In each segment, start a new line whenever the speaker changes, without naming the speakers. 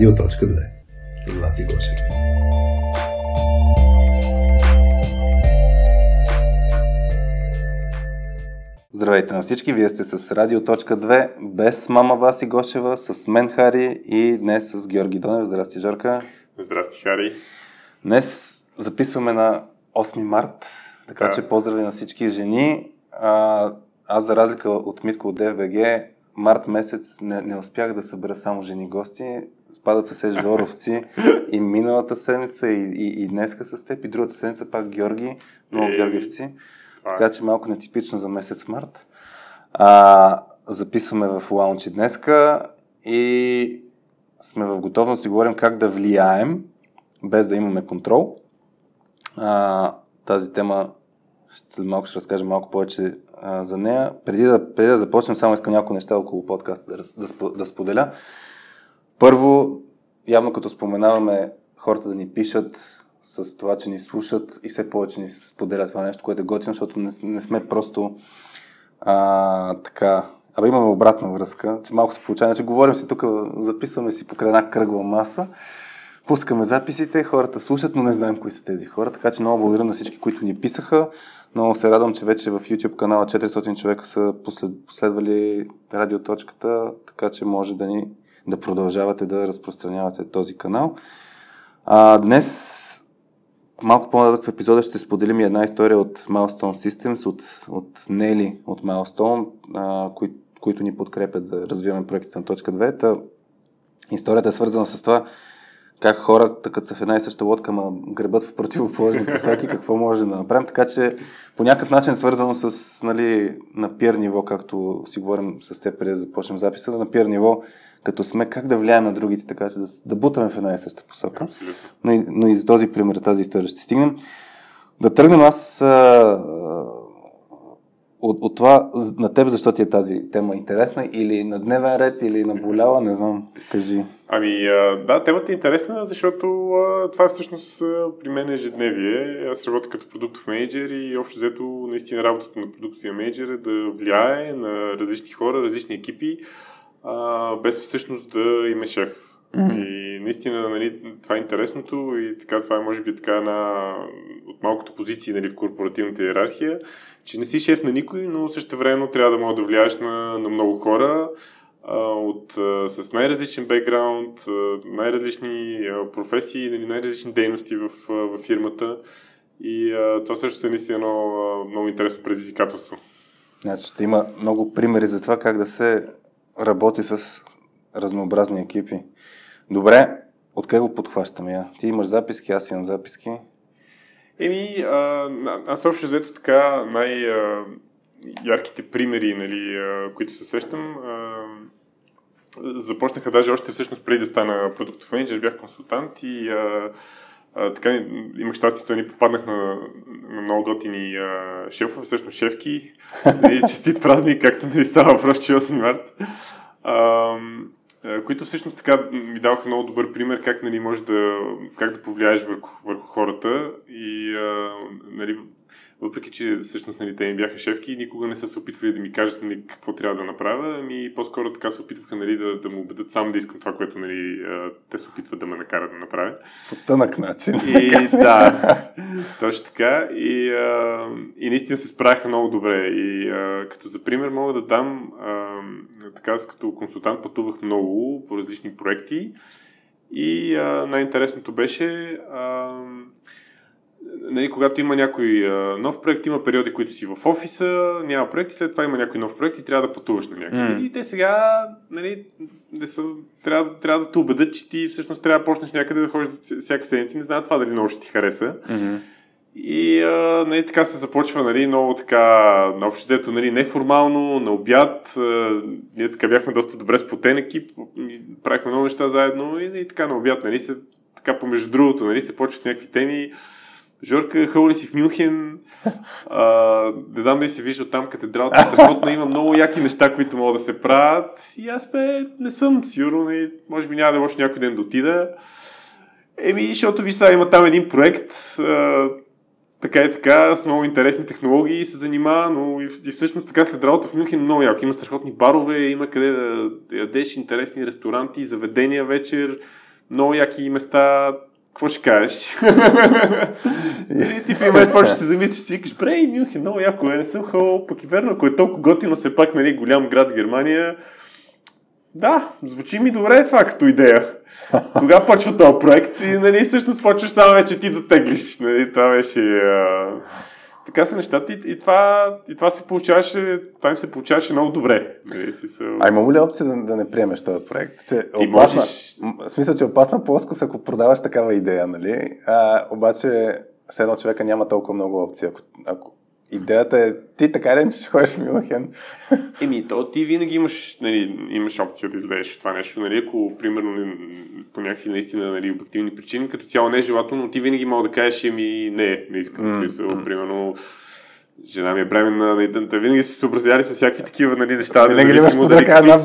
Радио.2 с Васи Гошев. Здравейте на всички, вие сте с Радио.2 без мама Васи Гошева, с мен Хари и днес с Георги Донев. Здрасти, Жорка.
Здрасти, Хари.
Днес записваме на 8 март, така да. че поздрави на всички жени. А, аз за разлика от Митко от ДФБГ, март месец не, не успях да събера само жени гости. Спадат се Жоровци и миналата седмица и, и, и днеска с теб и другата седмица пак Георги, много е, Георгиевци. Така че малко нетипично за месец март. А, записваме в лаунчи днеска и сме в готовност да си говорим как да влияем, без да имаме контрол. А, тази тема след малко ще разкажа малко повече а, за нея. Преди да, преди да започнем, само искам няколко неща около подкаста да, да, да споделя. Първо, явно като споменаваме хората да ни пишат с това, че ни слушат и все повече ни споделят това нещо, което е готино, защото не, не сме просто а, така... Абе имаме обратна връзка, че малко се получава, че говорим си тук, записваме си покрай една кръгла маса, пускаме записите, хората слушат, но не знаем кои са тези хора, така че много благодаря на всички, които ни писаха. Много се радвам, че вече в YouTube канала 400 човека са послед, последвали радиоточката, така че може да ни да продължавате да разпространявате този канал. А, днес малко по-надък в епизода ще споделим и една история от Milestone Systems, от, от Нели от Milestone, а, кои, които ни подкрепят да развиваме проектите на точка 2. Та, историята е свързана с това как хората, като са в една и съща лодка, ма гребат в противоположни посоки, какво може да направим. Така че по някакъв начин е свързано с нали, на пир ниво, както си говорим с теб преди да започнем записа, на пир ниво като сме, как да влияем на другите, така че да, да бутаме в една и съща посока. Но и, но и за този пример, тази история ще стигнем. Да тръгнем аз а, от, от това на теб, защо ти е тази тема интересна или на дневен ред, или на болява, не знам, кажи.
Ами, да, темата е интересна, защото а, това всъщност а, при мен е ежедневие. Аз работя като продуктов менеджер и общо взето наистина работата на продуктовия менеджер е да влияе на различни хора, различни екипи, а, без всъщност да има шеф. Mm-hmm. И наистина, нали, това е интересното и така, това е може би така на от малкото позиции нали, в корпоративната иерархия, че не си шеф на никой, но също време трябва да мога да влияеш на, на много хора а, от, а, с най-различен бекграунд, най-различни а, професии, нали, най-различни дейности в, а, в фирмата. И а, това също е наистина едно много интересно предизвикателство.
Значи ще има много примери за това как да се работи с разнообразни екипи. Добре, откъде го подхващаме я? Ти имаш записки, аз имам записки.
Еми, а, аз общо взето така най-ярките примери, нали, които се сещам, започнаха даже още всъщност преди да стана продуктов менеджер, бях консултант и а, а, така имах щастието, ни попаднах на, на много готини а, шефове, всъщност шефки. Нали, честит празник, както нали става въпрос, че 8 март. А, които всъщност така ми даваха много добър пример как нали, може да, как да повлияеш върху, върху хората и а, нали, въпреки, че всъщност нали, те ми бяха шефки, никога не са се опитвали да ми кажат нали, какво трябва да направя, ами по-скоро така се опитваха нали, да, да му убедят сам да искам това, което нали, те се опитват да ме накарат да направя.
По тънък начин.
И да, точно така. И, а, и наистина се справяха много добре. И а, като за пример мога да дам, а, така като консултант пътувах много по различни проекти и а, най-интересното беше а, нали, когато има някой а, нов проект, има периоди, които си в офиса, няма проекти, след това има някой нов проект и трябва да пътуваш на някъде. Mm. И те сега нали, не са, трябва, трябва да те убедят, че ти всъщност трябва да почнеш някъде да ходиш всяка седмица. Не знаят това дали много ще ти хареса. Mm-hmm. И а, нали, така се започва нали, много така, на общо взето, нали, неформално, на обяд. А, ние така бяхме доста добре сплотен екип, правихме много неща заедно и, и така на обяд, нали, се, така помежду другото, нали, се почват някакви теми Жорка, хълни си в Мюнхен. А, не знам дали се вижда там катедралата. Страхотно има много яки неща, които могат да се правят. И аз бе, не съм сигурен. Не, може би няма да може някой ден да отида. Еми, защото ви сега има там един проект. А, така и така, с много интересни технологии се занимава, но и, и всъщност така след работа в Мюнхен много яко. Има страхотни барове, има къде да ядеш интересни ресторанти, заведения вечер много яки места, какво ще кажеш? и ти в един момент почваш се замислиш, си викаш, бре, Мюнхен, много яко е, не съм ходил, пък и верно, ако е толкова готино, все пак, нали, голям град Германия, да, звучи ми добре това като идея. Кога почва този проект и нали, всъщност почваш само вече ти да теглиш. Нали, това беше... А... Така са нещата и, и, това, и това се получаваше, това им се получаваше много добре. Нали.
А има ли опция да, да не приемеш този проект? Че ти опасна, можеш... В смисъл, че е опасна плоскост, ако продаваш такава идея, нали? А, обаче, все едно човека няма толкова много опции. Ако, ако, идеята е ти така ли ще ходиш в Мюнхен?
Еми, то ти винаги имаш, нали, имаш опция да излезеш това нещо, нали, ако примерно по някакви наистина нали, обективни причини, като цяло не е желателно, ти винаги мога да кажеш, еми не, не искам, mm-hmm. примерно жена ми е бременна, нали, да, винаги се съобразяли с всякакви такива нали, неща.
Винаги ли имаш под ръка една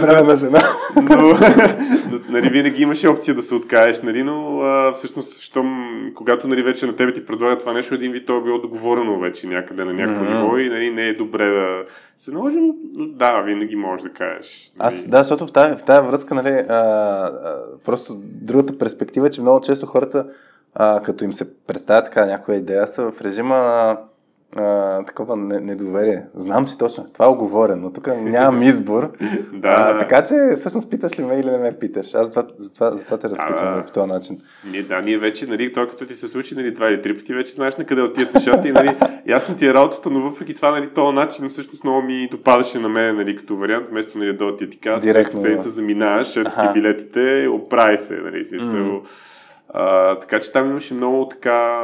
бременна жена?
Но, но нали, винаги имаше опция да се откажеш, нали, но а, всъщност, щом, когато нали, вече на тебе ти предлага това нещо, един вид то е било договорено вече някъде на някакво mm-hmm. ниво и нали, не е добре да се наложи, но да, винаги можеш да кажеш.
Нали. Аз, да, защото в тази, в тази връзка, нали, а, а, просто другата перспектива е, че много често хората, а, като им се представя така някоя идея, са в режима на а, такова недоверие. Знам си точно, това е оговорено, но тук нямам избор.
да, а.
Така че, всъщност, питаш ли ме или не ме питаш? Аз затова, затова, затова те разпитвам да, по този начин.
Ние, да, ние вече, нали, това като ти се случи, нали, два или три пъти, вече знаеш на къде отият нещата и, нали, ясно ти е работата, но въпреки това, нали, този начин всъщност много ми допадаше на мен, нали, като вариант, вместо, нали, да ти казват, Директно, седмица заминаваш, ето ти билетите, оправи се, нали, си mm. А, така че там имаше много така,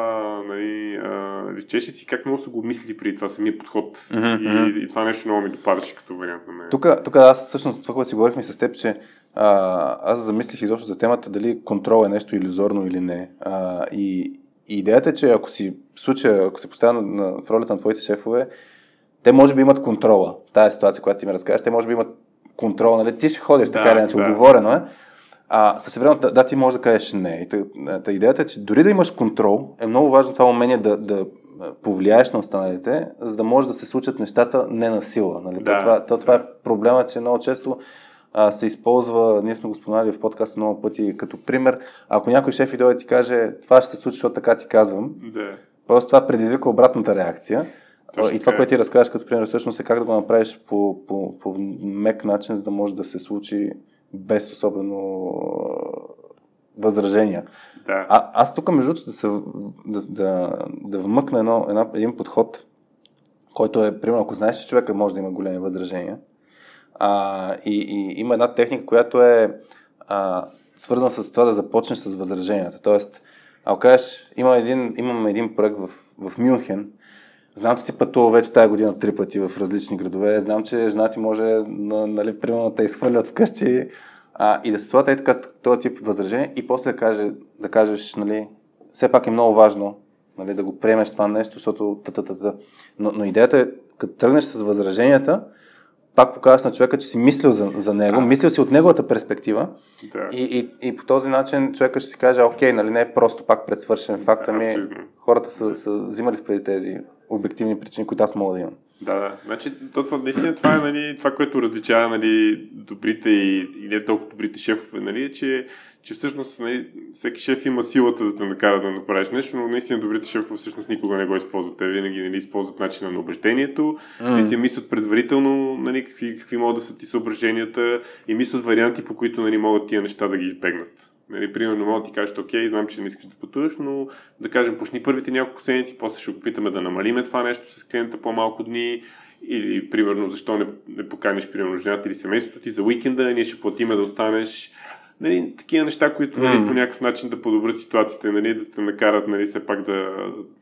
нали, а, личеше си как много са го мислили преди това самия подход. Mm-hmm. И, и, това нещо много ми допадаше като вариант на мен.
Тук, аз всъщност това, което си говорихме с теб, че а, аз замислих изобщо за темата дали контрол е нещо иллюзорно или не. А, и, и идеята е, че ако си в случая, ако се поставя на, на, в ролята на твоите шефове, те може би имат контрола. Тази ситуация, която ти ми разкажеш, те може би имат контрол. Нали? Ти ще ходиш, да, така или иначе, да. оговорено е. А също време, да, да, ти можеш да кажеш не. И та, та идеята е, че дори да имаш контрол, е много важно това умение да, да повлияеш на останалите, за да може да се случат нещата не на сила. Нали? Да. То, това, то, това е проблема, че много често а, се използва, ние сме го споменали в подкаста много пъти като пример, ако някой шеф и дойде и ти каже, това ще се случи, защото така ти казвам,
да.
просто това предизвика обратната реакция. Точно и това, което ти разказваш като пример, всъщност е как да го направиш по, по, по мек начин, за да може да се случи без особено възражения.
Да.
А, аз тук, между другото, да, да, да, да вмъкна едно, една, един подход, който е, примерно, ако знаеш, че човека може да има големи възражения, а, и, и има една техника, която е а, свързана с това да започнеш с възраженията. Тоест, ако кажеш, има един, имам един проект в, в Мюнхен, Знам, че си пътувал вече тази година три пъти в различни градове. Знам, че жена ти може, нали, примерно, да те изхвърлят вкъщи а, и да се слагат е така този тип възражение и после да, каже, да кажеш, нали, все пак е много важно нали, да го приемеш това нещо, защото та-та-та-та. Но, но идеята е, като тръгнеш с възраженията, пак показваш на човека, че си мислил за, за него, да. мислил си от неговата перспектива
да.
и, и, и по този начин човека ще си каже, окей, нали не е просто пак предсвършен факт, ами хората са, са взимали преди тези обективни причини, които аз мога да имам.
Да, да. Значи, то, това, наистина това е нали, това, което различава нали, добрите и, и не толкова добрите шефове, нали, е, че, че всъщност нали, всеки шеф има силата да те накара да направиш нещо, но наистина добрите шефове всъщност никога не го използват. Те винаги нали, използват начина на убеждението, mm. наистина мислят предварително нали, какви, какви могат да са ти съображенията и мислят варианти, по които нали, могат тия неща да ги избегнат. Нали, примерно, мога да ти кажеш, окей, знам, че не искаш да пътуваш, но да кажем, почни първите няколко седмици, после ще опитаме да намалиме това нещо с клиента по-малко дни, или, примерно, защо не, не поканиш, примерно, жената или семейството ти за уикенда, ние ще платиме да останеш. Нали, такива неща, които нали, по някакъв начин да подобрят ситуацията, нали, да те накарат нали, все пак да,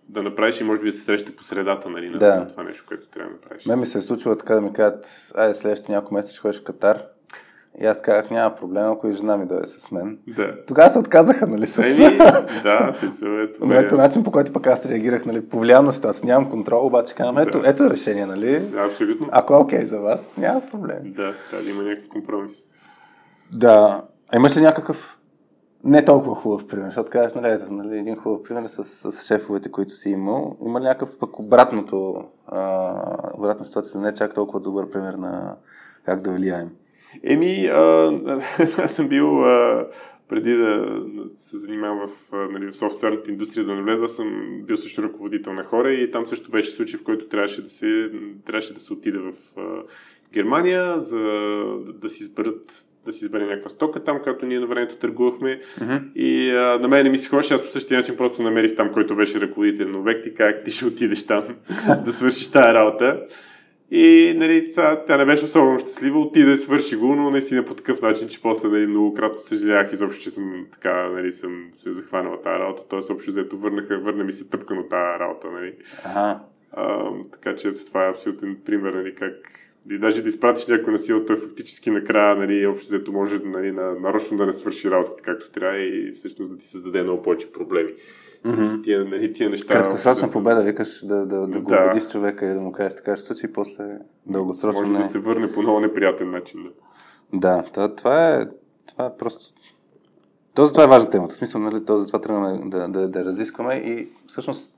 да направиш и може би да се срещате по средата нали, на да. това нещо, което трябва да направиш.
Мен ми се е случило така да ми кажат, айде следващите няколко месеца ще ходиш в Катар и аз казах, няма проблем, ако и жена ми дойде с мен.
Да.
Тогава се отказаха, нали? С...
Еми, да, се ето.
Но ето начин, по който пък аз реагирах, нали? Повлиявам на ситуация, нямам контрол, обаче казвам, ето, да. ето е решение, нали?
Да, абсолютно.
Ако е окей okay за вас, няма проблем.
Да, трябва да има някакъв компромис.
Да. А имаш ли някакъв не толкова хубав пример, защото казваш, нали, ето, нали, един хубав пример с, с шефовете, които си имал. Има ли някакъв пък обратното, а, обратна ситуация, не чак толкова добър пример на как да влияем?
Еми, а, аз съм бил а, преди да се занимавам в, нали, в софтуерната индустрия да навлеза, съм бил също ръководител на хора и там също беше случай, в който трябваше да се, трябваше да се отида в а, Германия, за да, да си изберат да си избере някаква стока там, която ние на времето търгувахме. Uh-huh. И а, на мен не ми се ходеше, аз по същия начин просто намерих там, който беше ръководител на обект и как ти ще отидеш там да свършиш тази работа. И нали, тя, тя не беше особено щастлива, отиде, свърши го, но наистина по такъв начин, че после нали, многократно съжалявах изобщо, че съм така, нали, съм се захванала тази работа. Тоест, общо взето върнаха, върна ми се тъпкано тази работа, нали.
Ага.
А, така че това е абсолютен пример, нали, как и даже да изпратиш някой на сила, той фактически накрая, нали, общо взето може нали, нарочно да не свърши работата както трябва и всъщност да ти създаде много повече проблеми. Mm-hmm. Тия, нали, тия неща.
Краткосрочна победа, викаш да, да, да го да. убедиш човека и да му кажеш така ще случи, и после дългосрочно.
Може не. да се върне по много неприятен начин. Да,
да това, това, е, това е просто. Този това е важна темата. В смисъл, нали, този, това трябва да, да, да разискваме и всъщност,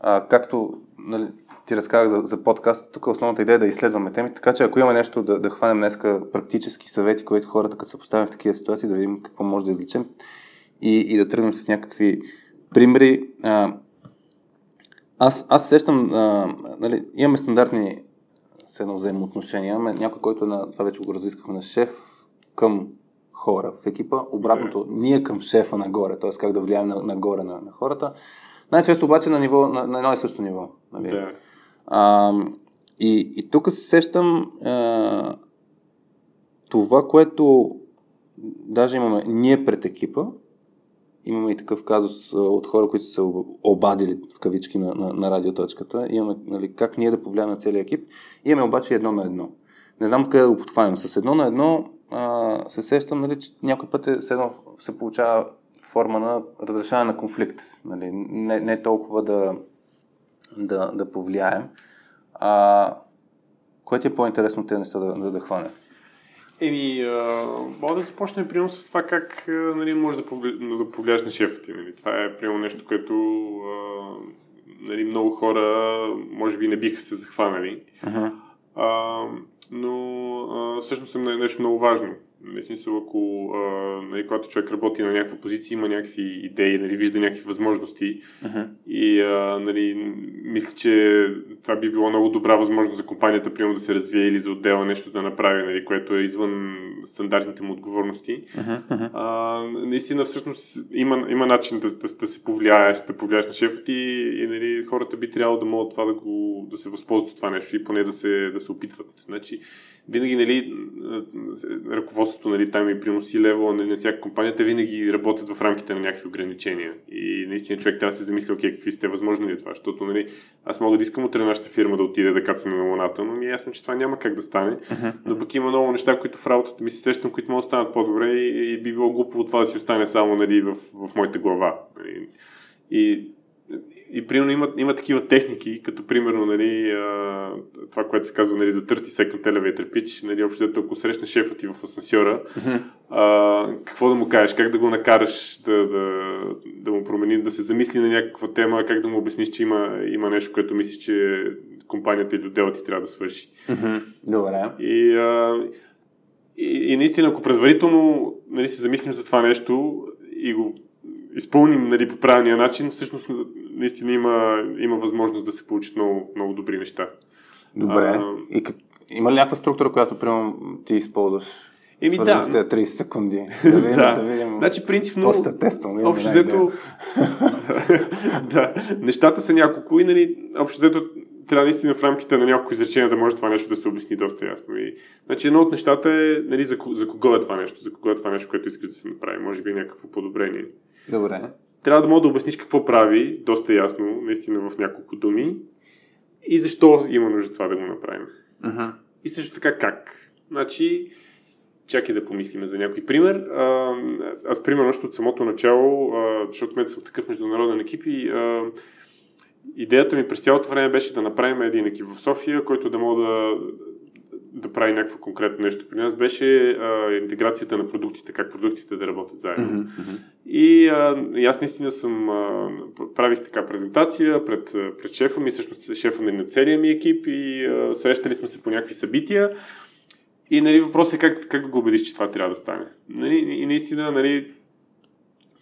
а, както нали, ти разказах за, за подкаст, тук основната идея е да изследваме теми, така че ако има нещо да, да хванем днеска практически съвети, които хората, като се поставят в такива ситуации, да видим какво може да излечем и, и да тръгнем с някакви примери. А, аз, аз сещам, а, нали, имаме стандартни едно взаимоотношения. Имаме някой, който е на, това вече го разискахме, на шеф към хора в екипа. Обратното, yeah. ние към шефа нагоре, т.е. как да влияем на, нагоре на, на хората. Най-често обаче на, ниво, на, на едно и също ниво. Нали? Yeah. А, и, и тук се сещам а, това, което даже имаме ние пред екипа, имаме и такъв казус от хора, които са се обадили в кавички на, на, на радиоточката. Имаме нали, как ние да повлияем на целия екип. Имаме обаче едно на едно. Не знам къде да го подхванем. С едно на едно а, се сещам, нали, че някой път е, едно, се получава форма на разрешаване на конфликт. Нали, не, не толкова да, да, да повлияем. А, кое ти е по-интересно тези неща да, да, да хване?
Еми, а, мога да започнем примерно с това как нали, може да, повли... да повлияш на шефа ти. Нали. Това е примерно нещо, което а, нали, много хора може би не биха се захванали. Uh-huh. А, но а, всъщност е нещо много важно. В смисъл, ако а, нали, когато човек работи на някаква позиция, има някакви идеи, нали, вижда някакви възможности uh-huh. и а, нали, мисля, че това би било много добра възможност за компанията, примерно да се развие или за отдела нещо да направи, нали, което е извън стандартните му отговорности. Uh-huh. А, наистина, всъщност, има, има начин да, да, да се повлияеш, да повлияеш на шефа ти и нали, хората би трябвало да могат това да, го, да се възползват от това нещо и поне да се, да се опитват. Значи, винаги нали, ръководството нали, там и приноси лево нали, на всяка компания, те винаги работят в рамките на някакви ограничения. И наистина човек трябва да се замисли, окей, какви сте възможно ли е това, защото нали, аз мога да искам утре нашата фирма да отиде да кацаме на Луната, но ми е ясно, че това няма как да стане. Uh-huh. Но пък има много неща, които в работата ми се сещам, които могат да станат по-добре и, и би било глупо това да си остане само нали, в, в моята глава. Нали. И и примерно има, има такива техники, като примерно нали, а, това, което се казва нали, да търти секнат елевейтър пич, нали, общо ако срещне шефа ти в асансьора, mm-hmm. а, какво да му кажеш, как да го накараш да, да, да му промени, да се замисли на някаква тема, как да му обясниш, че има, има нещо, което мислиш, че компанията или отделът ти трябва да свърши.
Mm-hmm. Добре.
И, а, и, и наистина, ако предварително нали, се замислим за това нещо и го изпълним нали, по правилния начин, всъщност наистина има, има възможност да се получат много, много добри неща.
Добре. А, и как, има ли някаква структура, която примерно ти използваш?
Еми да.
с тези 30 секунди. Да видим, да. да видим.
Значи, принципно,
После тествам.
Общо взето, да, нещата са няколко и, нали, общо взето, трябва наистина в рамките на няколко изречения да може това нещо да се обясни доста ясно. И, значи, едно от нещата е, нали, за, за кого е това нещо, за кого е това нещо, което искаш да се направи. Може би някакво подобрение.
Добре.
Трябва да мога да обясниш какво прави, доста ясно, наистина в няколко думи, и защо има нужда това да го направим.
Uh-huh.
И също така как. Значи, чакай да помислиме за някой пример. А, аз, примерно, още от самото начало, а, защото мен съм в такъв международен екип и а, идеята ми през цялото време беше да направим един екип в София, който да мога да, да прави някакво конкретно нещо при нас, беше а, интеграцията на продуктите, как продуктите да работят заедно.
Mm-hmm.
И, а, и аз наистина съм, а, правих така презентация пред, пред шефа ми, всъщност шефа на целия ми екип и а, срещали сме се по някакви събития. И нали, въпросът е как, как да го убедиш, че това трябва да стане. Нали, и наистина, нали,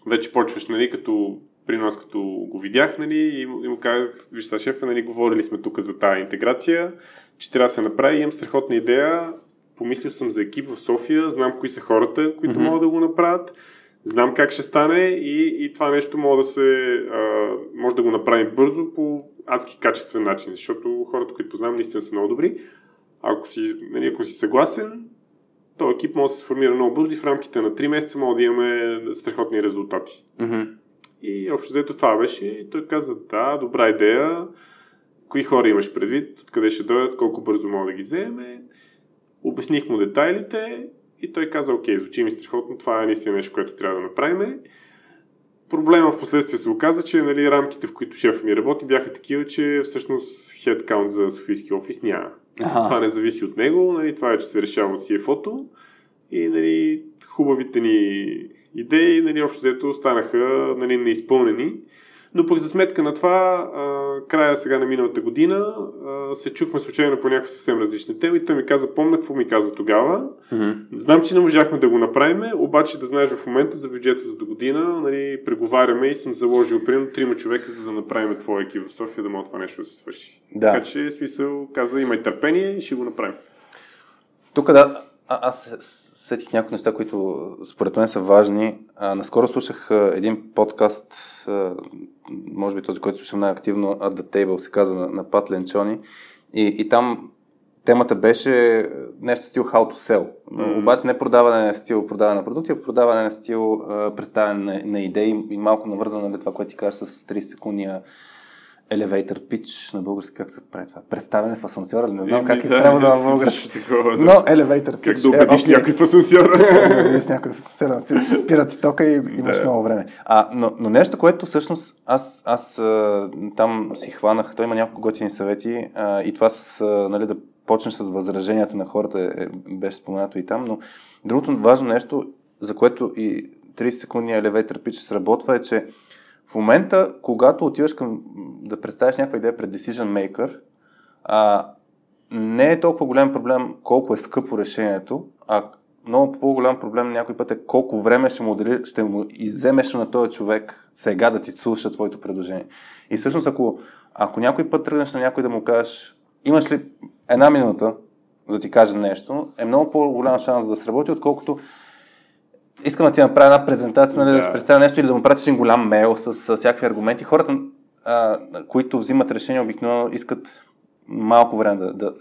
вече почваш, нали, като при нас, като го видях, нали, и, му казах, вижте, шефа, нали, говорили сме тук за тази интеграция, че трябва да се направи, имам страхотна идея, помислил съм за екип в София, знам кои са хората, които mm-hmm. могат да го направят, знам как ще стане и, и това нещо може да се, а, може да го направим бързо по адски качествен начин, защото хората, които познавам, наистина са много добри. Ако си, нали, ако си съгласен, то екип може да се сформира много бързо и в рамките на 3 месеца може да имаме страхотни резултати.
Mm-hmm.
И общо взето това беше. И той каза, да, добра идея. Кои хора имаш предвид, откъде ще дойдат, колко бързо мога да ги вземе. Обясних му детайлите и той каза, окей, звучи ми страхотно, това е наистина нещо, което трябва да направим. Проблема в последствие се оказа, че нали, рамките, в които шефа ми работи, бяха такива, че всъщност хедкаунт за Софийски офис няма. Ага. Това не зависи от него, нали, това е, че се решава от CFO-то и нали, хубавите ни идеи, нали, общо взето, останаха нали, неизпълнени. Но пък за сметка на това, а, края сега на миналата година, а, се чухме случайно по някаква съвсем различна тема и той ми каза, помня какво ми каза тогава.
Mm-hmm.
Знам, че не можахме да го направим, обаче да знаеш в момента за бюджета за до година, нали, преговаряме и съм заложил примерно трима човека, за да направим твоя екип в София, да може това нещо да се свърши.
Да.
Така че смисъл каза, имай търпение и ще го направим.
Тук да, а, аз сетих някои неща, които според мен са важни. А, наскоро слушах а, един подкаст, а, може би този, който слушам най-активно, At the Table се казва на, на Пат Ленчони. И, и там темата беше нещо стил how to sell. Mm-hmm. Обаче не продаване на стил продаване на продукти, а продаване на стил а, представяне на, на идеи и малко навързано на това, което ти кажеш с 30 секундния elevator pitch на български, как се прави това? Представяне в асансьора, не знам как е да, трябва да на български.
Такова,
да. Но elevator pitch.
Как да убедиш е, okay. някой в асансьора.
да убедиш някой в асансьора. Спира ти тока и имаш да. много време. А, но, но нещо, което всъщност аз, аз там си хванах, той има няколко готини съвети а, и това с, нали, да почнеш с възраженията на хората е, беше споменато и там, но другото важно нещо, за което и 30 секундния elevator pitch сработва е, че в момента, когато отиваш към да представиш някаква идея пред decision maker, а, не е толкова голям проблем колко е скъпо решението, а много по-голям проблем някой път е колко време ще му, отдели, ще му изземеш на този човек сега да ти слуша твоето предложение. И всъщност, ако, ако някой път тръгнеш на някой да му кажеш, имаш ли една минута да ти каже нещо, е много по-голям шанс да сработи, отколкото искам да ти направя една презентация, нали, да. да се представя нещо или да му пратиш един голям мейл с, с всякакви аргументи. Хората, а, които взимат решение, обикновено искат малко време да, да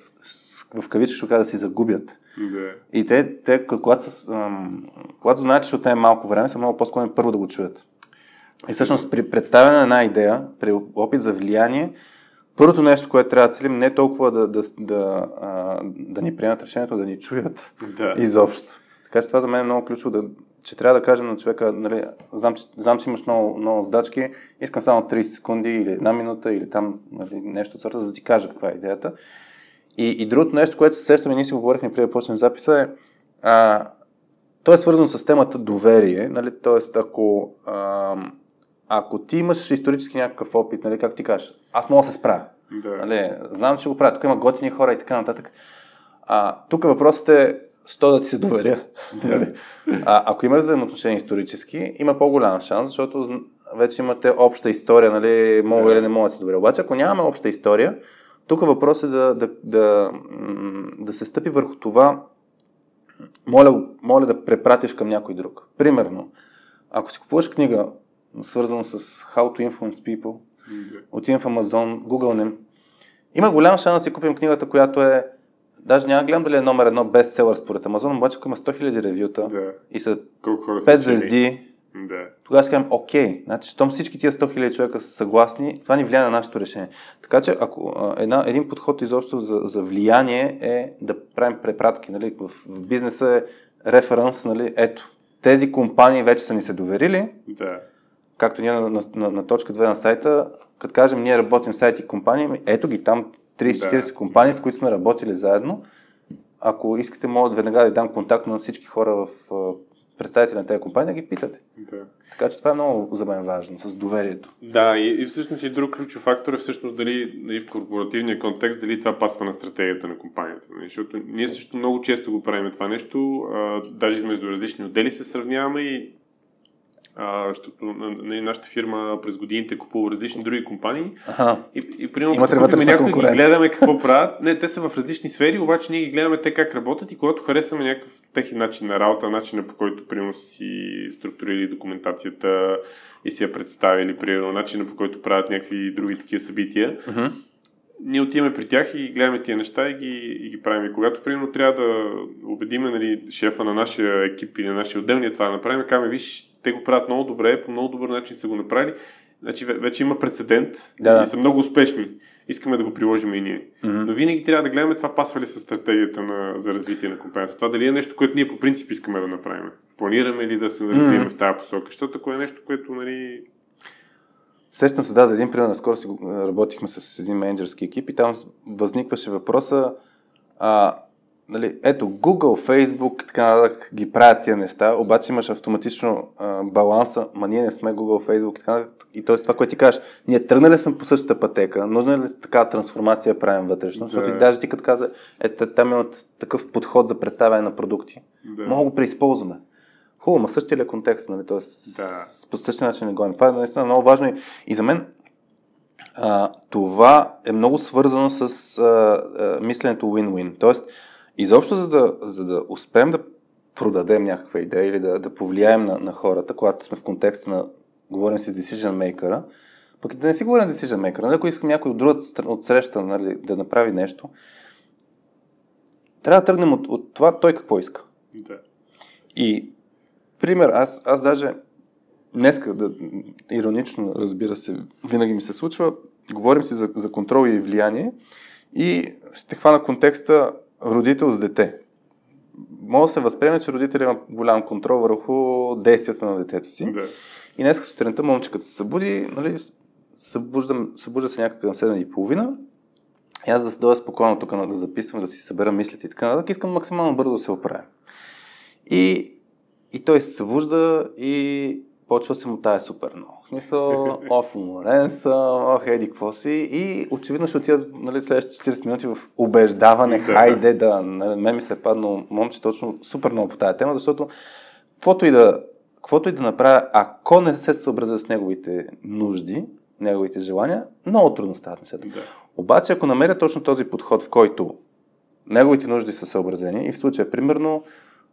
в кавички ще да си загубят.
Да.
И те, те когато, са, ам, когато знаят, че от е малко време, са много по-склонни първо да го чуят. И всъщност при представяне на една идея, при опит за влияние, първото нещо, което трябва да целим, не е толкова да, да, да, да, да ни приемат решението, да ни чуят
да.
изобщо. Така че това за мен е много ключово да, че трябва да кажем на човека, нали, знам, че, знам, че имаш много, много задачки, искам само 30 секунди или една минута или там нали, нещо от сорта, за да ти кажа каква е идеята. И, и другото нещо, което се сещаме, ние си говорихме преди да почнем записа е, а, то е свързано с темата доверие, нали, т.е. ако, а, ако ти имаш исторически някакъв опит, нали, как ти кажеш, аз мога да се справя.
Да.
Нали, знам, че го правя, тук има готини хора и така нататък. А, тук въпросът е, 100 да ти се доверя. Нали? а, ако има взаимоотношения исторически, има по-голям шанс, защото вече имате обща история, нали, мога или не мога да се доверя. Обаче, ако нямаме обща история, тук въпрос е да, да, да, да се стъпи върху това, моля, моля да препратиш към някой друг. Примерно, ако си купуваш книга, свързана с How to Influence People, в Amazon, Google има голям шанс да си купим книгата, която е Даже няма гледам дали е номер едно бестселър според Амазон, обаче ако има 100 000 ревюта
да.
и са
Колко хора
5 звезди,
да.
тогава си казвам, окей, значи, щом всички тия 100 000 човека са съгласни, това ни влияе на нашето решение. Така че, ако една, един подход изобщо за, за влияние е да правим препратки, нали, в, в бизнеса е референс, нали, ето, тези компании вече са ни се доверили,
да.
както ние на, на, на, на точка 2 на сайта, като кажем, ние работим в сайти и компании, ето ги там 30-40 да. компании, с които сме работили заедно. Ако искате, мога да веднага да дам контакт на всички хора в представители на тези компании да ги питате.
Да.
Така че това е много за мен важно, с доверието.
Да, и, и всъщност и друг ключов фактор е всъщност дали, дали в корпоративния контекст, дали това пасва на стратегията на компанията. Нали? Защото ние също много често го правим това нещо, а, даже между различни отдели се сравняваме и а, защото нали, нашата фирма през годините купува различни други компании.
Ага.
И, и примерно, купим
вътрешна
някой, ги гледаме какво правят. Не, те са в различни сфери, обаче ние ги гледаме те как работят и когато харесваме някакъв техен начин на работа, начина по който примерно са си структурили документацията и си я представили, примерно начина по който правят някакви други такива събития,
Мгм.
Ние отиваме при тях и гледаме тия неща и ги, и ги правим. И когато, примерно, трябва да убедиме нали, шефа на нашия екип или на нашия отдел, ние това да направим, казваме, виж, те го правят много добре, по много добър начин са го направили. Значи ве- вече има прецедент
Да.
и са много успешни. Искаме да го приложим и ние. Но винаги трябва да гледаме това пасва ли с стратегията на, за развитие на компанията. Това дали е нещо, което ние по принцип искаме да направим. Планираме ли да се развием в тази посока? Защото ако е нещо, което нали,
Сещам се, да, за един пример, наскоро си работихме с един менеджерски екип и там възникваше въпроса, а, нали, ето Google, Facebook, така нататък ги правят тия неща, обаче имаш автоматично а, баланса, ма ние не сме Google, Facebook и така нататък. И т.е. това, което ти кажеш, ние тръгнали сме по същата пътека, нужна ли такава трансформация правим вътрешно, защото
Да.
и даже ти като каза, ето там имат такъв подход за представяне на продукти.
Да.
Да го преизползваме. Хубаво, ма същия ли е контекст, нали? Тоест,
Да.
по същия начин не гоним. Това е наистина много важно и, и за мен а, това е много свързано с а, а, мисленето win-win. Тоест, изобщо за да, за да успеем да продадем някаква идея или да, да повлияем на, на хората, когато сме в контекста на говорим си с decision maker пък да не си говорим с decision maker нали? ако искам някой от другата стра- от среща нали, да направи нещо, трябва да тръгнем от, от това той какво иска.
да.
И, пример, аз, аз даже днеска, да, иронично, разбира се, винаги ми се случва, говорим си за, за контрол и влияние и ще хвана контекста родител с дете. Може да се възприеме, че родителят има голям контрол върху действията на детето си.
да.
И днес сутринта момчиката се събуди, нали, събуждам, събужда се някъде към 7 и половина. И аз да се дойда спокойно тук да записвам, да си събера мислите и така нататък, искам максимално бързо да се оправя. И, и той се събужда и почва се му тая супер много. В смисъл, оф, уморен съм, ох, еди, какво си. И очевидно ще отидат нали, следващите 40 минути в убеждаване,
Да.
хайде да. Нали, мен ми се е паднал момче точно супер много по тази тема, защото каквото и да, каквото и да направя, ако не се съобразя с неговите нужди, неговите желания, много трудно стават нещата.
Да.
Обаче, ако намеря точно този подход, в който неговите нужди са съобразени, и в случая, примерно,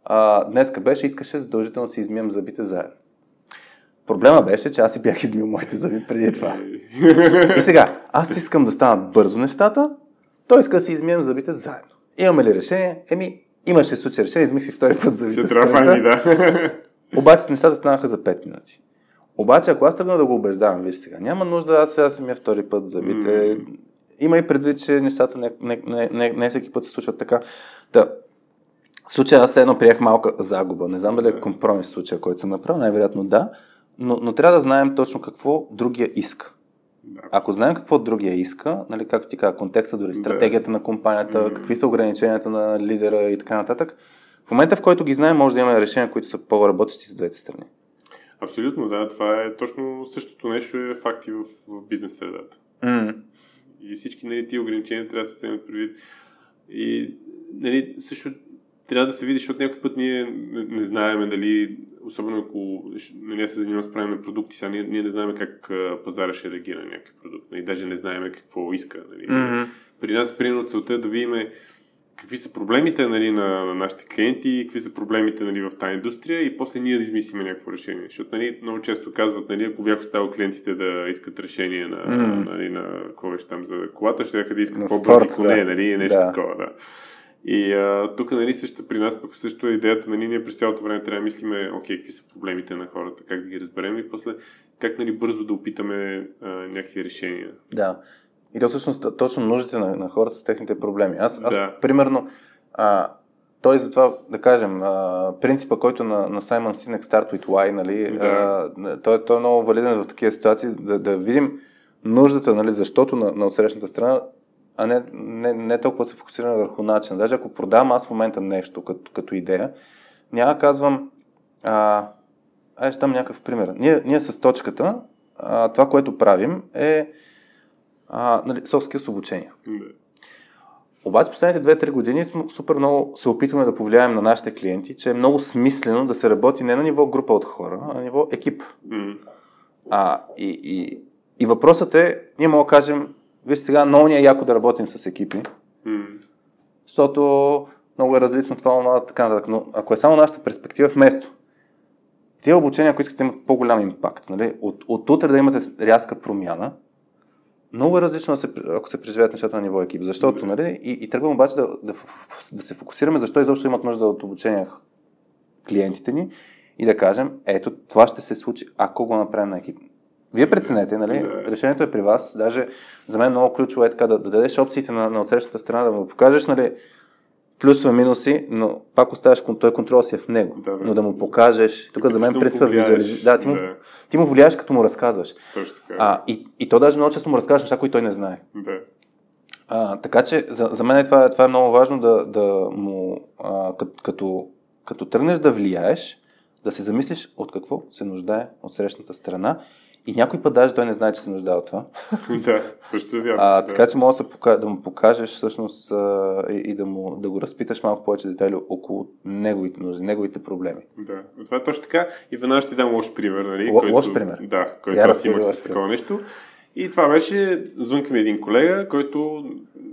а, днеска беше, искаше задължително да си измием зъбите заедно. Проблема беше, че аз си бях измил моите зъби преди това. И сега, аз искам да станат бързо нещата, той иска да си измием зъбите заедно. Имаме ли решение? Еми, имаше случай решение, измих си втори път зъбите.
Ще трябва файни, да.
Обаче нещата станаха за 5 минути. Обаче, ако аз тръгна да го убеждавам, виж сега, няма нужда аз сега си ми втори път зъбите. Има и предвид, че нещата не, не, не, не, не всеки път се случват така. Та, в случая аз едно приех малка загуба. Не знам дали е компромис в случая, който съм направил, най-вероятно да. Но, но трябва да знаем точно какво другия иска.
Да.
Ако знаем какво другия иска, нали, както ти каза, контекста, дори стратегията на компанията, какви са ограниченията на лидера и така нататък, в момента в който ги знаем, може да имаме решения, които са по-работещи с двете страни.
Абсолютно, да. Това е точно същото нещо е факт и в, в бизнес средата.
Mm.
И всички нали, тия ограничения трябва да се вземат предвид. И нали, също трябва да се види, защото някой път ние не, не знаем дали, особено ако аз се занимавам с правене на продукти, сега ние, ние не знаем как пазара ще реагира на някакъв продукт. Нали, даже не знаем какво иска. Нали.
Мгм.
При нас, примерно, целта е да видим какви са проблемите нали, на, на нашите клиенти, какви са проблемите нали, в тази индустрия и после ние да измислиме някакво решение. Защото нали, много често казват, нали, ако бях оставил клиентите да искат решение на,
Мгм.
нали, на какво беше там за колата, ще да искат
На
по-бързи
Ford,
коне,
да.
нали, нещо
Да.
такова, да. И а, тук нали, също при нас пък също е идеята, нали, ние през цялото време трябва да мислиме, окей, какви са проблемите на хората, как да ги разберем и после как нали, бързо да опитаме а, някакви решения.
Да. И то всъщност точно нуждите на, на хората са техните проблеми. Аз, аз
Да.
примерно, а, той затова, да кажем, а, принципа, който на, на Саймън Синек Start with Why, нали,
Да.
а, той, той е много валиден в такива ситуации, да, да видим нуждата, нали, защото на, на отсрещната страна, а не, не, не толкова се фокусираме върху начина. Даже ако продавам аз в момента нещо като, като идея, няма казвам, а, ай, ще дам някакъв пример. Ние, ние с точката, а, това, което правим е а, нали, soft skills обучение. Обаче последните 2-3 години супер много се опитваме да повлияем на нашите клиенти, че е много смислено да се работи не на ниво група от хора, а на ниво екип.
М.
А, и, и, и въпросът е, ние мога да кажем, виж сега, много ни е яко да работим с екипи,
М.
защото много е различно това, това, така нататък. Но ако е само нашата перспектива, вместо тия обучения, ако искате имат по-голям импакт, нали, от, от утре да имате рязка промяна, много е различно, да се, ако се преживеят нещата на ниво екип. Защото, нали, и, и тръгвам обаче да, да, да се фокусираме защо изобщо имат нужда от обучение клиентите ни и да кажем, ето, това ще се случи, ако го направим на екип. Вие преценете, нали?
Да.
Решението е при вас. Даже за мен много ключово е така да, да дадеш опциите на, на отсрещата страна, да му покажеш, нали, плюсове, минуси, но пак оставяш, той контрол си е в него.
Да, бе.
но да му покажеш. Тук за мен принципът
повлияеш.
визуализи... Да, ти му,
Да.
ти му влияеш, като му разказваш.
Точно така.
А, и, и то даже много често му разказваш неща, които той не знае.
Да.
А, така че за, за мен това, това е много важно да, да му, а, като, като, като тръгнеш да влияеш, да се замислиш от какво се нуждае от срещната страна. И някой път даже той не знае, че се нуждае от това.
да, също е вярно.
А,
да.
така че може да, пока, да му покажеш всъщност а, и, и да, му, да го разпиташ малко повече детайли около неговите нужди, неговите проблеми.
Да, това е точно така. И ще ти дам лош пример. Нали,
Л- лош пример?
Да, който
Я
аз имах с такова нещо. И това беше, звънка ми един колега, който,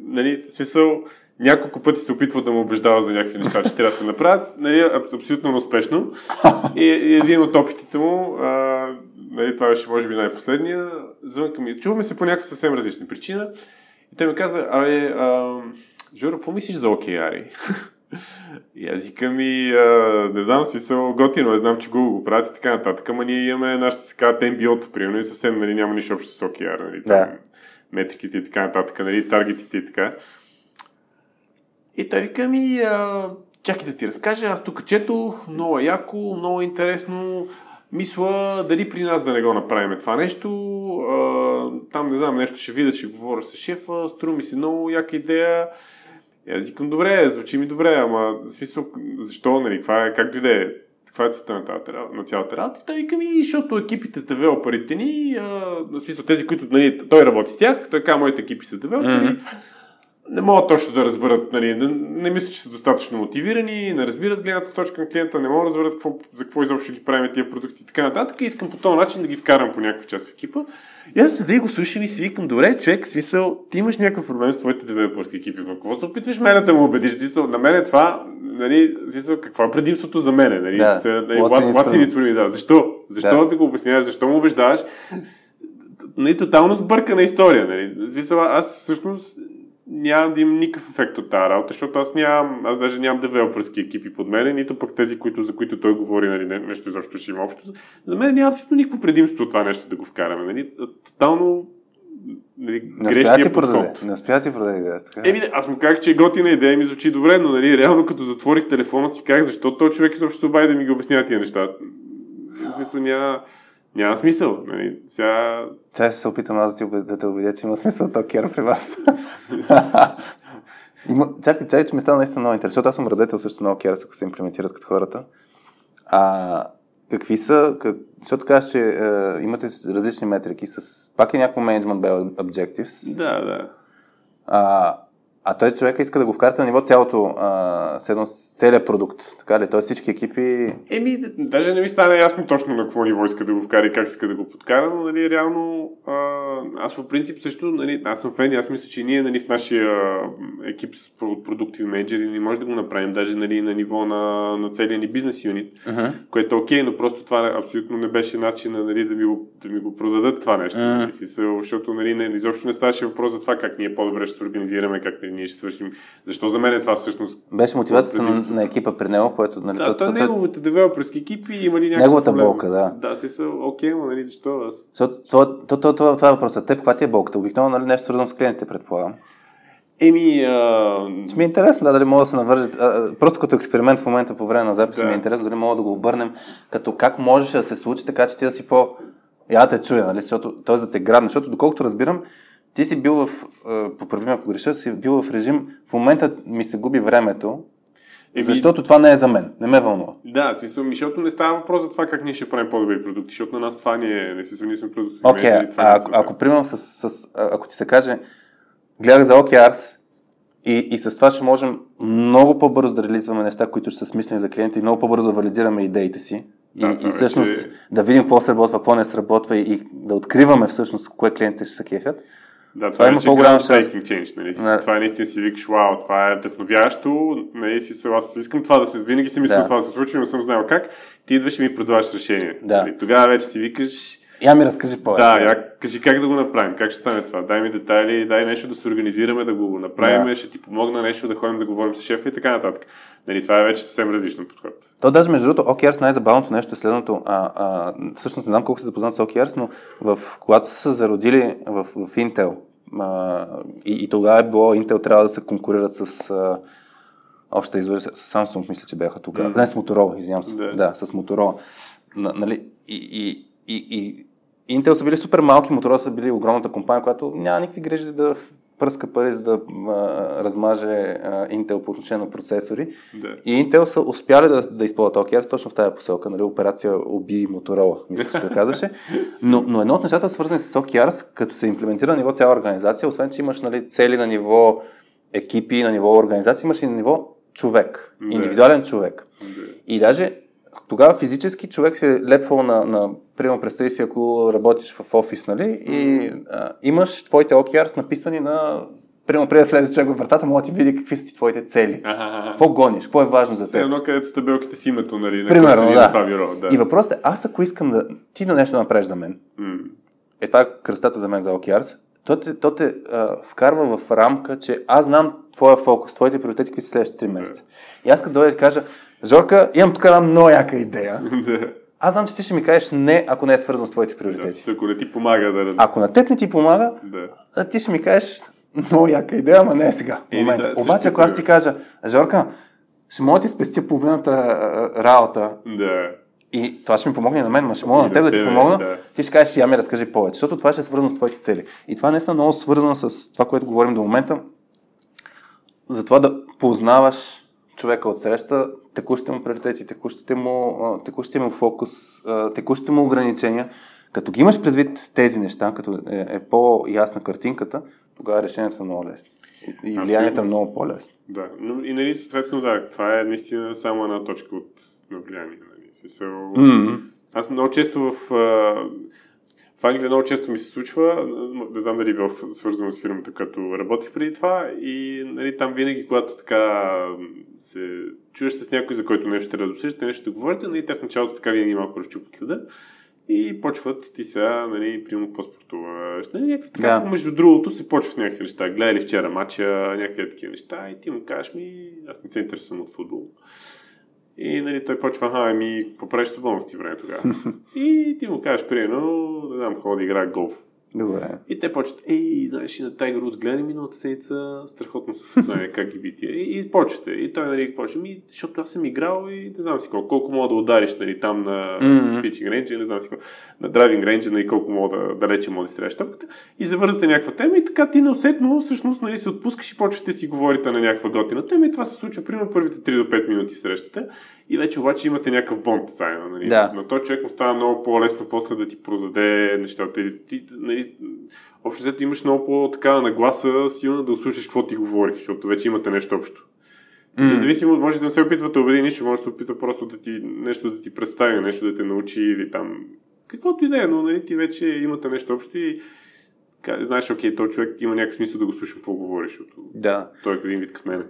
нали, смисъл, няколко пъти се опитва да му убеждава за някакви неща, че трябва да се направят. Нали, аб- абсолютно неуспешно. И, и един от опитите му, а, нали, това беше може би най-последния, звънка ми. Чуваме се по някаква съвсем различна причина. И той ми каза, абе, а, Жоро, какво мислиш за океари? И аз викам и, а, не знам, смисъл готино, е, знам, че Google го правят и така нататък, ама ние имаме нашата се казва MBO-то, примерно, и съвсем нали, няма нищо общо с OKR, нали,
Да.
там, метриките и така нататък, нали, таргетите и така. И той вика ми, чакай да ти разкажа, аз тук четох, много е яко, много е интересно, мисля дали при нас да не го направим това нещо, а, там не знам, нещо ще видя, ще говоря с шефа, струва ми се много яка идея. И аз викам, добре, звучи ми добре, ама в смисъл, защо, нали, каква е, как дойде, каква е целта на, тази на цялата работа? И той вика ми, защото екипите с девелоперите ни, а, в смисъл тези, които, нали, той работи с тях, той казва, моите екипи с девелопери,
Мгм.
Не могат точно да разберат, нали, не, не мисля, че са достатъчно мотивирани, не разбират гледната точка на клиента, не могат да разберат какво, за какво изобщо ги правим тия продукти и така нататък. И искам по този начин да ги вкарам по някаква част в екипа. И аз седа и го слушам и си викам, добре, човек, смисъл, ти имаш някакъв проблем с твоите девелопърски екипи. Какво се опитваш мене да му убедиш? Смисъл, на мен е това, нали, смисъл, какво е предимството за мене? Нали?
Да.
Се, нали, what,
me?
Да. Защо? Защо
Да.
да. го обясняваш? Защо му убеждаваш? нали, тотално сбъркана история. Нали. Смисъл, аз всъщност нямам да имам никакъв ефект от тази работа, защото аз нямам, аз даже нямам девелоперски екипи под мен, нито пък тези, които, за които той говори, нали, не- нещо изобщо ще има общо. За мен няма абсолютно никакво предимство това нещо да го вкараме. Нали. Тотално нали,
Не успя ти продаде. Не успя ти продаде идеята. Така.
Еми, аз му казах, че е готина идея ми звучи добре, но нали, реално като затворих телефона си казах, защо този човек изобщо обади да ми ги обяснява тия неща. В смисъл няма, няма смисъл. Нали. Сега
Сега ще се опитам аз да, ти, да те убедя, че има смисъл то кера при вас. има, чакай, чакай, че ми стана наистина много интересно, защото аз съм радетел също на OKRs, ако се имплементират като хората. А, какви са, как, защото казваш, че е, имате различни метрики с, пак е някакво management objectives,
да, да.
а, а той човека иска да го вкарате на ниво цялото, а, седно, целият продукт, така ли? Той всички екипи,
Еми, даже не ми стана ясно точно на какво ниво иска да го вкара и как иска да го подкара, но нали, реално а, аз по принцип също, нали, аз съм фен и аз мисля, че ние нали, в нашия екип с про- продуктиви менеджери не може да го направим даже нали, на ниво на, на целия ни бизнес юнит,
uh-huh.
което е окей, но просто това абсолютно не беше начин нали, да, ми го, да ми го продадат това нещо.
Мгм.
Нали, защото нали, не, изобщо не ставаше въпрос за това как ние по-добре ще се организираме, как нали, ние ще свършим. Защо за мен е това всъщност
беше мотивацията на, на екипа при него, което, нали,
да,
то-
той
то-
неговите девелоперски екипи има ли някакъв
Неговата
проблем?
болка, да.
Да, си са окей, но нали защо аз?
Защото това, това, това, това, това е въпросът. Теб каква ти е болката? Обикновено нали, нещо свързано с клиентите, предполагам.
Еми, а...
Ще ми е интересно, да, дали мога да се навържат. а, а, Просто като експеримент в момента по време на записа
Да.
ми е интересно, дали мога да го обърнем, като как можеше да се случи, така че ти да си по... Я да те чуя, нали? Защото, т.е. да те грабне, защото доколкото разбирам, ти си бил в, а, поправим ако греша, си бил в режим, в момента ми се губи времето, Еми... Защото това не е за мен. Не ме вълнува.
Да, в смисъл, защото не става въпрос за това как ние ще правим по-добри продукти, защото на нас това ни е, не си ние сме продукти.
Окей, okay, а, ако, ако, примерно с, с, ако ти се каже, гледах за OKRs и, и с това ще можем много по-бързо да реализваме неща, които ще са смислени за клиента и много по-бързо да валидираме идеите си. И, да, и всъщност вече... да видим какво сработва, какво не сработва и, и да откриваме всъщност кое клиентите ще се кефят.
Да, това, това има по-голяма шанс. Change, нали? Не. Това е наистина си викаш, вау, това е вдъхновящо, нали, си, аз искам това да се, винаги си мисля да. това да се случи, но съм знал как, ти идваш и ми продаваш решение. Да. Нали? Тогава вече си викаш,
я ми разкажи повече.
Да, я кажи как да го направим, как ще стане това. Дай ми детайли, дай нещо да се организираме, да го направим, да. ще ти помогна нещо да ходим да говорим с шефа и така нататък. Нали, това е вече съвсем различно подход.
То даже между другото, OKRs най-забавното нещо е следното. А, а, всъщност не знам колко се запознат с OKRs, но в, когато са се зародили в, в Intel, а, и, и тогава е било Intel трябва да се конкурират с а, обща извори, с Samsung мисля, че бяха тогава. Mm. Не, с Motorola, извинявам се. Да, да с Motorola. нали, и, и, и, и Intel са били супер малки, Motorola са били огромната компания, която няма никакви грижи да пръска пари, за да а, размаже а, Intel по отношение на процесори. Да. И Intel са успяли да, да използват OKRs точно в тази посока, нали, операция Оби Motorola, мисля, че се казваше. Но, но едно от нещата, свързани с OKRs, като се имплементира на ниво цяла организация, освен, че имаш нали, цели на ниво екипи, на ниво организация, имаш и на ниво човек, да. индивидуален човек. Да. И даже тогава физически човек си е лепвал на, на примерно представи си, ако работиш в офис, нали, и а, имаш твоите OKRs написани на Примерно, преди да влезе човек в вратата, мога да ти види какви са ти твоите цели. Какво гониш? Какво е важно за теб?
Едно където са табелките си името, нали?
Примерно, да. Това бюро, да. И въпросът е, аз ако искам да ти да нещо направиш за мен, mm. е това е кръстата за мен за OKRs, то те, то те а, вкарва в рамка, че аз знам твоя фокус, твоите приоритети, какви са следващите 3 месеца. Yeah. И аз като дойда да кажа, Жорка, имам тук една много яка идея. Аз знам, че ти ще ми кажеш не, ако не е свързано с твоите приоритети.
Да, ако не ти помага да...
Ако на теб не ти помага, да. ти ще ми кажеш много яка идея, ама не е сега. Е, момента. Да, Обаче, ако аз ти кажа, Жорка, ще мога да ти спестя половината работа.
Да.
И това ще ми помогне на мен, но ще мога на теб да ти помогна. Да. Ти ще кажеш, я ми разкажи повече, защото това ще е свързано с твоите цели. И това не е много свързано с това, което говорим до момента. За това да познаваш човека от среща, текущите му приоритети, текущите му, текущите му фокус, текущите му ограничения. Като ги имаш предвид тези неща, като е, е по-ясна картинката, тогава решенията са много лесни. И, и влиянието е много по-лесно.
Да, но и нали, съответно, да, това е наистина само една точка от на влияние. Нали. Смисъл, mm-hmm. Аз много често в в Англия много често ми се случва, не знам дали е било свързано с фирмата, като работих преди това и нали, там винаги, когато така се чуеш с някой, за който нещо трябва да обсъждате, нещо да говорите, нали, те в началото така винаги малко разчупват леда и почват ти сега, нали, примерно, какво спортуваш. Нали, някакви, така, да. между другото се почват някакви неща. Гледа ли вчера матча, някакви такива неща и ти му кажеш ми, аз не се интересувам от футбол. И нали, той почва, аха, ами, какво правиш свободно в ти време тогава? и ти му кажеш, примерно, не знам, ходи игра голф.
Добре.
И те почват, ей, знаеш, и на Тайгър Рус гледали миналата седмица, страхотно се знае как ги види. И, и почвате. И той, нали, почва, ми, защото аз съм играл и не знам си колко, колко мога да удариш, нали, там на mm-hmm. pitching range, не знам си колко, на driving range, нали, колко мога да, далече мога да стреляш топката. И завързвате някаква тема и така ти неусетно, всъщност, нали, се отпускаш и почвате си говорите на някаква готина тема и това се случва, примерно, първите 3 до 5 минути срещате. И вече обаче имате някакъв бонт заедно. Нали? Да. Но той човек му става много по-лесно после да ти продаде нещата. И, ти, нали, общо взето имаш много по-такава нагласа силна да услушаш какво ти говори, защото вече имате нещо общо. Mm. Независимо, може да не се опитва да убеди нищо, може да се опитва просто да ти, нещо да ти представи, нещо да те научи или там каквото и да е, но нали, ти вече имате нещо общо и знаеш, окей, този човек има някакъв смисъл да го слушам какво говориш,
да.
той е един вид като мен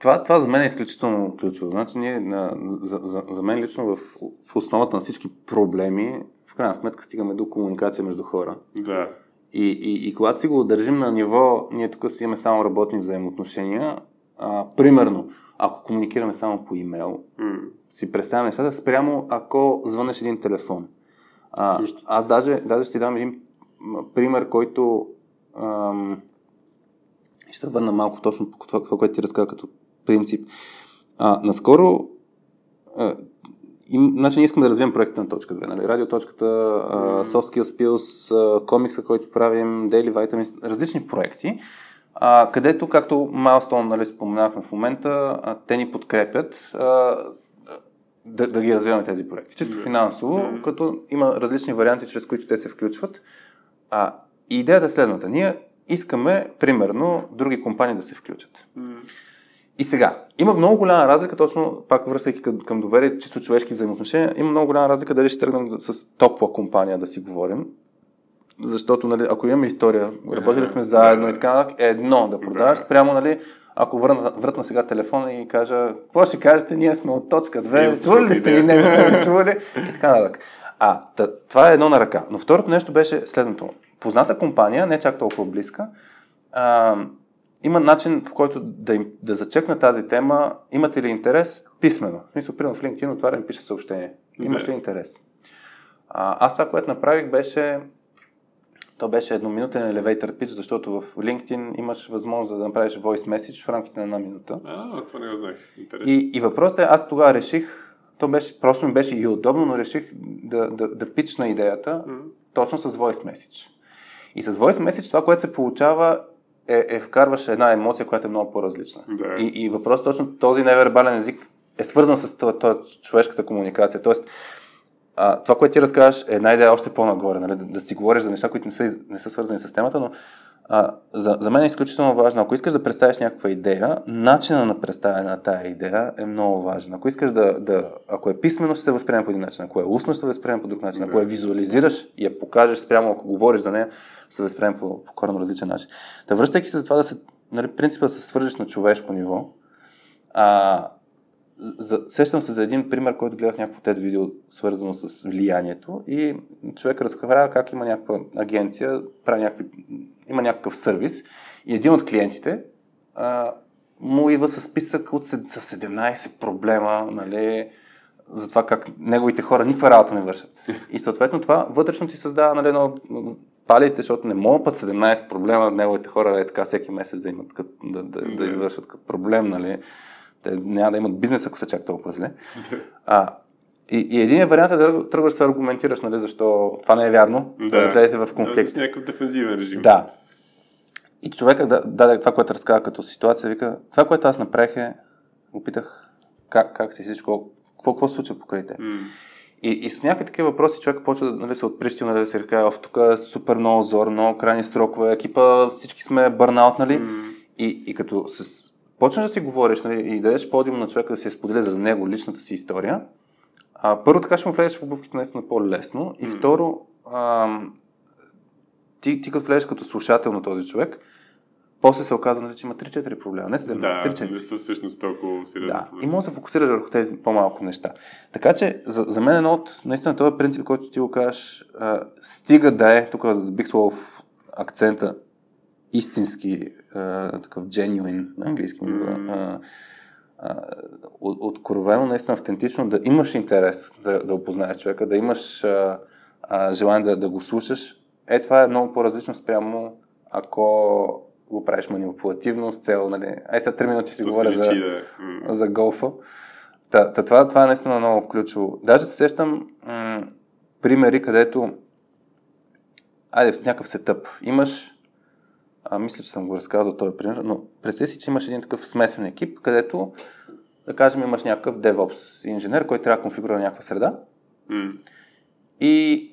това, това за мен е изключително ключово. Значи, ние, на, за, за, за мен лично в, в основата на всички проблеми, в крайна сметка стигаме до комуникация между хора.
Да.
И, и, и когато си го държим на ниво, ние тук си имаме само работни взаимоотношения, а, примерно, ако комуникираме само по имейл, mm. си представяме нещата, спрямо ако звънеш един телефон. А, аз даже, даже ще ти дам един пример, който ам, ще се върна малко точно по това, това което ти разказа като принцип. А, наскоро, а, им, значи ние искаме да развием проекта на точка 2, нали? Радиоточката, uh, Soft Skills Pills, комикса, който правим, Daily Vitamins, различни проекти, а, където, както Milestone нали, споменахме в момента, а, те ни подкрепят а, да, да ги развиваме тези проекти. Чисто финансово, mm-hmm. като има различни варианти, чрез които те се включват. А, идеята е следната. Ние искаме, примерно, други компании да се включат. Mm-hmm. И сега, има много голяма разлика, точно пак връщайки към, доверие, чисто човешки взаимоотношения, има много голяма разлика дали ще тръгнем с топла компания да си говорим, защото, нали, ако имаме история, работили сме заедно и така е едно да продаваш, спрямо, нали, ако върна, вратна сега телефона и кажа, какво ще кажете, ние сме от точка 2, чували ли сте ни, не, не сме чували и така нататък. А, това е едно на ръка. Но второто нещо беше следното. Позната компания, не чак толкова близка, а, има начин, по който да, им, да зачекна тази тема. Имате ли интерес? Писмено. В смисъл, примерно в LinkedIn отварям, пише съобщение. Имаш ли интерес? А, аз това, което направих, беше то беше едноминутен elevator pitch, защото в LinkedIn имаш възможност да направиш voice message в рамките на една минута.
А, това не го знаех.
И, и въпросът е, аз тогава реших, то беше, просто ми беше и удобно, но реших да, да, да пична идеята mm-hmm. точно с voice message. И с voice message това, което се получава е, е вкарваш една емоция, която е много по-различна.
Да.
И, и въпросът точно този невербален език е свързан с това, това човешката комуникация. Тоест, а, това, което ти разказваш, е една идея още по-нагоре, нали? да, да си говориш за неща, които не са, не са свързани с темата, но а, за, за мен е изключително важно. Ако искаш да представиш някаква идея, начина на представяне на тая идея е много важен. Ако искаш да, да ако е писмено, ще се възприеме по един начин, ако е устно, ще се възприеме по друг начин, ако я визуализираш и я покажеш спрямо, ако говориш за нея, ще се възприеме по, по коренно различен начин. Та връщайки се за това да се, нали, принципа да се свържеш на човешко ниво, а, за, сещам се за един пример, който гледах някакво TED видео, свързано с влиянието и човек разказва как има някаква агенция, прави някакви, има някакъв сервис и един от клиентите а, му идва с списък от с 17 проблема, нали, за това как неговите хора никаква работа не вършат. И съответно това вътрешно ти създава нали, едно палите, защото не мога път 17 проблема неговите хора е така всеки месец да имат кът, да, да, да, да извършват като проблем, нали те няма да имат бизнес, ако са чак толкова зле. А, и, и един вариант е да тръгваш да аргументираш, нали, защо това не е вярно, да, да влезете в конфликт.
Да, някакъв дефензивен режим.
Да. И човека да, даде това, което разказва като ситуация, вика, това, което аз направих е, опитах как, как си всичко, какво, какво се случва покрай те. Mm. И, и с някакви такива въпроси човек почва да нали, се отприщи, нали, да се река, тук е супер много зор, много крайни срокове, екипа, всички сме бърнаут, нали? Mm. И, и като с почнеш да си говориш нали, и дадеш подиум на човека да си споделя за него личната си история, а, първо така ще му влезеш в обувките наистина по-лесно и второ, а, ти, ти като влезеш като слушател на този човек, после се оказа, нали, че има 3-4 проблема, не 7,
да, 3-4. не са всъщност толкова сериозни
Да, проблеми. и може да се фокусираш върху тези по-малко неща. Така че, за, за мен едно от, наистина, този принцип, който ти го кажеш, а, стига да е, тук бих сложил в акцента, истински а, такъв genuine, на английски ми mm. откровено, наистина автентично, да имаш интерес да, да опознаеш човека, да имаш а, а, желание да, да го слушаш, е това е много по-различно спрямо ако го правиш манипулативно с цел, нали, ай сега 3 минути си говоря за, да. за голфа. Та, та, това, това е наистина много ключово. Даже се сещам м- примери, където айде в някакъв сетъп. Имаш а, мисля, че съм го разказал този пример, но представи си, че имаш един такъв смесен екип, където, да кажем, имаш някакъв DevOps инженер, който трябва да конфигурира някаква среда. Mm. И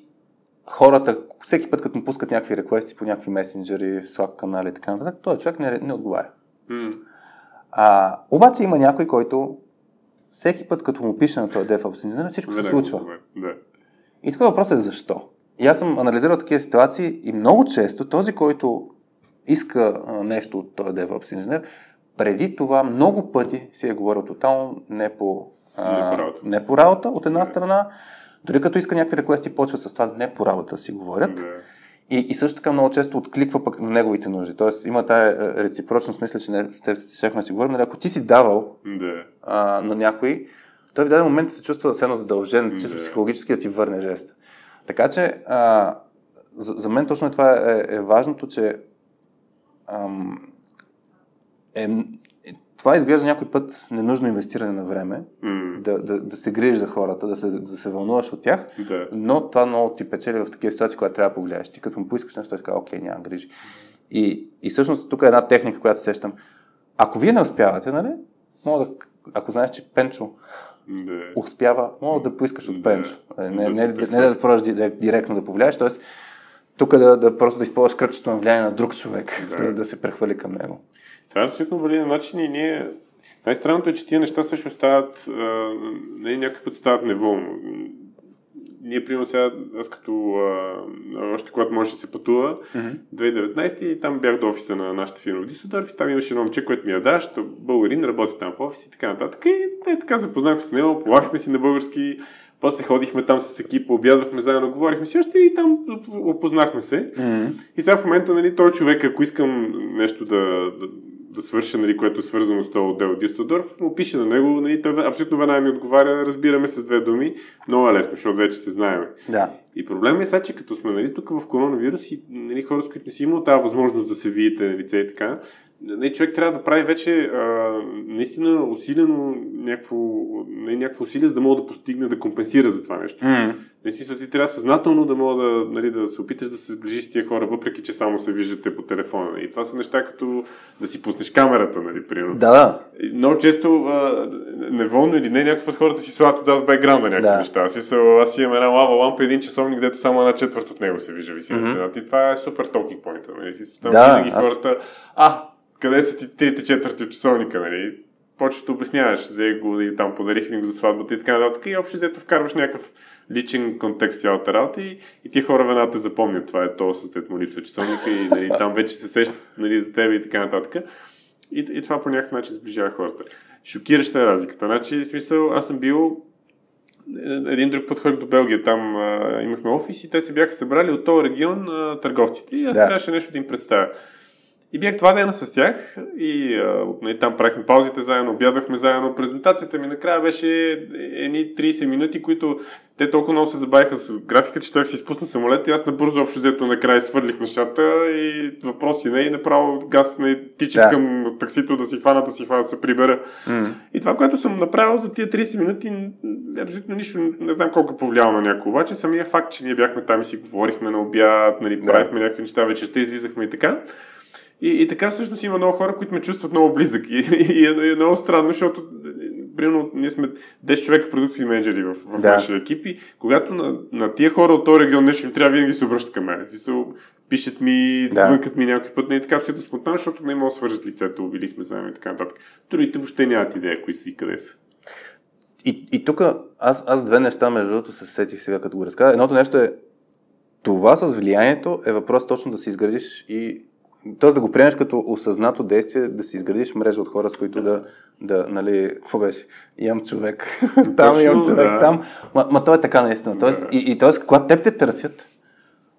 хората, всеки път, като му пускат някакви реквести по някакви месенджери, Slack канали и така нататък, този човек не, не отговаря. Mm. А, обаче има някой, който всеки път, като му пише на този DevOps инженер, всичко се случва.
Да.
И така въпросът е защо. И аз съм анализирал такива ситуации и много често този, който иска нещо от този DevOps инженер, преди това много пъти си е говорил тотално не по,
а, не по, работа.
не по работа от една не. страна, дори като иска някакви реквести, почва с това не по работа си говорят. Не. И, и също така много често откликва пък на неговите нужди. Тоест има тая реципрочност, мисля, че не, с теб шехме си говорим, ако ти си давал
да.
а, на някой, той в даден момент се чувства едно задължен, чисто психологически да ти върне жеста. Така че а, за, за мен точно това е, е важното, че ам, е, е, това изглежда някой път ненужно инвестиране на време,
mm.
да, да, да се грижиш за хората, да се, да се вълнуваш от тях,
да.
но това много ти печели в такива ситуации, когато трябва да повлияеш. Ти като му поискаш нещо, той казва, окей, няма грижи. И, и всъщност тук е една техника, която сещам. Ако вие не успявате, нали, мога да, ако знаеш, че Пенчо
Да.
успява, мога да поискаш от
Да.
Пенчо. Не, не,
Да
не,
те
не, да пробваш директ, директно да повлияеш, т.е. тук да, да просто да използваш кръчето на влияние на друг човек,
Да.
да, да се прехвали към него.
Това е абсолютно валиден начин и ние... Най-странното е, че тия неща също стават... А, не, някой път стават неволно. Ние, примерно сега, аз като... А, още когато може да се пътува, 2019 и там бях до офиса на нашата фирма в Дисодорф и там имаше едно момче, което ми я даш, българин, работи там в офис и така нататък. И те така запознахме с него, плахме си на български, после ходихме там с екипа, обядвахме заедно, говорихме си още и там опознахме се. И сега в момента, нали, той човек, ако искам нещо да, да, да свърша, нали, което е свързано с този отдел от Дистодорф, му пише на него, нали, той абсолютно веднага ми отговаря, разбираме се с две думи, много е лесно, защото вече се знаем.
Да.
И проблемът е сега, че като сме нали, тук в коронавирус и нали, хора, с които не си имал тази възможност да се видите на лице и така, нали, човек трябва да прави вече а, наистина усилено някакво, нали, някакво усилие, за да мога да постигне, да компенсира за това нещо.
М.
В смисъл, ти трябва съзнателно да мога да, нали, да се опиташ да се сближиш с тия хора, въпреки че само се виждате по телефона. И това са неща като да си пуснеш камерата, нали, примерно.
Да, да.
Много често а, неволно или не, някакъв път хората си слагат отзад бекграунда някакви
Да.
неща. В Смисъл, аз имам една лава лампа, един часовник, където само една четвърт от него се вижда виси на стената. И това е супер talking point. Нали? Си, там
Да,
винаги
аз-
хората, а, къде са ти трите четвърти от часовника, нали? Почваш обясняваш, взе го и там подарих ми го за сватбата и така нататък. И общо взето вкарваш някакъв личен контекст цялата работа и, и тия хора веднага те запомнят. Това е то, с му липсва часовника и нали, там вече се сещат нали, за тебе и така нататък. И, и това по някакъв начин сближава хората. Шокираща е разликата. Значи, в смисъл, аз съм бил е, един друг път ходих до Белгия, там а, имахме офис и те се бяха събрали от този регион а, търговците и аз
Да.
трябваше нещо да им представя. И бях това дена с тях и а, нали, там правихме паузите заедно, обядвахме заедно. Презентацията ми накрая беше едни 30 минути, които те толкова много се забавиха с графика, че той си изпусна самолет и аз набързо общо взето накрая свърлих нещата и въпроси не и направо газ не тичах
Да.
към таксито да си хвана, да си хвана, да се прибера.
М.
И това, което съм направил за тия 30 минути, н- абсолютно нищо, не знам колко е повлияло на някой, обаче самия факт, че ние бяхме там и си говорихме на обяд, нали,
Да.
правихме някакви неща, вечерта излизахме и така. И, и така всъщност има много хора, които ме чувстват много близък. И, и, е, е много странно, защото примерно ние сме 10 човека продуктови менеджери в, в
Да.
нашия екип и когато на, на тия хора от този регион нещо им трябва, винаги се обръщат към мен. В смисъл, пишат ми,
Да.
звънкат ми някой път, не е така абсолютно спонтанно, защото не могат да свържат лицето, били сме заедно и така нататък. Другите въобще нямат идея кои са и къде са.
И, и тук аз, аз две неща, между другото, се сетих сега, като го разказа. Едното нещо е, това с влиянието е въпрос точно да си изградиш и т.е. да го приемеш като осъзнато действие, да си изградиш мрежа от хора, с които да, да нали, какво беше? Имам човек, там
Точно,
имам човек,
да.
там. Ма, ма то е така наистина. Тоест,
Да.
и, и т.е. когато теб те търсят,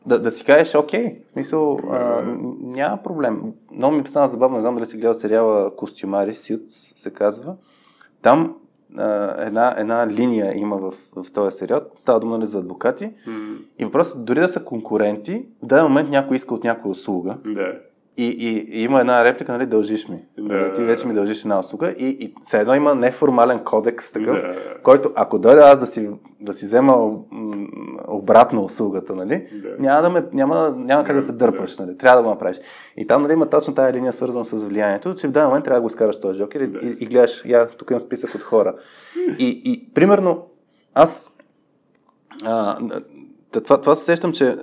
да, да си кажеш, окей, в смисъл, а, няма проблем. Много ми стана забавно, не знам дали си гледал сериала Костюмари, Сюц се казва. Там а, една, една линия има в, в този сериал. Става дума нали, за адвокати.
М,
И въпросът дори да са конкуренти, в даден момент някой иска от някоя услуга
Да.
И, и, и има една реплика, нали, дължиш ми.
Да.
Нали, ти вече ми дължиш една услуга и, и все едно има неформален кодекс такъв,
Да.
който ако дойда аз да си, да си взема обратно услугата, нали,
Да.
няма, да ме, няма, няма как да се дърпаш, нали, трябва да го направиш. И там нали, има точно тази линия свързана с влиянието, че в даден момент трябва да го изкараш този жокер и,
Да.
и, и гледаш, я, тук имам списък от хора. И, и примерно, аз а, това, това се сещам, че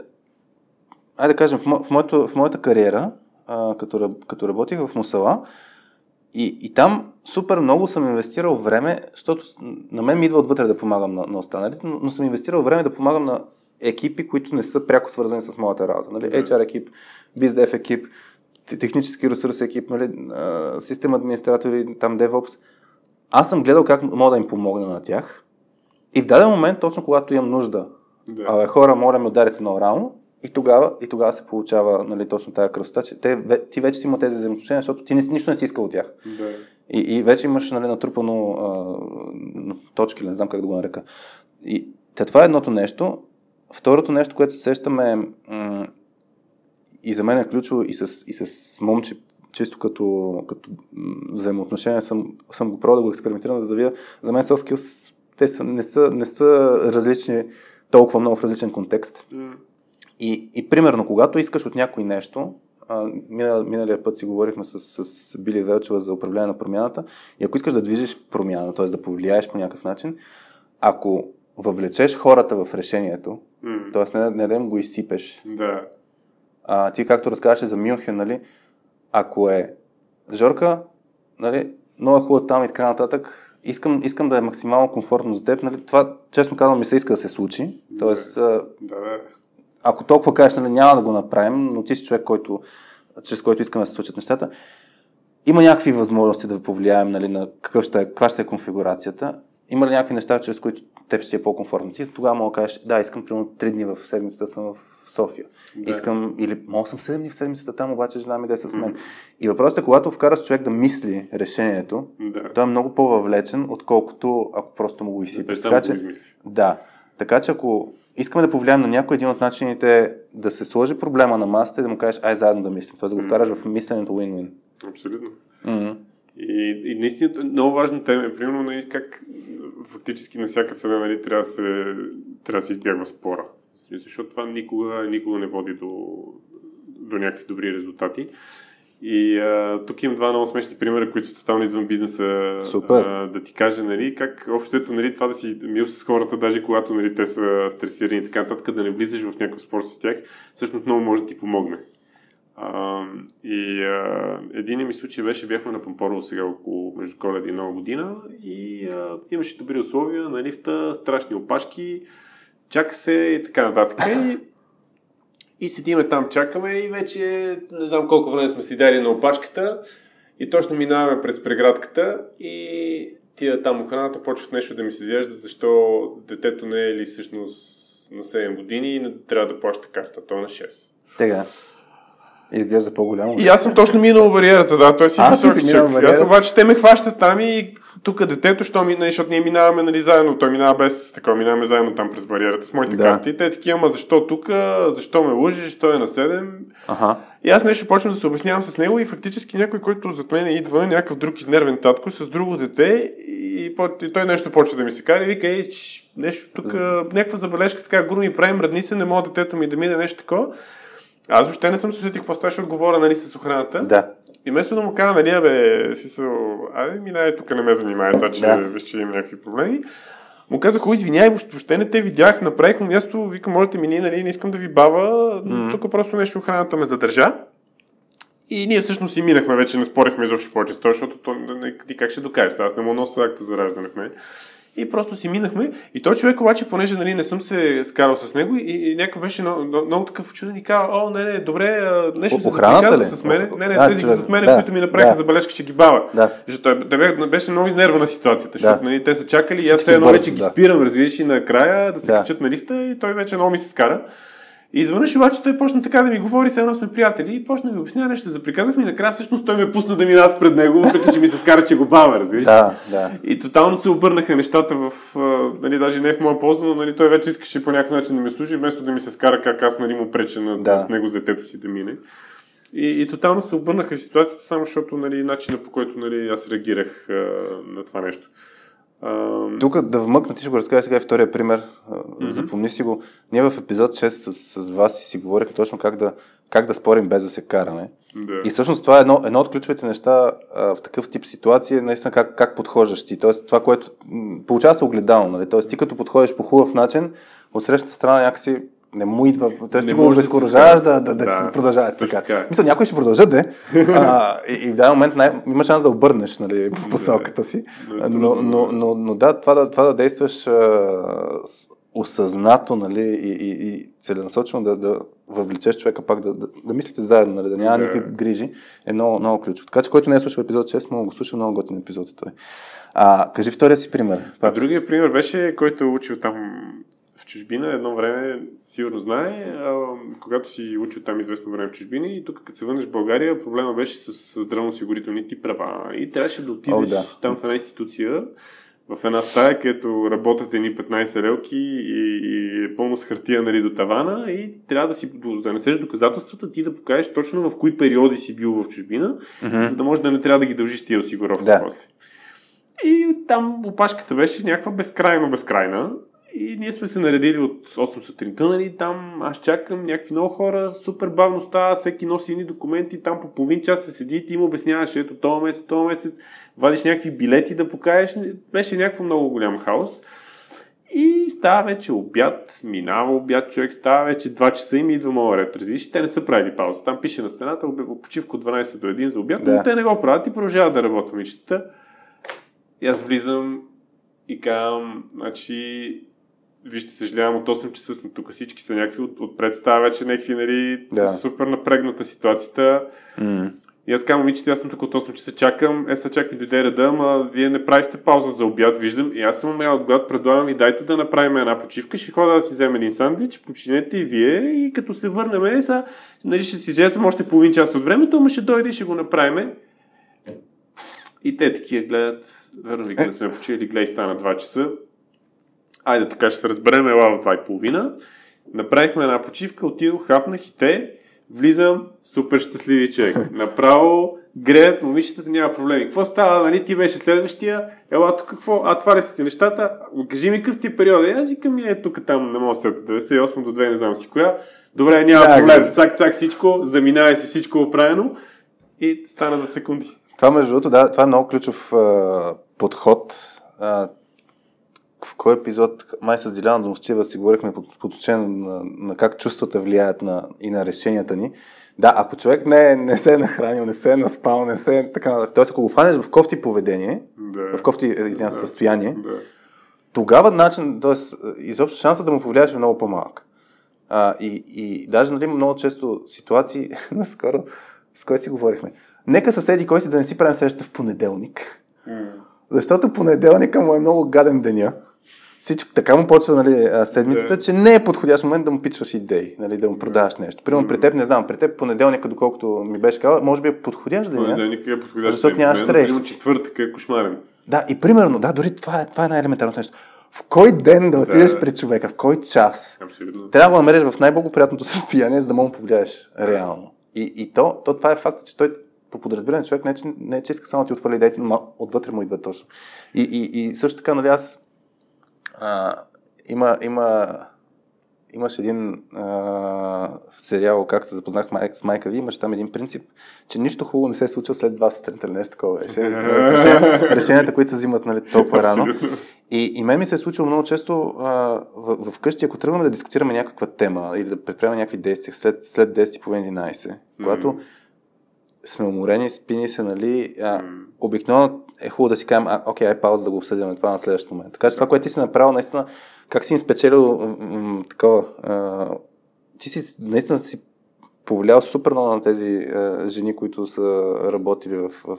айде да кажем, в, мо, в, моето, в моята кариера, а, като, като работих в Мусала, и, и там супер много съм инвестирал време, защото на мен ми идва отвътре да помагам на, на останалите, но, но съм инвестирал време да помагам на екипи, които не са пряко свързани с моята работа. Нали? HR екип, BizDev екип, технически ресурс екип, нали? систем администратори, там DevOps. Аз съм гледал как мога да им помогна на тях. И в даден момент, точно когато имам нужда,
Да.
Хора, моля ме ударите на орално. И тогава, и тогава се получава нали, точно тази красота, че те, ти вече си има тези взаимоотношения, защото ти не, нищо не си искал от тях.
Да.
И, и вече имаш нали, натрупано а, точки, не знам как да го нарека. И те, това е едното нещо. Второто нещо, което се сещаме м- и за мен е ключово и с, и с момче, чисто като, като взаимоотношение, съм, съм го пробвал да го експериментирам, за да видя. За мен soft skills, те са, не, са, не са различни толкова много в различен контекст.
М,
И, и примерно, когато искаш от някой нещо, а, минал, миналия път си говорихме с, с Били Велчева за управление на промяната. И ако искаш да движиш промяна, т.е. да повлияеш по някакъв начин, ако въвлечеш хората в решението,
М.
т.е. не, не да им го изсипеш,
Да.
а, ти както разказваше за Мюнхен, нали, ако е Жорка, нали, много е хубаво там и така нататък, искам, искам да е максимално комфортно за теб, нали, това честно казвам ми се иска да се случи, а,
Да, да.
Ако толкова кажеш, нали, няма да го направим, но ти си човек, който, чрез който искаме да се случат нещата, има някакви възможности да повлияем нали, на какъв ще е, каква ще е конфигурацията. Има ли някакви неща, чрез които теб ще е по-комфортно? Ти тогава мога да кажеш, да, искам примерно 3 дни в седмицата да съм в София.
Да.
Искам, или мога да съм 7 дни в седмицата там, обаче жена ми да е с мен. И въпросът е, когато вкараш човек да мисли решението,
Да.
той е много по-въвлечен, отколкото ако просто му го изсипеш.
само
Така че, да. Така че ако искаме да повлияем на някой, един от начините да се сложи проблема на масата и да му кажеш, ай заедно да мислим. Тоест да го вкараш в мисленето win-win.
Абсолютно.
Mm-hmm.
И, и наистина много важна тема е, примерно, нали, как фактически на всяка цена нали, трябва, да се, трябва да се избягва спора. Защото това никога, никога не води до, до някакви добри резултати. И а, тук имам два много смешни примера, които са тотално извън бизнеса.
Супер.
А, да ти кажа, нали, как общото, нали, това да си мил с хората, даже когато нали, те са стресирани и така нататък, да не влизаш в някакъв спор с тях, всъщност много може да ти помогне. А, и а, един ми случай беше, бяхме на Пампорово сега около между коледа и нова година и а, имаше добри условия на лифта, страшни опашки, чака се и така нататък. И, и седиме там, чакаме и вече не знам колко време сме седяли на опашката и точно минаваме през преградката и тия там охраната почват нещо да ми се изяждат, защо детето не е ли всъщност на 7 години и трябва да плаща карта, то е на 6.
Тега. Изглежда по-голямо.
И аз съм точно минал бариерата, да, той си
А, ти си минал?
Аз обаче те ме хващат там и тук детето, що ми, нали, защото ние минаваме нали, заедно, той минава без такова, минаваме заедно там през бариерата с моите
Да.
карти. И те такива, ама защо тук, защо ме лъжиш, той е на 7.
Аха.
И аз нещо почвам да се обяснявам с него и фактически някой, който зад мен идва, някакъв друг изнервен татко с друго дете и, и той нещо почва да ми се кара и вика, ей, нещо тук, някаква забележка, така гру ми прави, мръдни се, не мога детето ми да мине нещо такова. Аз въобще не съм се усетил какво става, защото говоря нали, с охраната.
Да.
И вместо да му кажа, нали, бе, смисъл, айде, минай тук, не ме занимай, сега, че
Да.
виж, че има някакви проблеми. Му казах, о, извиняй, въобще, не те видях, направих му място, викам, можете ми, ние, нали, не искам да ви бава, mm-hmm. тук просто нещо охраната ме задържа. И ние всъщност си минахме, вече не спорихме изобщо повече с той, защото то, не- ти как ще докажеш, аз не му нося акта за раждане в мен. И просто си минахме. И той човек обаче, понеже нали, не съм се скарал с него, и, и някой беше много, много, много такъв очуден и каза, о, не, не, добре, нещо се
ли?
с мене. Не, не,
А,
тези
човек,
зад мене,
да,
които ми направиха
да.
забележка, ще ги бава.
Да.
Защото той бе- беше много изнервана ситуацията, защото
Да.
нали, те са чакали и аз все едно вече ги
да.
спирам, разбираш, и накрая да се
Да.
качат на лифта и той вече много ми се скара. И изведнъж обаче той почна така да ми говори, едно сме приятели и почна да ми обяснява нещо, заприказахме и накрая всъщност той ме пусна да мина аз пред него, въпреки че ми се скара, че го бава, разбираш.
Да, да.
И тотално се обърнаха нещата в, нали, даже не в моя полза, но нали, той вече искаше по някакъв начин да ми служи, вместо да ми се скара как аз нали, му преча на
да.
него с детето си да мине. И, и тотално се обърнаха ситуацията, само защото нали, начина по който нали, аз реагирах а, на това нещо.
Тук да вмъкна, ти ще го разкажа сега и втория пример. Mm-hmm. Запомни си го. Ние в епизод 6 с, с вас си говорихме точно как да, как да спорим без да се караме.
да.
И всъщност това е едно, едно от ключовите неща а, в такъв тип ситуация, наистина как, как подхождаш ти. Тоест това, което м, получава се огледално. Нали? Тоест ти като подходиш по хубав начин, от срещата страна някакси не му идва.
Не
ти го
може да се
обезкуражаваш да, да, да,
Да,
се продължава да се
точно
така.
така е.
Мисля, някой ще продължат да е. а, и, и в даден момент най- има шанс да обърнеш нали, по посоката си. Но, но, но, но да, това да, това да действаш а, осъзнато нали, и, и, и целенасочено да, да въвлечеш човека пак да, да, да мислите заедно, нали, да няма
Да.
никакви грижи, е много, много ключово. Така че който не е слушал епизод 6, мога го слуша, много готин епизод е той. А, кажи втория си пример. Пак.
другия пример беше, който е учил там в чужбина, едно време сигурно знае, а, когато си учил там известно време в чужбина и тук като се върнеш в България, проблема беше с, с здравноосигурителните ти права. И трябваше да отидеш
О, да.
там в една институция, в една стая, където работят едни 15 релки и, и е пълно с хартия нали, до тавана и трябва да си занесеш доказателствата, ти да покажеш точно в кои периоди си бил в чужбина, mm-hmm. за да може да не трябва да ги дължиш тия осигуровки
Да.
после. И там опашката беше някаква безкрайно безкрайна. И ние сме се наредили от 8 сутринта, нали, там аз чакам някакви много хора, супер бавно става, всеки носи едни документи, там по половин час се седи и ти им обясняваш, ето този месец, този месец, вадиш някакви билети да покажеш, беше някакво много голям хаос. И става вече обяд, минава обяд, човек става вече 2 часа и ми идва моят ред. Разбираш, те не са правили пауза. Там пише на стената, почивка от 12 до 1 за обяд, да. но те не го правят и продължават да работят момичетата. И аз влизам и казвам, значи, вижте, съжалявам, от 8 часа съм тук, всички са някакви, от, отпред става вече някакви, нали, да. супер напрегната ситуацията. Mm. И аз казвам, момичета, аз съм тук от 8 часа, чакам, е, са чакам дойде реда, ама вие не правихте пауза за обяд, виждам. И аз съм умрял от глад, предлагам ви, дайте да направим една почивка, ще хода да си взема един сандвич, починете и вие и като се върнем, е, са, нали, ще си жертвам още половин час от времето, ама ще дойде и ще го направим. И те такива гледат, верно ви, не сме почили, гледай, стана 2 часа. Айде така ще се разберем, ела в 2 и половина. Направихме една почивка, отидох, хапнах и те, влизам, супер щастливи човек. Направо греят, момичетата няма проблеми. Какво става, нали? Ти беше следващия, ела тук какво? А, това ли са ти нещата? Кажи ми какъв ти е период. Аз и ми е тук там, не мога се 98 до 2, не знам си коя. Добре, няма да, проблем. Цак, цак, всичко, заминавай си всичко оправено и стана за секунди.
Това, между другото, да, това е много ключов а, подход. А, в кой епизод, май с Диляна Домощева си говорихме по, по отношение на, на как чувствата влияят на, и на решенията ни. Да, ако човек не, не се е нахранил, не се е наспал, не се е така... Тоест, ако го хванеш в кофти поведение, да. в кофти, извиня, да. състояние, да. тогава начин, т.е. изобщо шанса да му повлияеш е много по-малък. А, и, и даже нали, много често ситуации, наскоро, с кой си говорихме, нека съседи кой си да не си правим среща в понеделник. Mm. Защото понеделника му е много гаден деня. Всичко така му почва нали, седмицата, да. че не е подходящ момент да му пичваш идеи, нали, да му продаваш нещо. Примерно при теб, не знам, при теб понеделника, доколкото ми беше казал, може би е подходящ
деня. Понеделник е подходящ
Защото нямаш среща.
четвъртък е кошмарен.
Да, и примерно, да, дори това е, това е най-елементарното нещо. В кой ден да отидеш да. при човека, в кой час? Абсолютно. Трябва да го намериш в най-благоприятното състояние, за да му повлияеш реално. И, и то, то, това е факт, че той по подразбиране човек не, е, че, не е, че иска само да ти отвали идеите, но отвътре му идва точно. И, и, и също така, нали, аз а, има, има, имаш един а, сериал, как се запознах май, с майка ви, имаш там един принцип, че нищо хубаво не се е случило след два сутринта или нещо такова. Беше. решенията, които се взимат нали, толкова рано. И, и мен ми се е случило много често а, в, в къщи, ако тръгваме да дискутираме някаква тема или да предприемаме някакви действия след, след 10 по 11, mm-hmm. когато сме уморени, спини се, нали, а, обикновено е хубаво да си кажем, а, окей, ай пауза да го обсъдим това на следващия момент. Така че това, което ти си направил, наистина, как си им спечелил такова, а, ти си наистина си повлиял супер много на тези а, жени, които са работили в, в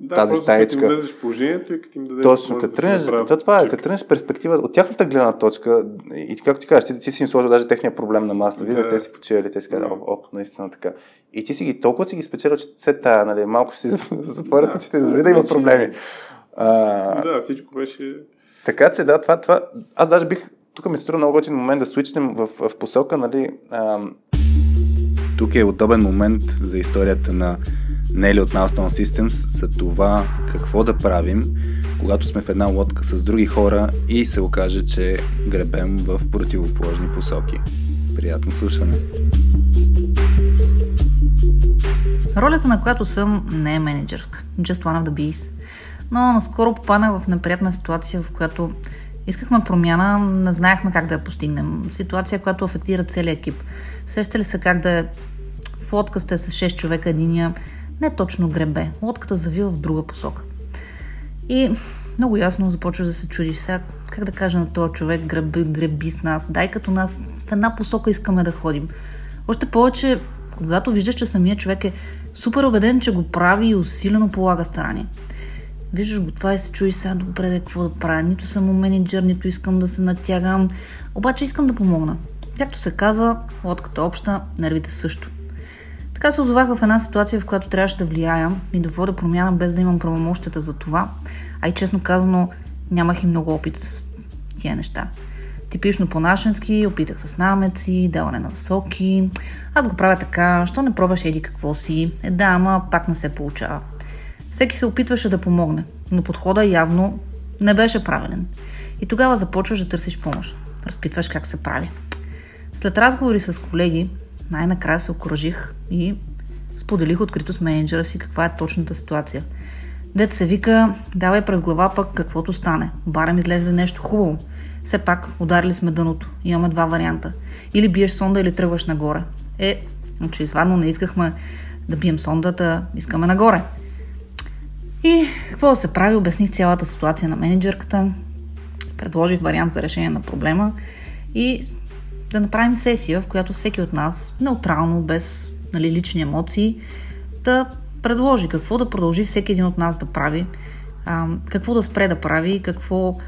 да,
тази стаечка. Да,
влезеш в положението и като им дадеш
Точно, като тръгнеш, да то, това е, като тръгнеш перспектива от тяхната гледна точка и както ти кажеш, ти, ти си им сложил даже техния проблем на масата, вие да. сте си почивали, те си казват, оп, оп, наистина така. И ти си ги толкова си ги спечелил, че се тая, нали, малко ще си затворят очите, дори да има проблеми.
А, да, всичко беше...
Така че да, това, това, аз даже бих, тук ми се струва много готин момент да свичнем в, в посока, нали, ам... тук е удобен момент за историята на Нели от Milestone Systems за това какво да правим, когато сме в една лодка с други хора и се окаже, че гребем в противоположни посоки. Приятно слушане!
Ролята на която съм не е менеджерска. Just one of the bees. Но наскоро попаднах в неприятна ситуация, в която искахме промяна, не знаехме как да я постигнем. Ситуация, която афектира целият екип. Сещали се как да е в лодка сте с 6 човека, единия не точно гребе. Лодката завива в друга посока. И много ясно започваш да се чудиш сега как да кажа на този човек греби, греби с нас, дай като нас в една посока искаме да ходим. Още повече, когато виждаш, че самия човек е супер убеден, че го прави и усилено полага старание. Виждаш го това и се чуеш сега добре да какво да правя. Нито съм менеджер, нито искам да се натягам. Обаче искам да помогна. Както се казва, лодката обща, нервите също. Така се озовах в една ситуация, в която трябваше да влияя и да вода промяна без да имам правомощията за това, а и честно казано нямах и много опит с тия неща. Типично по-нашенски, опитах с намеци, даване на соки. Аз го правя така, що не пробваш еди какво си. Е да, ама пак не се получава. Всеки се опитваше да помогне, но подхода явно не беше правилен. И тогава започваш да търсиш помощ. Разпитваш как се прави. След разговори с колеги, най-накрая се окоръжих и споделих открито с менеджера си каква е точната ситуация. Дет се вика, давай през глава пък каквото стане. Барем излезе нещо хубаво. Все пак ударили сме дъното. Имаме два варианта. Или биеш сонда, или тръгваш нагоре. Е, очевидно не искахме да бием сондата, искаме нагоре. И какво да се прави, обясних цялата ситуация на менеджерката, предложих вариант за решение на проблема и да направим сесия, в която всеки от нас, неутрално, без нали, лични емоции, да предложи какво да продължи всеки един от нас да прави, а, какво да спре да прави какво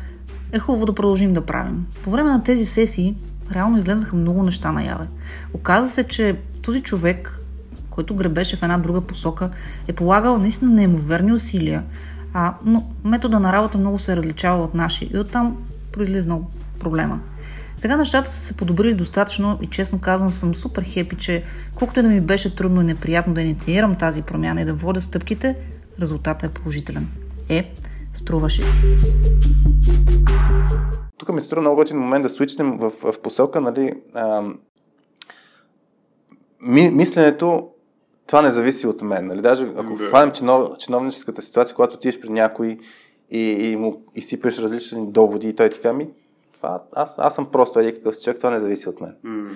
е хубаво да продължим да правим. По време на тези сесии реално излезнаха много неща наяве. Оказа се, че този човек, който гребеше в една друга посока, е полагал наистина неимоверни усилия, а, но метода на работа много се различава от наши и оттам произлезнал проблема. Сега нещата са се подобрили достатъчно и честно казвам съм супер хепи, че колкото и да ми беше трудно и неприятно да инициирам тази промяна и да водя стъпките, резултатът е положителен. Е, струваше си.
Тук ми струва много готин момент да свичнем в, в посока, нали, а, ми, мисленето, това не зависи от мен. Нали? Даже ако да. хванем чинов, чиновническата ситуация, когато отидеш при някой и, и му изсипеш различни доводи и той ти казва, ми, това, аз, аз съм просто един какъв човек, това не зависи от мен. Mm.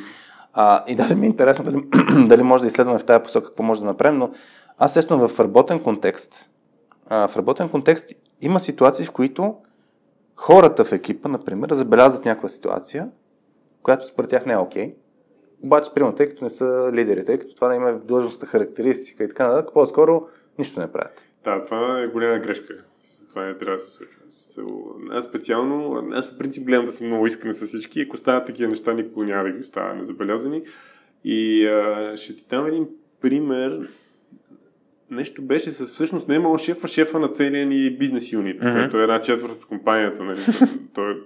А, и даже ми е интересно дали, дали може да изследваме в тази посока какво може да направим, но аз естествено в работен контекст, а, в работен контекст има ситуации, в които хората в екипа, например, забелязват някаква ситуация, която според тях не е окей. Okay, обаче, примерно, тъй като не са лидери, тъй като това не има в длъжността характеристика и така нататък, по-скоро нищо не правят.
Да, това е голяма грешка. Това не трябва да се случва. Аз специално, аз по принцип гледам да съм много искрен с всички. Ако стават такива неща, никога няма да ги оставя незабелязани. И а, ще ти дам един пример. Нещо беше с всъщност не е имало шефа, шефа на целия ни бизнес юнит, mm-hmm. който е една четвърт от компанията. Нали? Той, е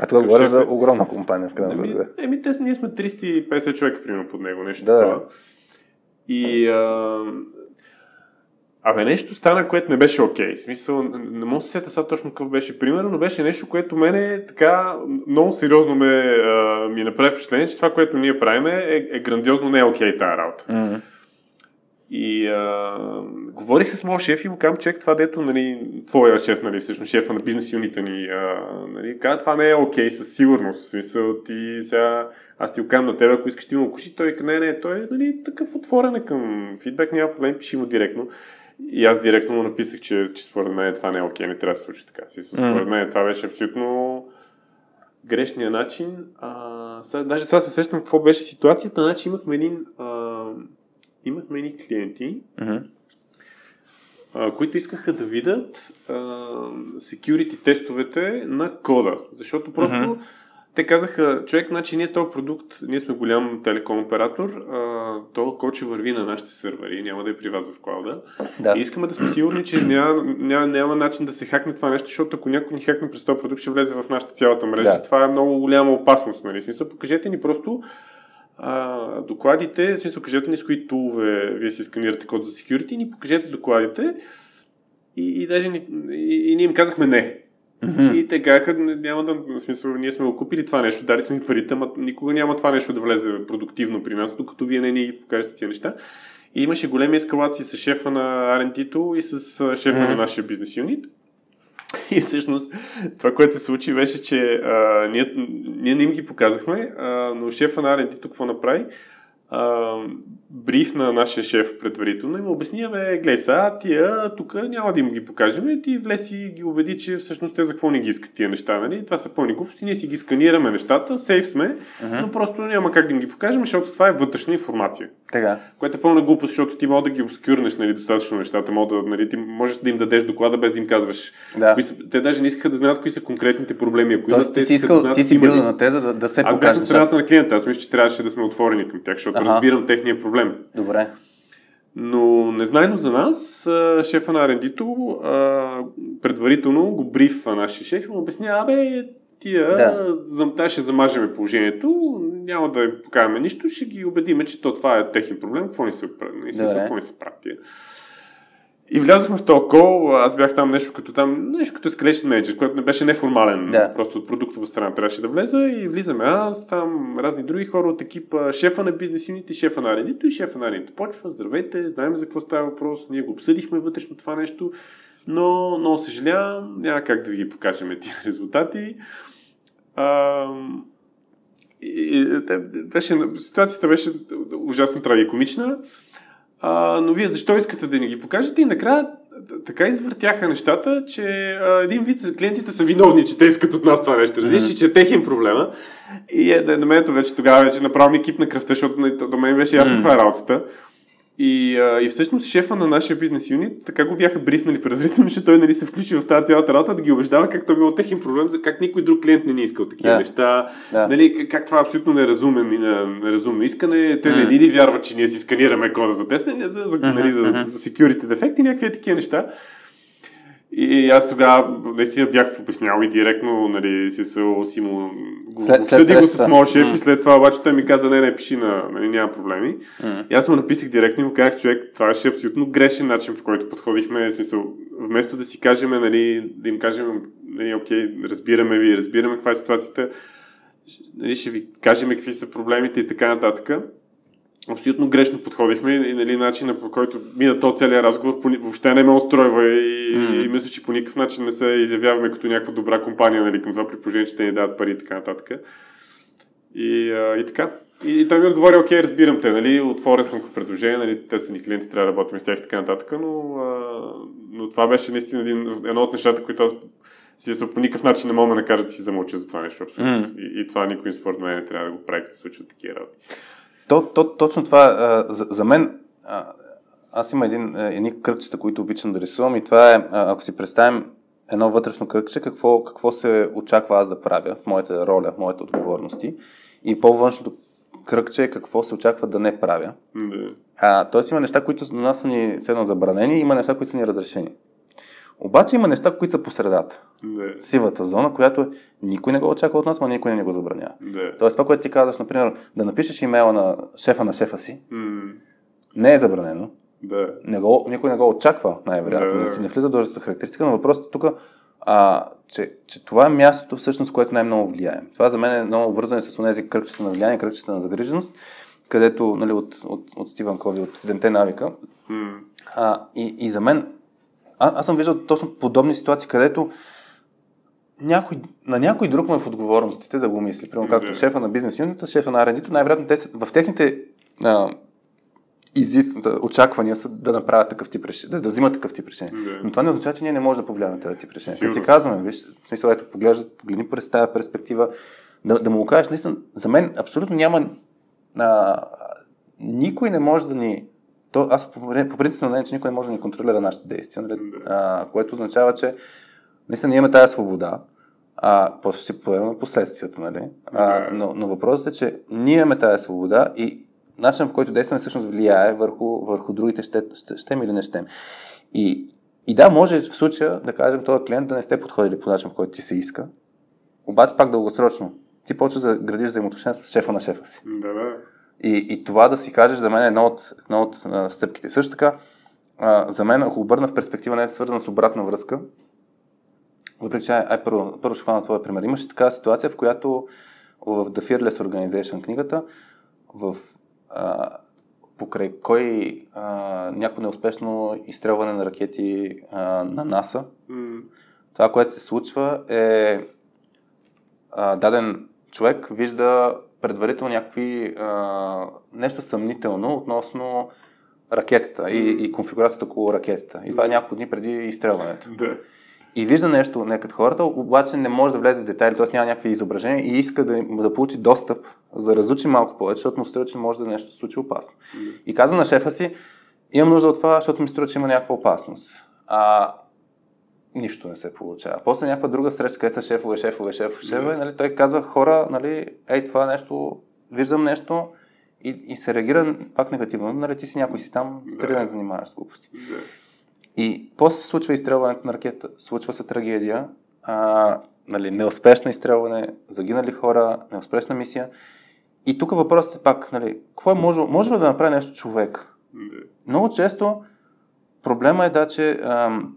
а тук говорим за огромна компания, в крайна
сметка. Еми, еми, те, ние сме 350 човека, примерно, под него, нещо да. такова. И а, Абе, нещо стана, което не беше окей. Okay. Смисъл, не мога да се сета сега точно какъв беше пример, но беше нещо, което мене така много сериозно ме, а, ми направи впечатление, че това, което ние правим е, е грандиозно не е окей okay, тази работа. Mm-hmm. И а, говорих с моят шеф и му казвам, човек, това дето, нали, твоя шеф, нали, всъщност шефа на бизнес юнита ни, а, нали, каза, това не е окей, okay, със сигурност. В смисъл, ти сега, аз ти го казвам на тебе, ако искаш ти му куши, той не, не, той е нали, такъв отворен е към фидбек, няма проблем, пиши му директно. И аз директно му написах, че, че според мен това не е окей, не трябва да се случи така. Си, според мен това беше абсолютно грешния начин. А, сега, даже сега се сещам какво беше ситуацията. Значи имахме един а, имахме едни клиенти, а, които искаха да видят а, security тестовете на кода. Защото просто mm-hmm те казаха, човек, значи ние този продукт, ние сме голям телеком оператор, а, то коче върви на нашите сървъри, няма да е при вас в клауда. Да. И искаме да сме сигурни, че няма, няма, няма начин да се хакне това нещо, защото ако някой ни хакне през този продукт, ще влезе в нашата цялата мрежа. Да. Това е много голяма опасност. Нали? Смисъл, покажете ни просто а, докладите, в смисъл, кажете ни с кои тулове вие си сканирате код за security, ни покажете докладите и, и даже ни, и, и ние им казахме не. Mm-hmm. И те казаха, няма да, смисъл, ние сме го купили това нещо, дали сме парите, но никога няма това нещо да влезе продуктивно при нас, докато вие не ни покажете тия неща. И имаше големи ескалации с шефа на R&D-то и с шефа mm-hmm. на нашия бизнес юнит. И всъщност това, което се случи, беше, че а, ние, ние не им ги показахме, а, но шефа на R&D-то какво направи? а, бриф на нашия шеф предварително и му обясни, бе, гледай сега, тия тук няма да им ги покажем, ти влез и ги убеди, че всъщност те за какво не ги искат тия неща, нали? Това са пълни глупости, ние си ги сканираме нещата, сейф сме, uh-huh. но просто няма как да им ги покажем, защото това е вътрешна информация.
Тега.
Което е пълна глупост, защото ти мога да ги обскюрнеш нали, достатъчно нещата, мога да, нали, ти можеш да им дадеш доклада без да им казваш. Да. Кои са, те даже не искаха да знаят кои са конкретните проблеми. Ако
Тоест, ти си искал, ти си бил на теза да, да се
Аз бях на страната на клиента, аз мисля, че трябваше да сме отворени към тях, защото ага. разбирам техния проблем.
Добре.
Но незнайно за нас, шефа на R&D-то предварително го брифа нашия шеф и му обясня, абе, тия, да. ще замажеме положението, няма да им покажем нищо, ще ги убедиме, че то това е техен проблем, какво ни се, какво ни се прави тия. И влязохме в този кол, аз бях там нещо като там, нещо като escalation manager, което не беше неформален,
Да.
просто от продуктова страна трябваше да влеза и влизаме аз, там разни други хора от екипа, шефа на бизнес юнит и шефа на R&D-то и шефа на R&D-то. Почва, здравейте, знаем за какво става въпрос, ние го обсъдихме вътрешно това нещо, но много съжалявам, няма как да ви ги покажем тия резултати. А, и, беше, ситуацията беше ужасно трагикомична. А, но вие защо искате да ни ги покажете? И накрая така извъртяха нещата, че а, един вид клиентите са виновни, че те искат от нас това нещо. Разбираш, mm-hmm. че е техен проблема. И е, да, на мен вече тогава вече направо ми екип на кръвта, защото до мен беше ясно mm-hmm. каква е работата. И, а, и всъщност шефа на нашия бизнес юнит, така го бяха брифнали предварително, че той нали, се включи в тази цялата работа да ги убеждава как то било техен проблем, за как никой друг клиент не ни искал такива
Да.
неща.
Да.
Нали, как, това е абсолютно неразумен и неразумно искане. Те не ни ли вярват, че ние си сканираме кода за тестване, за, за, нали, за, за security дефекти, някакви такива неща. И аз тогава наистина бях обяснял и директно, нали, си, се, си му го,
След-
го с моят шеф и след това обаче той ми каза, не, не, пиши на, нали, няма проблеми. И аз му написах директно и му казах, човек, това беше абсолютно грешен начин, по който подходихме. В смисъл, вместо да си кажем, нали, да им кажем, нали, окей, разбираме ви, разбираме каква е ситуацията, нали, ще ви кажем какви са проблемите и така нататък. Абсолютно грешно подходихме и нали, начина по който мина то целият разговор въобще не ме устройва и, mm. и, мисля, че по никакъв начин не се изявяваме като някаква добра компания нали, към това при положение, че те ни дават пари и така нататък. И, а, и така. И, и той ми отговори, окей, разбирам те, нали, отворен съм като предложение, нали, те са ни клиенти, трябва да работим с тях и така нататък, но, а, но това беше наистина един, едно от нещата, които аз си са по никакъв начин не мога да накажа да си замълча за това нещо, абсолютно.
Мгм.
И, и това никой според мен не трябва да го прави, като се случват такива работи.
То, то, точно това, а, за, за мен, а, аз има един, едни кръгчета, които обичам да рисувам и това е, ако си представим едно вътрешно кръгче, какво, какво се очаква аз да правя в моята роля, в моите отговорности и по-външното кръгче е какво се очаква да не правя.
Да.
А, тоест има неща, които на нас са ни седно забранени, има неща, които са ни разрешени. Обаче има неща, които са по средата.
Да.
Сивата зона, която е, никой не го очаква от нас, но никой не го забранява.
Да.
Тоест това, което ти казваш, например, да напишеш имейла на шефа на шефа си,
М,
не е забранено.
Да.
Не го, никой не го очаква, най-вероятно.
Да,
Не, си не влиза до характеристика, но въпросът е тук, а, че, че това е мястото, всъщност, което най-много влияе. Това за мен е много вързано с тези кръгчета на влияние, кръгчета на загриженост, където нали, от, от, от Стивън Кови, от седемте навика.
М,
А, и, и за мен, а, аз съм виждал точно подобни ситуации, където някой, на някой друг му е в отговорностите да го мисли. Примерно, както
Да.
шефа на бизнес юнита, шефа на R&D-то, най-вероятно те са, в техните а, изис, да, очаквания са да направят такъв тип решение, да, да взимат такъв тип решение.
Да.
Но това не означава, че ние не можем да повлияем на тези тип решения. Като си
Сигурно.
казваме, виж, в смисъл, ето, поглеждат, погледни през тази перспектива, да, да му го кажеш, наистина, за мен абсолютно няма а, никой не може да ни то, аз по, по принцип съм мнение, че никой не може да ни контролира нашите действия, нали? а, което означава, че наистина имаме тази свобода, а после ще поемем последствията, нали? А, но, но въпросът е, че ние имаме тази свобода и начинът по който действаме всъщност влияе върху, върху другите, ще, ще, щем или не щем. И, и да, може в случая да кажем този клиент да не сте подходили по начин, по който ти се иска, обаче пак дългосрочно. Ти почваш да градиш взаимоотношения с шефа на шефа си.
Да, да.
И, и това да си кажеш за мен е едно от, едно от а, стъпките. Също така, а, за мен, ако обърна в перспектива, не е свързана с обратна връзка, въпреки че, ай, първо, първо ще хвана твоя пример. Имаше такава ситуация, в която в The Fearless Organization книгата, в а, покрай кой а, някакво неуспешно изстрелване на ракети а, на НАСА,
М,
това, което се случва е а, даден човек вижда предварително някакви а, нещо съмнително относно ракетата и, и конфигурацията около ракетата. И това е няколко дни преди изстрелването.
Да.
И вижда нещо не като хората, обаче не може да влезе в детайли, т.е. няма някакви изображения и иска да, да получи достъп, за да разучи малко повече, защото му струва, че може да нещо се случи опасно. И казва на шефа си, имам нужда от това, защото ми струва, че има някаква опасност. А нищо не се получава. После някаква друга среща, където са шефове, шефове, шефове, шефове, нали, той казва хора, нали, ей, това нещо, виждам нещо и, и се реагира пак негативно. Нали, ти си някой си там, стига да не занимаваш с глупости.
Да.
И после се случва изстрелването на ракета, случва се трагедия, а, нали, неуспешно изстрелване, загинали хора, неуспешна мисия. И тук въпросът е пак, нали, какво е може, може ли да направи нещо човек?
Да.
Много често проблема е да, че ам,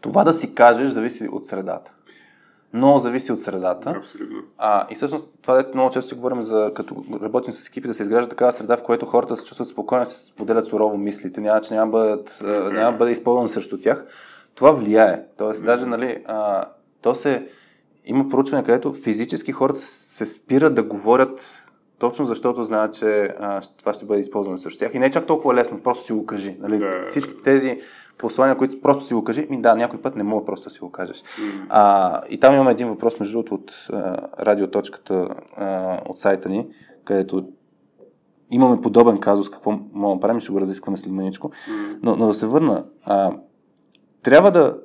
това да си кажеш зависи от средата. Много зависи от средата.
Абсолютно.
А, и всъщност това дете много често си говорим за като работим с екипи да се изгражда такава среда, в която хората се чувстват спокойно, се споделят сурово мислите, няма, че няма, бъдат, няма да бъде използвано срещу тях. Това влияе. Тоест, даже, нали, а, то се, има проучване, където физически хората се спират да говорят точно защото знаят, че а, това ще бъде използвано срещу тях. И не е чак толкова лесно, просто си го кажи. Нали?
Да.
Всички тези послания, които просто си го кажи, ми да, някой път не мога просто да си го кажеш. Mm. А, и там имаме един въпрос, между другото, от а, радиоточката а, от сайта ни, където имаме подобен казус, какво мога да правим, ще го разискваме след маничко. Mm. Но, но да се върна. А, трябва да.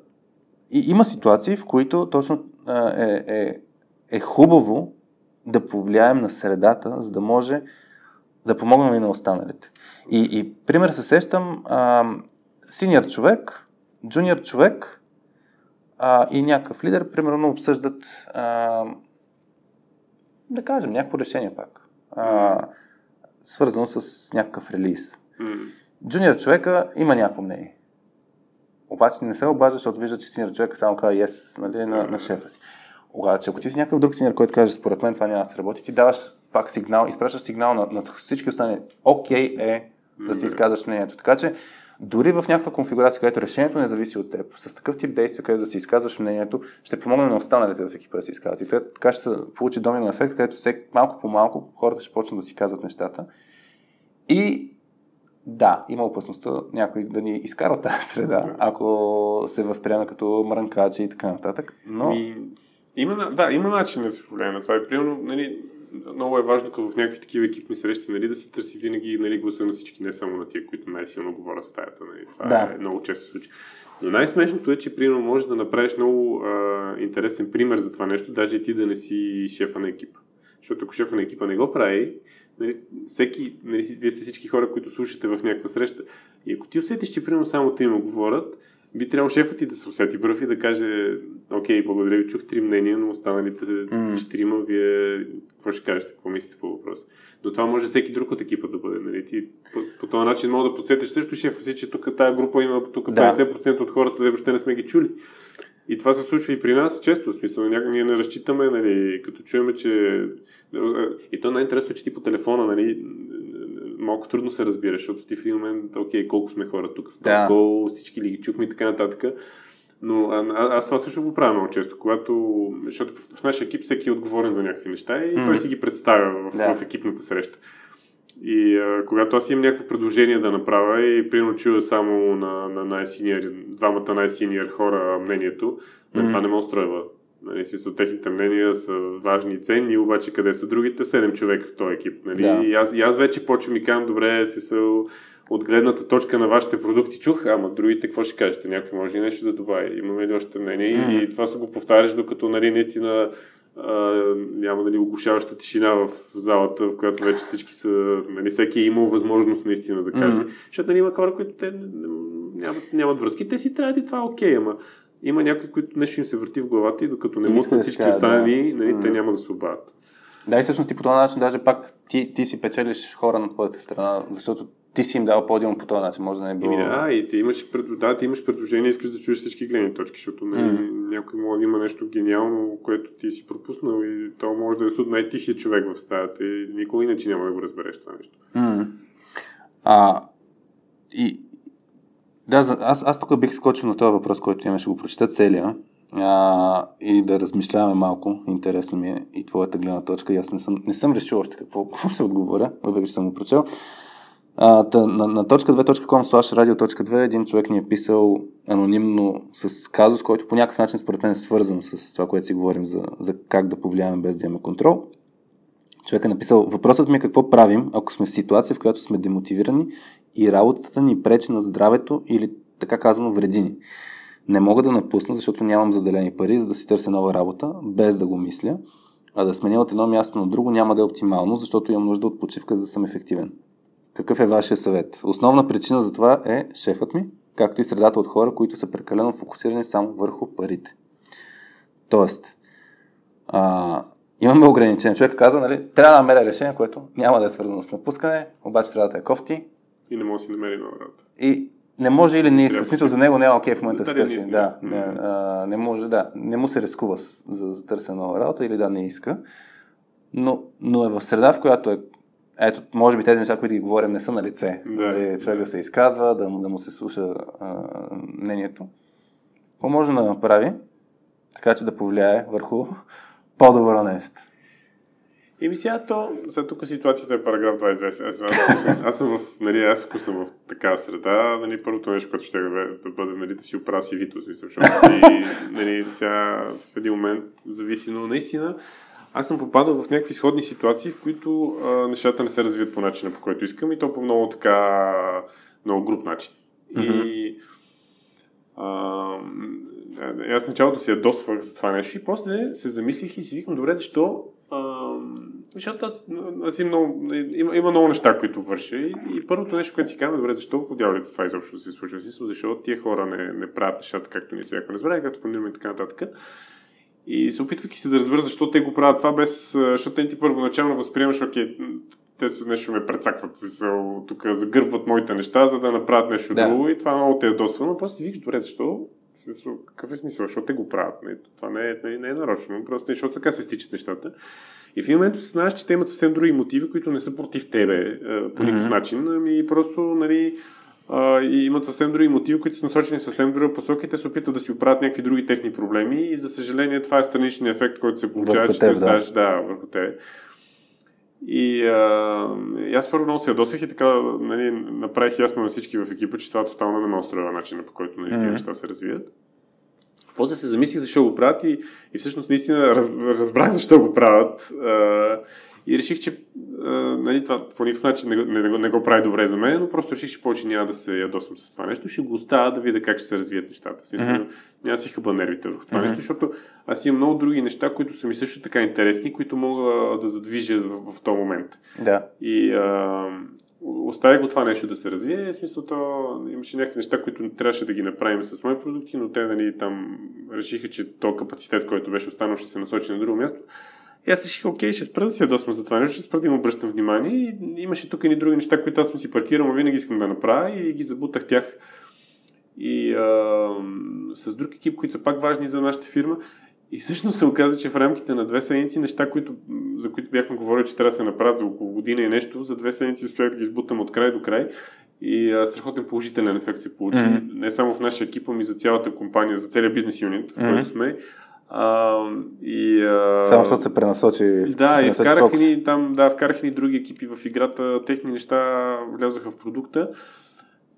И, има ситуации, в които точно а, е, е, е хубаво да повлияем на средата, за да може да помогнем и на останалите. И, и пример се сещам, а, синьор човек, джуниор човек а, и някакъв лидер, примерно, обсъждат, а, да кажем, някакво решение пак, а, свързано с някакъв релиз. Джуниор човека има някакво мнение. Обаче не се обажда, защото вижда, че синьор човек само казва yes нали, на, на шефа си. Обаче, ако ти си някакъв друг синьор, който каже, според мен това няма да се работи, ти даваш пак сигнал, изпращаш сигнал на, на всички останали. Окей okay е да си изказваш мнението. Така че, дори в някаква конфигурация, където решението не зависи от теб, с такъв тип действия, където да си изказваш мнението, ще помогне на останалите в екипа да си изказват. И така ще се получи домино ефект, където всек, малко по малко хората ще почнат да си казват нещата. И да, има опасността някой да ни изкара тази среда, ако се възприема като мрънкачи и така нататък. Но...
Ми, има, да, има начин да се повлияе на това. И примерно, нали, много е важно като в някакви такива екипни срещи, нали, да се търси винаги нали, гласа на всички, не само на тия, които най-силно говорят стаята. Нали. Това
Да.
е много често случи. Но най-смешното е, че примерно можеш да направиш много а, интересен пример за това нещо, даже и ти да не си шефа на екипа. Защото ако шефа на екипа не го прави, нали, всеки, нали, вие сте всички хора, които слушате в някаква среща. И ако ти усетиш, че примерно само трима говорят, би трябвало шефът ти да се усети пръв и да каже, окей, благодаря ви, чух три мнения, но останалите четирима, вие какво ще кажете, какво мислите по въпроса. Но това може всеки друг от екипа да бъде. Нали? Ти по, по този начин мога да подсетиш също шефа си, че тук тази група има тук
Да.
50% от хората, да въобще не сме ги чули. И това се случва и при нас често. В смисъл, ня... ние не разчитаме, нали, като чуеме, че... И то най-интересно, е, че ти по телефона, нали, малко трудно се разбираш, защото ти в един момент, окей, колко сме хора тук в
Да.
гол, всички ли ги чухме и така нататък. Но а, а, аз това също го правя много често, когато, защото в, в нашия екип всеки е отговорен за някакви неща и
М.
той си ги представя в,
Да.
в екипната среща. И а, когато аз имам някакво предложение да направя и примерно чуя само на, на най-синьор, двамата най-синьор хора мнението, mm.
М.
това не ме устройва. Нали, смисъл, техните мнения са важни и ценни, обаче къде са другите седем човека в този екип. Нали?
Да.
И, аз, и аз вече почвам и казвам, добре, си са от гледната точка на вашите продукти чух, ама другите какво ще кажете? Някой може и нещо да добави. Имаме ли още мнение?
М.
И това се го повтаряш, докато нали, наистина а, няма нали, оглушаваща тишина в залата, в която вече всички са, нали, всеки е имал възможност наистина да каже.
Мгм.
Защото нали, има хора, които те нямат, нямат връзки, те си трябва и това е окей, ама има някои, които нещо им се върти в главата и докато не
да
всички останали,
да.
нали, те няма да се обадят.
Да, и всъщност ти по този начин даже пак ти, ти си печелиш хора на твоята страна, защото ти си им дал подиум по този начин, може да не е било...
Еми, да, и ти имаш, пред... да, ти имаш предложение, искаш да чуеш всички гледни точки, защото нали,
Мгм.
някой може да има нещо гениално, което ти си пропуснал и то може да е суд най-тихия човек в стаята и никога иначе няма да го разбереш това нещо.
М. А, и, да, аз, аз тук бих скочил на този въпрос, който имаме, ще го прочета целия а, и да размишляваме малко. Интересно ми е и твоята гледна точка. И аз не съм, не съм решил още какво, какво ще отговоря, въпреки че съм го прочел. А, та, на, на точка 2.com slash radio.2 един човек ни е писал анонимно с казус, който по някакъв начин според мен е свързан с това, което си говорим за, за как да повлияем без да имаме контрол. Човек е написал, въпросът ми е какво правим, ако сме в ситуация, в която сме демотивирани и работата ни пречи на здравето или така казано вреди ни. Не мога да напусна, защото нямам заделени пари, за да си търся нова работа, без да го мисля. А да сменя от едно място на друго няма да е оптимално, защото имам нужда от почивка, за да съм ефективен. Какъв е вашия съвет? Основна причина за това е шефът ми, както и средата от хора, които са прекалено фокусирани само върху парите. Тоест, а, имаме ограничения. Човек каза, нали, трябва да намеря решение, което няма да е свързано с напускане, обаче да е кофти
И не може да си намери нова работа.
и Не може или не иска. В смисъл за него не е окей okay в момента да
се
търси. Не, да, не, а, не може, да. Не му се рискува за, за търсене нова работа или да, не иска. Но, но е в среда, в която е ето, може би тези неща, които ги говорим, не са на лице. Да. Нали, човек да се изказва, да, да му се слуша а, мнението. Какво може да направи, така че да повлияе върху по-добро нещо?
Ми сега то, за тук ситуацията е параграф 22. Аз, аз, аз съм в, нали, аз ако съм в такава среда, нали, първото нещо, което ще да, бъде, нали, да си оправя си вито, защото и, нали, сега в един момент зависи, но наистина аз съм попадал в някакви сходни ситуации, в които а, нещата не се развият по начина, по който искам и то по много така, много груп начин. Mm-hmm. И а, аз началото си ядосвах за това нещо и после се замислих и си викам, добре, защо а, защото аз, аз има, много, има, има много неща, които върша. И, и първото нещо, което си казвам, добре, защо по дяволите това изобщо се случва? Защото тия хора не, не правят нещата както ние бяхме разбрали, както планираме и така нататък. И се опитвайки се да разбера защо те го правят това, без, защото те ти първоначално възприемаш, окей, те се нещо ме прецакват, тук загърбват моите неща, за да направят нещо да. друго и това много те е досва, но после си викаш, добре, защо? Какъв е смисъл? Защо те го правят? Не, това не е, не, не е нарочно, просто защото така се стичат нещата. И в един момент знаеш, че те имат съвсем други мотиви, които не са против тебе по никакъв mm-hmm. начин, ами просто, нали, а, и имат съвсем други мотиви, които са насочени съвсем друга посока и те се опитват да си оправят някакви други техни проблеми и за съжаление това е страничният ефект, който се получава, че те оставаш да. да, върху те. И, а, и аз първо много се ядосах и така нали, направих ясно на всички в екипа, че това тотално не ме устроява начина по който нали, mm-hmm. неща се развият. После се замислих защо го правят и, и всъщност наистина раз, разбрах защо го правят. А, и реших, че а, нали, това по никакъв начин не, не, не, не го прави добре за мен, но просто реших, че повече няма да се ядосвам с това нещо. Ще го оставя да видя как ще се развият нещата. Смисъл, mm-hmm. няма си хъба нервите върху това mm-hmm. нещо, защото аз имам много други неща, които са ми също така интересни, които мога да задвижа в, в този момент.
Да.
И а, оставих го това нещо да се развие. В смисъл, то имаше някакви неща, които трябваше да ги направим с мои продукти, но те нали, там решиха, че то капацитет, който беше останал, ще се насочи на друго място. И аз реших, окей, ще спра да се ядосвам за това нещо, ще спра да им обръщам внимание. И имаше тук и други неща, които аз съм си паркирал, винаги искам да направя и ги забутах тях. И а, с друг екип, които са пак важни за нашата фирма. И всъщност се оказа, че в рамките на две седмици неща, които, за които бяхме говорили, че трябва да се направят за около година и нещо, за две седмици успях да ги избутам от край до край. И а, страхотен положителен ефект се получи. Mm-hmm. Не само в нашия екип, ами за цялата компания, за целият бизнес юнит, в mm-hmm. който сме. А, и, а...
Само защото се пренасочи.
Да, и вкарах ни, там, да, вкарах ни други екипи в играта, техни неща влязоха в продукта.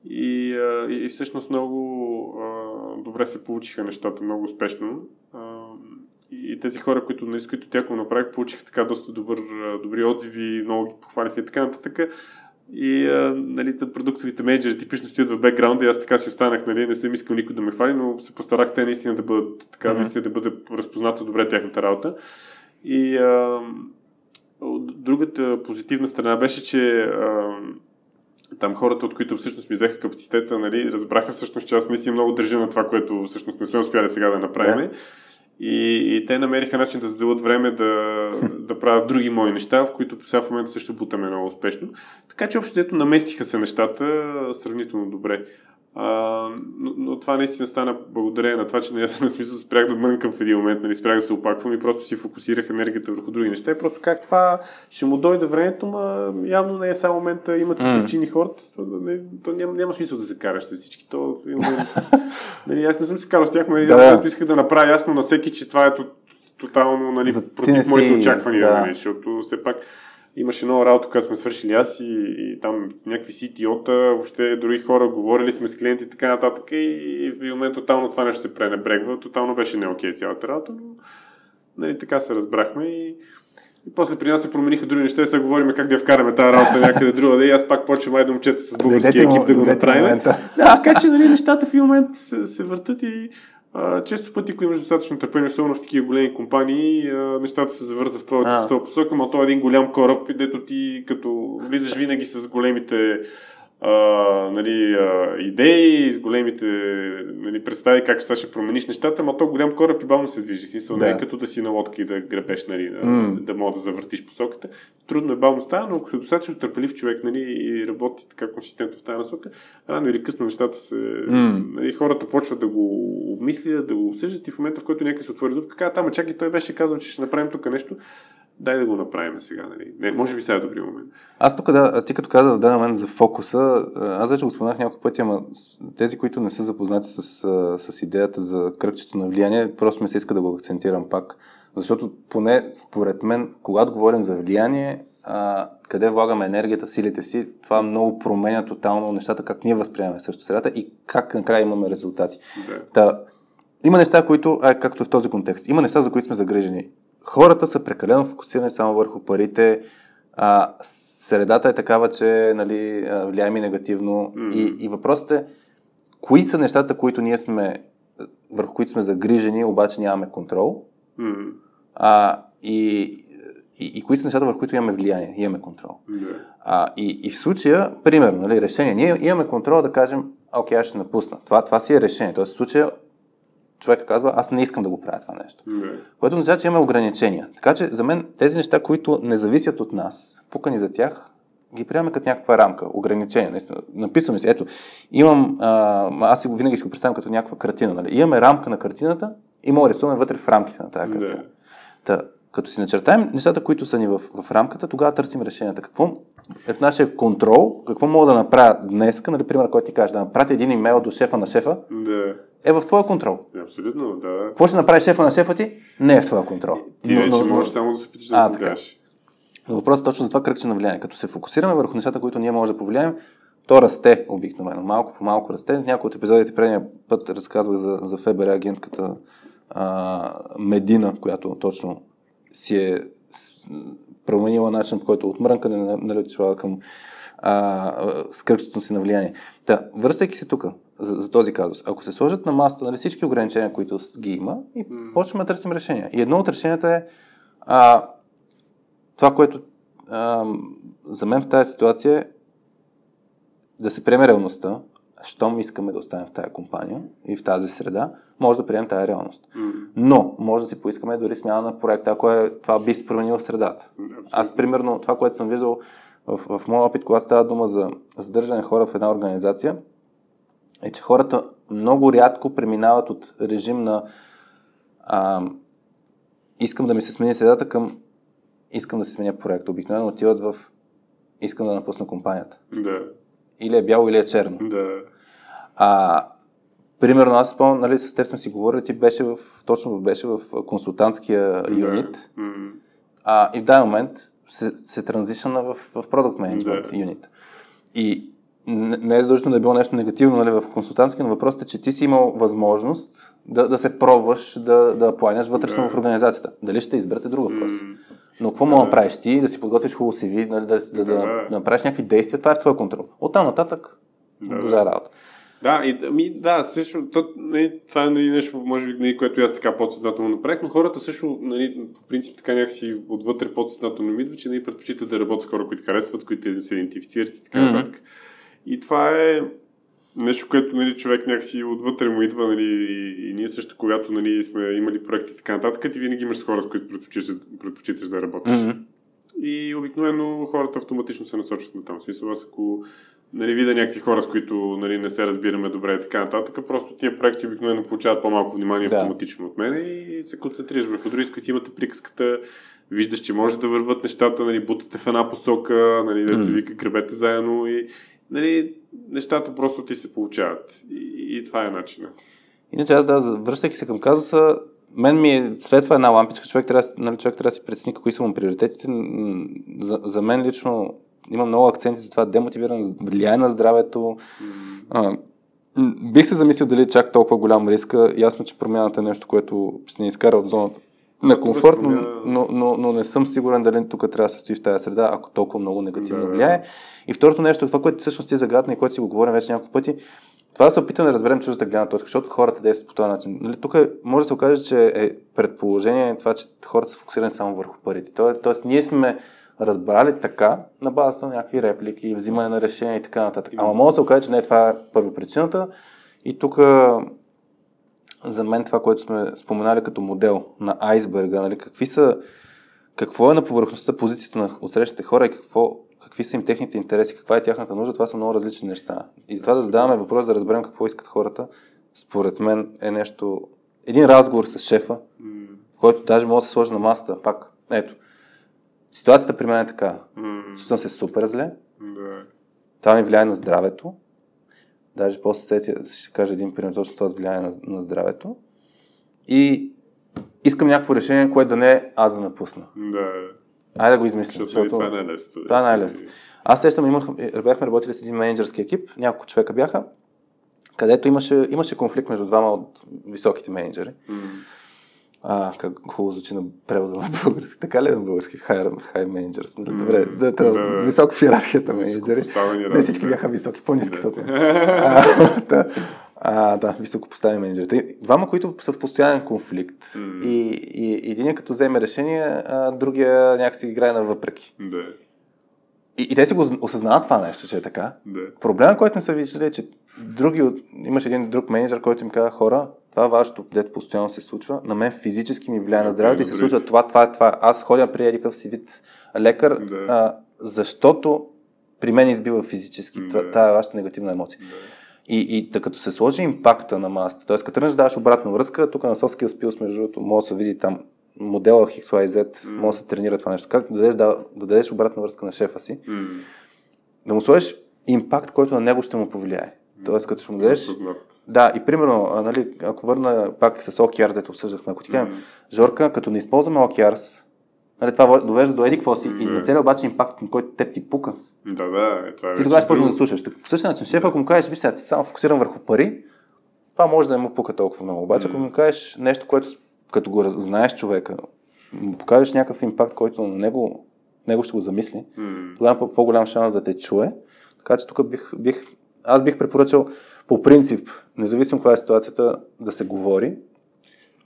И, а, и всъщност много а, добре се получиха нещата, много успешно. А, и тези хора, които, на които тях го направих, получиха така доста добър, добри отзиви, много ги похвалиха и така нататък. И а, нали, продуктовите менеджери типично стоят в бекграунда и аз така си останах, нали, не съм искал никой да ме хвали, но се постарах те наистина да бъдат така, mm-hmm. наистина да бъде разпознато добре тяхната работа. И а, другата позитивна страна беше, че а, там хората, от които всъщност ми взеха капацитета, нали, разбраха всъщност, че аз наистина много държа на това, което всъщност не сме успяли сега да направим. Yeah. И, и те намериха начин да заделят време да, да правят други мои неща, в които сега в момента също бутаме много успешно. Така че общо наместиха се нещата сравнително добре. А, но, но това наистина стана благодарение на това, че не нали, на смисъл спрях да мънкам в един момент, нали, спрях да се опаквам и просто си фокусирах енергията върху други неща. И просто как това ще му дойде времето, ма явно не е само момента, имат си причини хората, не, то няма, няма смисъл да се караш с всички. То, нали, аз не съм се карал с тях, но нали, да. исках да направя ясно на всеки, че това е тотално нали, против моите очаквания, да. нали, защото все пак имаше много работа, която сме свършили аз и, и там някакви CTO-та, въобще други хора, говорили сме с клиенти и така нататък и, в момент тотално това нещо се пренебрегва, тотално беше не окей цялата работа, но нали, така се разбрахме и, и после при нас се промениха други неща и сега говорим как да я вкараме тази работа някъде друга. И аз пак почвам ай да момчета с българския екип да го направим. Да, така че нали, нещата в един момент се, се въртат и а, често пъти, ако имаш достатъчно търпение, особено в такива големи компании, а, нещата се завъртат в твоя, в твоя посока, но то е един голям кораб, дето ти като влизаш винаги с големите а, нали, а, идеи, с големите нали, представи как сега ще промениш нещата, но то голям кораб и бавно се движи. Смисъл, да. не е като да си на лодка и да гребеш, нали, mm. да, да мога да завъртиш посоката. Трудно е бавно става, но ако си достатъчно търпелив човек нали, и работи така консистентно в тази насока, рано или късно нещата се... Mm. Нали, хората почват да го обмислят, да го обсъждат и в момента, в който някой се отвори дупка, казва, там, чакай, той беше казал, че ще направим тук нещо дай да го направим сега. Нали? Не, може би сега е добри момент.
Аз тук, да, ти като каза в даден момент за фокуса, аз вече го споменах няколко пъти, ама тези, които не са запознати с, с идеята за кръгчето на влияние, просто ми се иска да го акцентирам пак. Защото поне според мен, когато говорим за влияние, а, къде влагаме енергията, силите си, това много променя тотално нещата, как ние възприемаме също средата и как накрая имаме резултати. Да. Та, има неща, които, а, както в този контекст, има неща, за които сме загрижени хората са прекалено фокусирани само върху парите. А, средата е такава, че нали, влияем и негативно. Mm-hmm. И, и въпросът е, кои са нещата, които ние сме, върху които сме загрижени, обаче нямаме контрол. Mm-hmm. А, и, и, и кои са нещата, върху които имаме влияние, имаме контрол. Yeah. А, и, и в случая, примерно, нали, решение, ние имаме контрол да кажем, окей, аз ще напусна. Това, това си е решение. Тоест, в случая човека казва, аз не искам да го правя това нещо. Не. Което означава, че имаме ограничения. Така че за мен тези неща, които не зависят от нас, пукани за тях, ги приемаме като някаква рамка, ограничения. Наистина. Написваме си, ето, имам, а, аз си го винаги си го представям като някаква картина. Нали? Имаме рамка на картината и мога да рисуваме вътре в рамките на тази картина. Та, като си начертаем нещата, които са ни в, в рамката, тогава търсим решенията. Какво е в нашия контрол, какво мога да направя днес, нали, пример, който ти кажеш, да направя един имейл до шефа на шефа,
да.
е в твоя контрол.
Абсолютно, да.
Какво ще направи шефа на шефа ти, не е в твоя контрол.
Ти но, вече но, можеш само да се опиташ да го
Но въпросът е точно за това кръгче на влияние. Като се фокусираме върху нещата, които ние можем да повлияем, то расте обикновено. Малко по малко расте. Някои от епизодите предния път разказвах за, за ФБР агентката а, Медина, която точно си е променила начин, по който от мрънкане отишла към а, скръпчето си на влияние. Та, връщайки се тук за, за този казус, ако се сложат на масата нали, всички ограничения, които ги има, и mm. почваме да търсим решения. И едно от решенията е а, това, което а, за мен в тази ситуация е да се приеме реалността, щом искаме да останем в тази компания и в тази среда, може да приемем тази реалност. Mm. Но може да си поискаме дори смяна на проекта, ако е, това би променило средата. Аз, примерно, това, което съм виждал в, в моя опит, когато става дума за задържане хора в една организация, е, че хората много рядко преминават от режим на а, искам да ми се смени средата към искам да се сменя проект. Обикновено отиват в искам да напусна компанията.
Да.
Или е бяло, или е черно.
Да.
А, примерно, аз спомням, нали, с теб сме си говорили, ти беше в, точно беше в консултантския юнит. Да. А, и в даден момент се, се транзишна в, в Product Management да. юнит. И не е задължително да е било нещо негативно нали, в консултантски, но въпросът е, че ти си имал възможност да, да се пробваш да, да планяш вътрешно да. в организацията. Дали ще изберете друг въпрос. Но какво да. мога да правиш ти, да си подготвиш хубаво CV, нали, да, да, да, да, направиш някакви действия, това е в твоя контрол. От там нататък, да, работа.
Да, и, ми, да, също, то, не, това е нали, нещо, може би, нали, което аз така подсъзнателно направих, но хората също, нали, по принцип, така някакси отвътре подсъзнателно ми идва, че нали, предпочитат да работят с хора, които харесват, които се идентифицират и така нататък. И това е нещо, което нали, човек някакси отвътре му идва, нали, и, и ние също, когато нали, сме имали проекти и така нататък, ти винаги имаш с хора, с които предпочиташ, предпочиташ да работиш. Mm-hmm. И обикновено хората автоматично се насочват на там. В смисъл, аз ако нали, видя някакви хора, с които нали, не се разбираме добре и така нататък, просто тия проекти обикновено получават по-малко внимание да. автоматично от мен и се концентрираш върху други, с които имате приказката, виждаш, че може да върват нещата, нали, бутате в една посока, нали, да се вика, гребете заедно и нали, нещата просто ти се получават. И, и това е начинът.
Иначе аз да, връщайки се към казуса, мен ми е, светва една лампичка, човек трябва, нали, човек трябва да си прецени кои са му приоритетите. За, за мен лично има много акценти за това демотивиране, влияние на здравето. Mm. А, бих се замислил дали е чак толкова голям риск. Ясно, че промяната е нещо, което ще ни изкара от зоната на комфорт, но, но, но, но не съм сигурен дали тук трябва да се стои в тази среда, ако толкова много негативно да, влияе. И второто нещо, това, което всъщност ти загадна и което си го говорим вече няколко пъти, това да се опитаме да разберем чуждата гледна точка, защото хората действат по този начин. Нали, тук може да се окаже, че е предположение това, че хората са фокусирани само върху парите. Тоест, ние сме разбрали така, на базата на някакви реплики, взимане на решения и така нататък. Ама може да се окаже, че не това е първопричината. И тук за мен това, което сме споменали като модел на айсберга, нали, какви са, какво е на повърхността позицията на отсрещите хора и какво, какви са им техните интереси, каква е тяхната нужда, това са много различни неща. И затова да задаваме въпрос да разберем какво искат хората, според мен е нещо, един разговор с шефа, който даже може да се сложи на масата, пак, ето, ситуацията при мен е така, чувствам се супер зле, това ми влияе на здравето, Даже после ще кажа един пример, точно това с влияние на, на здравето. И искам някакво решение, което да не е аз да напусна.
Да.
Айде да го измислим.
Защото, защото... това е най-лесно.
Това е най-лесно. Аз сещам, имах, бяхме работили с един менеджерски екип, няколко човека бяха, където имаше, имаше конфликт между двама от високите менеджери. Mm. А, как хубаво звучи на превода на български. Така ли е на български? High, high managers. Нали? Добре, да, да, да, високо в иерархията менеджери. Не всички бяха високи, по-низки са. Да. А, да, високо поставени менеджери. Двама, които са в постоянен конфликт mm. и, и един като вземе решение, а другия някакси играе на въпреки.
Да.
И, и те си го осъзнават това нещо, че е така.
Да.
Проблема, който не са виждали е, че други, имаш един друг менеджер, който им казва хора, това вашето, дето постоянно се случва, на мен физически ми влияе на здравето и се случва това, това, това. Аз ходя при едикъв си вид лекар, да. а, защото при мен избива физически. Да. Е вашата негативна емоция. Да. И, и тъй като се сложи импакта на масата, т.е. като тръгнеш даваш обратна връзка, тук на Соския спил между другото, може да се види там модела XYZ, mm. може да се тренира това нещо. Как да дадеш, да, да дадеш обратна връзка на шефа си, mm. да му сложиш импакт, който на него ще му повлияе. Тоест, като ще му дадеш... Да, и примерно, а, нали, ако върна пак с OKRs, дето обсъждахме, ако ти кажем, mm-hmm. Жорка, като не използваме OKRs, нали, това довежда до еди какво си mm-hmm. и на целия обаче импакт, който теб ти пука.
Да, да,
е, това е Ти тогава ще почнеш да слушаш. По същия начин, шеф, ако му кажеш, виж сега, ти само фокусирам върху пари, това може да му пука толкова много. Обаче, mm-hmm. ако му кажеш нещо, което като го знаеш човека, му покажеш някакъв импакт, който на него, него ще го замисли, mm-hmm. тогава по-голям шанс да те чуе. Така че тук бих, бих аз бих препоръчал по принцип, независимо каква е ситуацията, да се говори,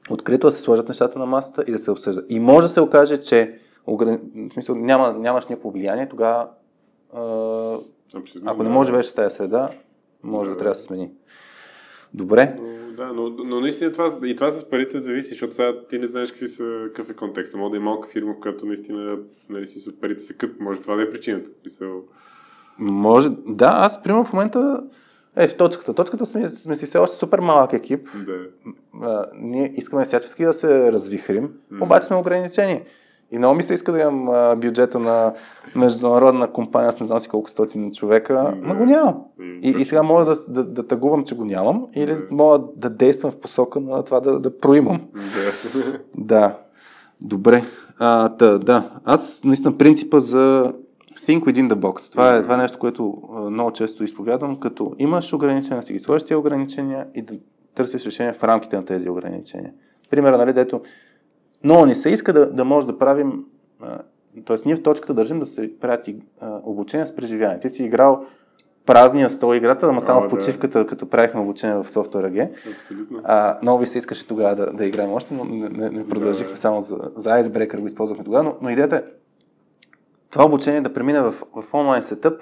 открито да се сложат нещата на масата и да се обсъжда. И може да се окаже, че в смисъл, няма, нямаш никакво влияние, тогава ако не може вече с тази среда, може да, да трябва да се смени. Добре.
Но, да, но, но наистина това, и това с парите зависи, защото сега ти не знаеш какви са, какъв е контекста. Може да е малка фирма, в която наистина нали, си, парите са кът. Може това да е причината. Смисъл,
може, да, аз примерно в момента е в точката. Точката сме, сме си все още супер малък екип.
Да.
А, ние искаме всячески да се развихрим, mm. обаче сме ограничени. И много ми се иска да имам а, бюджета на международна компания с не знам си колко стотин човека, mm. но го нямам. И, и сега мога да, да, да тъгувам, че го нямам, или mm. мога да действам в посока на това да, да проимам. Да. Добре. А, да, да. Аз наистина принципа за think within the box. Това е, това е нещо, което много често изповядвам, като имаш ограничения, си ги сложиш тези ограничения и да търсиш решение в рамките на тези ограничения. Примера, нали, дето много ни се иска да, да може да правим, т.е. ние в точката държим да се правят обучение с преживяване. Ти си играл празния стол играта, ама само О, в почивката, да. като правихме обучение в софтуер AG.
Абсолютно.
А, много ви се искаше тогава да, да играем още, но не, не, не продължихме да, само за, за Icebreaker го използвахме тогава, но, но идеята е това обучение да премине в, в онлайн сетъп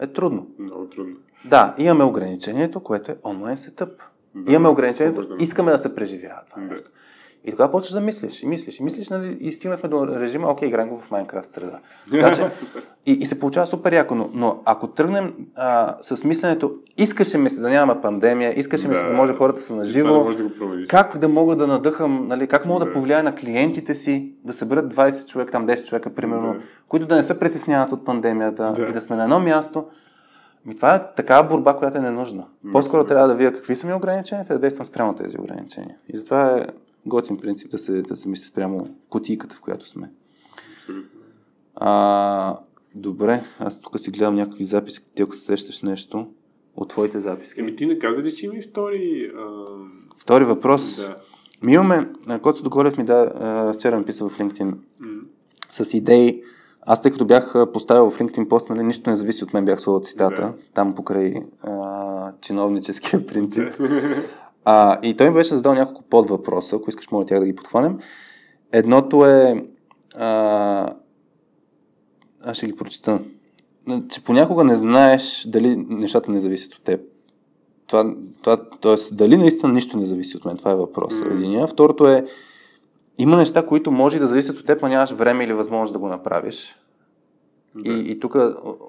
е трудно.
Много трудно.
Да, имаме ограничението, което е онлайн сетъп. Да, имаме ограничението, искаме да се преживява това да. нещо. И тогава почваш да мислиш и мислиш и мислиш, нали, и стигнахме до режима, окей, играем го в Майнкрафт среда. Така, че, и, и, се получава супер яко, но, но ако тръгнем а, с мисленето, искаше ми се да няма пандемия, искаше ми се да може хората са наживо,
да, да
как да мога да надъхам, нали, как мога да, да повлияя на клиентите си, да съберат 20 човека, там 10 човека, примерно, да. които да не се притесняват от пандемията да. и да сме на едно място. Ми това е такава борба, която е ненужна. По-скоро трябва да видя какви са ми ограниченията, да действам спрямо тези ограничения. И затова е готин принцип да се, да се мисли спрямо кутийката, в която сме. А, добре, аз тук си гледам някакви записки, ти ако се сещаш нещо от твоите записки.
Еми ти не каза ли, че има и втори... А...
Втори въпрос.
Да.
Ми имаме, Коцо Доколев ми да, вчера ми писа в LinkedIn mm. с идеи. Аз тъй като бях поставил в LinkedIn пост, нали, нищо не зависи от мен, бях сложил цитата, да. там покрай а, чиновническия принцип. А, и той ми беше задал няколко подвъпроса, ако искаш, мога тях да ги подхванем. Едното е а, аз ще ги прочита. Че понякога не знаеш дали нещата не зависят от теб. Това, това, тоест, дали наистина нищо не зависи от мен, това е въпрос. Mm. Единия. Второто е, има неща, които може да зависят от теб, но нямаш време или възможност да го направиш. Да. И, и тук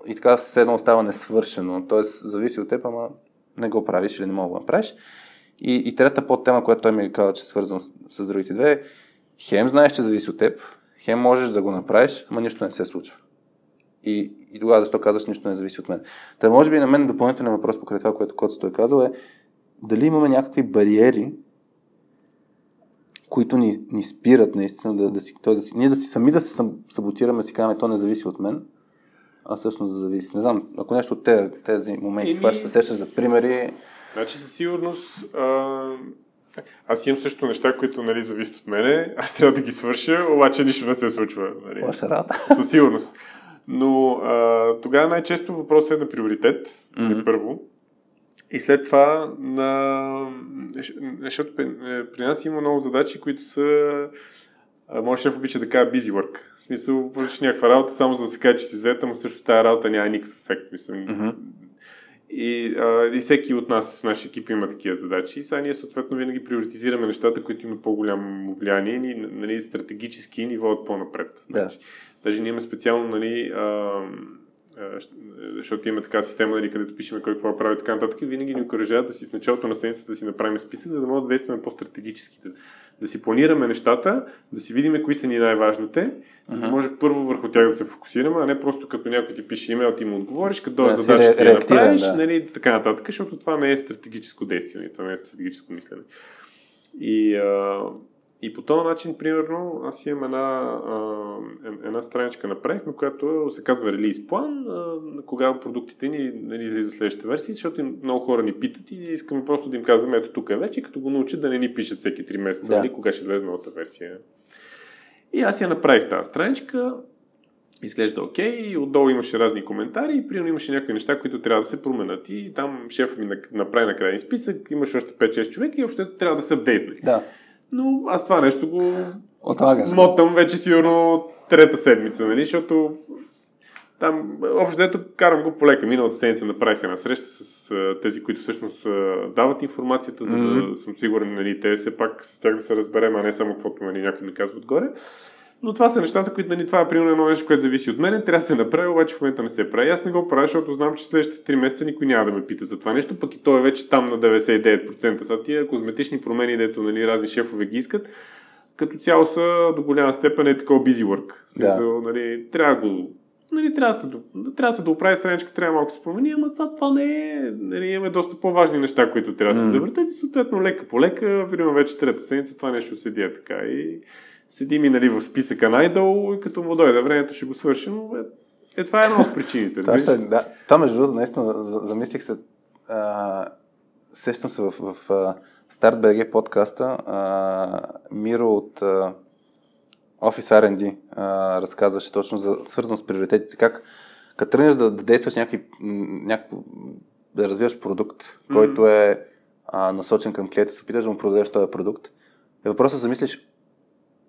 и така все едно остава несвършено. Тоест, зависи от теб, ама не го правиш или не мога да го направиш. И, и трета подтема, която той ми каза, че е свързана с, с другите две, хем знаеш, че зависи от теб, хем можеш да го направиш, ама нищо не се случва. И, и тогава защо казваш, нищо не зависи от мен. Та може би на мен допълнителен въпрос покрай това, което Коцето е казал е дали имаме някакви бариери, които ни, ни спират наистина да, да си, т.е. да си, ние да си сами да се саботираме, си казваме, то не зависи от мен, а всъщност да зависи. Не знам, ако нещо от тези, тези моменти, това ще се сещаш за примери.
Значи със сигурност а... Аз имам също неща, които нали, зависят от мене. Аз трябва да ги свърша, обаче нищо не се случва. Нали.
Лоша работа.
Със сигурност. Но а, тогава най-често въпросът е на приоритет, mm-hmm. първо. И след това на... Защото при нас има много задачи, които са може шеф обича да кажа busy work. В смисъл, вършиш някаква работа, само за да се каже, че си заета, но също тази работа няма никакъв ефект. В смисъл. Mm-hmm. И, а, и всеки от нас в нашия екип има такива задачи. И сега ние съответно винаги приоритизираме нещата, които имат по-голямо влияние и нали, стратегически ни водят по-напред.
Да.
Значи, даже ние имаме специално, нали, а, защото има така система, нали, където пишеме кой какво прави така нататък, и винаги ни окоръжават да си в началото на седмицата да си направим списък, за да можем да действаме по-стратегически. Да, да си планираме нещата, да си видим кои са ни най-важните, за да може първо върху тях да се фокусираме, а не просто като някой ти пише имейл, ти му отговориш, като дойде да, задача ти я направиш, да. нали, така нататък, защото това не е стратегическо действие, нали, това не е стратегическо мислене. И а, и по този начин, примерно, аз имам една, а, една страничка направих, на която се казва релиз план, а, кога продуктите ни нали, излизат следващите версии, защото много хора ни питат и искаме просто да им казваме, ето тук е вече, като го научат да не ни пишат всеки 3 месеца, да. нали, кога ще излезе новата версия. И аз я направих тази страничка, изглежда окей, и отдолу имаше разни коментари и примерно имаше някои неща, които трябва да се променят. И там шефът ми направи накрая списък, имаше още 5-6 човека и въобще трябва да се апдейтнат.
Да.
Но аз това нещо го
Отлагаш.
мотам вече сигурно трета седмица, нали? Защото там, общо взето, карам го полека. Миналата седмица направиха на среща с а, тези, които всъщност а, дават информацията, за mm-hmm. да съм сигурен, нали, те все пак с тях да се разберем, а не само каквото нали, някой ми казва отгоре. Но това са нещата, които нали, това е примерно едно нещо, което зависи от мен. Трябва да се направи, обаче в момента не се прави. Аз не го правя, защото знам, че следващите 3 месеца никой няма да ме пита за това нещо, пък и той е вече там на 99%. Са тия козметични промени, дето нали, разни шефове ги искат, като цяло са до голяма степен е такова busy work. Смисъл, да. нали, трябва го нали, трябва, да се, трябва да се дооправи страничка, трябва малко да се промени, ама това, това не е. Нали, имаме доста по-важни неща, които трябва да се завъртат и съответно лека по лека, видимо вече трета седмица, това нещо седи така и седи ми нали, в списъка най-долу и като му дойде времето ще го свършим. Е, е това е една от причините.
това, ще, да. това между другото, наистина, замислих се, а, сещам се в, в, в Start BG подкаста, а, Миро от а, Office R&D а, разказваше точно за свързано с приоритетите, как като тръгнеш да, да действаш някакви, някакво, да развиваш продукт, mm-hmm. който е а, насочен към клиента, се опиташ да му продадеш този продукт, е въпросът замислиш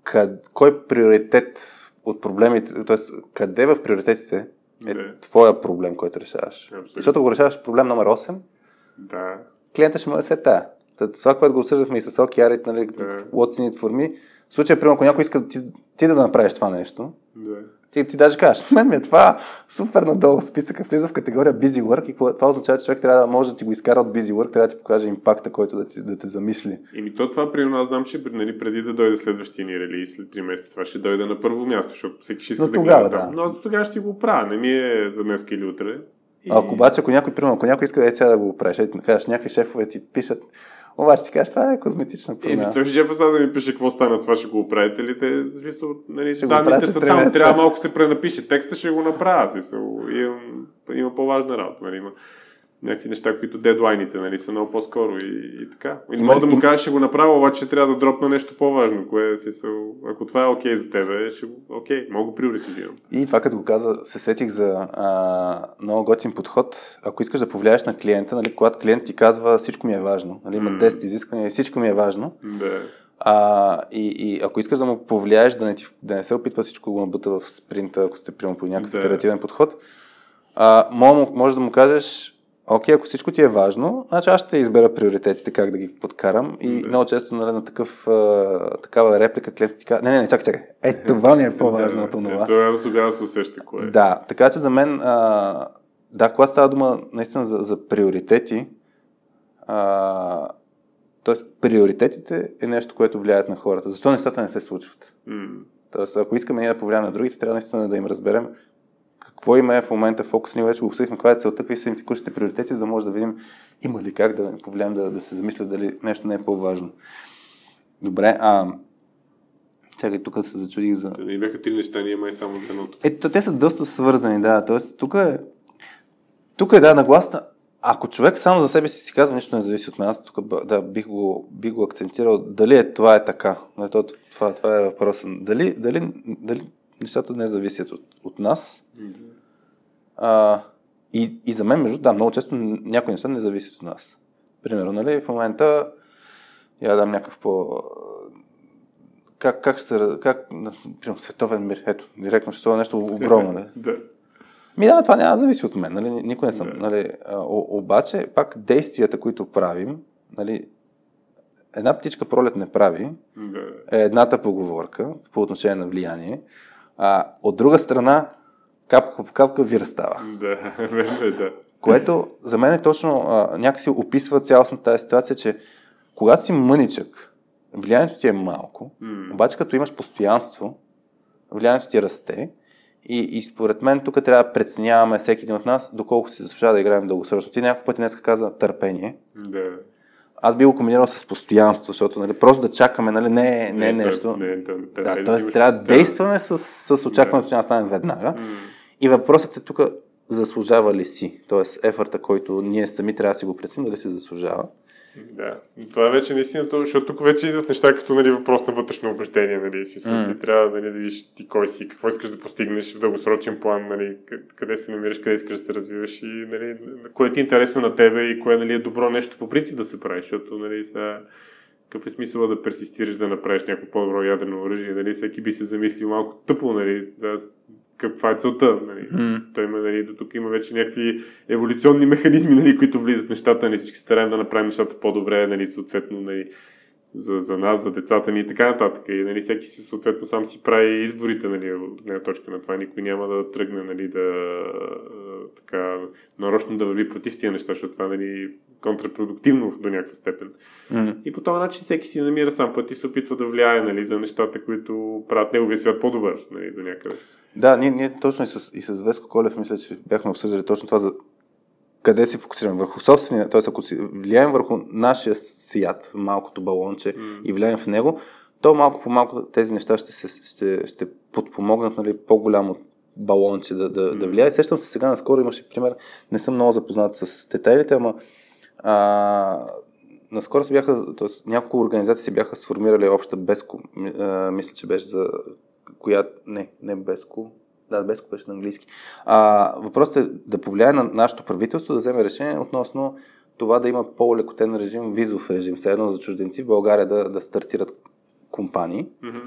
къд, кой приоритет от проблемите, т.е. къде в приоритетите е да. твоя проблем, който решаваш. Абсолютно. Защото ако решаваш проблем номер 8,
да.
клиента ще му е се тая. Това, което го обсъждахме и с OKR, нали, да. what's in it for me, в случая, примерно, ако някой иска ти, ти да направиш това нещо,
да.
Ти, ти даже кажеш, мен ми е това супер надолу списъка, влиза в категория busy work и това означава, че човек трябва да може да ти го изкара от busy work, трябва да ти покаже импакта, който да, ти, да те замисли.
И ми то това, примерно, аз знам, че нали, преди да дойде следващия ни релиз, след 3 месеца, това ще дойде на първо място, защото всеки ще иска
Но да тогава,
гледа
да.
Но аз тогава ще си го правя, не ми е за днес или утре.
И... А ако обаче, ако някой, примерно, ако някой иска да е сега да го правиш, да кажеш, някакви шефове ти пишат, обаче ти кажеш, това е козметична промяна.
Еми, той ще сега да ми пише какво стана с това, ще го оправите ли те? Смисъл, нали, ще данните са там, трябва малко се пренапише текста, ще го направя. Смисъл, има, има по-важна работа. Нали, има някакви неща, които дедлайните нали, са много по-скоро и, и така. И мога да му кажа, ще го направя, обаче трябва да дропна нещо по-важно. Кое си са, ако това е окей okay за тебе, ще го, окей, okay, мога го приоритизирам.
И това като го каза, се сетих за а, много готин подход. Ако искаш да повлияеш на клиента, нали, когато клиент ти казва всичко ми е важно, нали, има mm. 10 изисквания и всичко ми е важно,
да.
А, и, и ако искаш да му повлияеш, да не, ти, да не се опитва всичко го набута в спринта, ако сте приема по някакъв
Да.
итеративен подход, а, може, може да му кажеш, окей, ако всичко ти е важно, значи аз ще избера приоритетите, как да ги подкарам. И
Да.
много често нали, на такъв, а, такава реплика клиентът ти казва, не, не, не, чакай, чакай, е, това ми е по-важно от
Да,
това.
Това да тогава се усеща кое е.
Да, така че за мен, а, да, когато става дума наистина за, за приоритети, а, т.е. приоритетите е нещо, което влияят на хората. Защо нещата не се случват?
М,
Тоест, ако искаме ние да повлияем на другите, трябва наистина да им разберем какво има е в момента фокус. Ние вече го обсъдихме, каква е целта, какви са им текущите приоритети, за да може да видим има ли как да повлияем да, да се замисля дали нещо не е по-важно. Добре, а... Чакай, тук се зачудих за...
Не бяха три неща, ние май само едното.
Ето, те са доста свързани, да. Тоест, тук е, тук е, да, нагласта. Ако човек само за себе си си казва, нищо не зависи от нас, тук б- да, бих го, бих го акцентирал, дали е, това е така. Нали, то- Това, това е въпросът. Дали, дали, дали нещата не зависят от, от нас. А, и, и за мен, между да, много често някои неща не зависят от нас. Примерно, нали, в момента я да дам някакъв по... Как, как ще се... Как, примерно, световен мир. Ето, директно ще става нещо огромно. Нали?
Да.
Ми да, това няма зависи от мен, нали? Никой не съм.
Да.
Нали? О, обаче, пак действията, които правим, нали? една птичка пролет не прави,
Да.
е едната поговорка по отношение на влияние, а от друга страна, капка по капка вир става.
Да, верно е, да.
Което за мен е точно а, някакси описва цялостната тази ситуация, че когато си мъничък, влиянието ти е малко,
М.
обаче като имаш постоянство, влиянието ти расте и, и според мен тук трябва да преценяваме всеки един от нас, доколко си заслужава да играем дългосрочно. Ти няколко пъти днес каза търпение.
Да.
Аз би го комбинирал с постоянство, защото нали, просто да чакаме, нали, не, не, е нещо.
Не, да, да,
да,
не
т.е. трябва да действаме с, с очакването, че няма стане веднага.
М.
И въпросът е тук, заслужава ли си? Тоест, ефорта, който ние сами трябва да си го преценим, дали си заслужава.
Да, но това е вече наистина, то, защото тук вече идват неща като нали, въпрос на вътрешно убеждение. Нали, смисъл,
М.
Ти трябва нали, да видиш ти кой си, какво искаш да постигнеш в дългосрочен план, нали, къ- къде се намираш, къде искаш да се развиваш и нали, кое ти е интересно на тебе и кое нали, е добро нещо по принцип да се прави, защото нали, сега, какъв е смисъл да персистираш да направиш някакво по-добро ядрено оръжие, нали, всеки би се замислил малко тъпо, нали, за каква е целта, нали. Той има, нали, до тук има вече някакви еволюционни механизми, нали, които влизат в нещата, нали, всички стараем да направим нещата по-добре, нали, съответно, нали, за, за нас, за децата ни и така нататък. И нали, всеки си съответно сам си прави изборите, нали, от гледна точка на това. Никой няма да тръгне, нали, да така, нарочно да върви против тия неща, защото това нали, контрапродуктивно до някаква степен.
М.
И по този начин всеки си намира сам път и се опитва да влияе нали, за нещата, които правят неговия свят по-добър нали, до някъде.
Да, ние, ние точно и с, и с Веско Колев мисля, че бяхме обсъждали точно това за къде се фокусираме. Върху собствения, т.е. ако си влияем върху нашия свят, малкото балонче
М.
и влияем в него, то малко по малко тези неща ще, се, ще, ще подпомогнат нали, по-голямо балонче да, да, да влияе. Сещам се сега, наскоро имаше пример, не съм много запознат с детайлите, ама а, наскоро се бяха, т.е. няколко организации се бяха сформирали обща Беско, а, мисля, че беше за която, не, не Беско, да, Беско беше на английски. А, въпросът е да повлияе на нашето правителство да вземе решение относно това да има по-лекотен режим, визов режим, все едно за чужденци в България да, да стартират компании.
Мгм.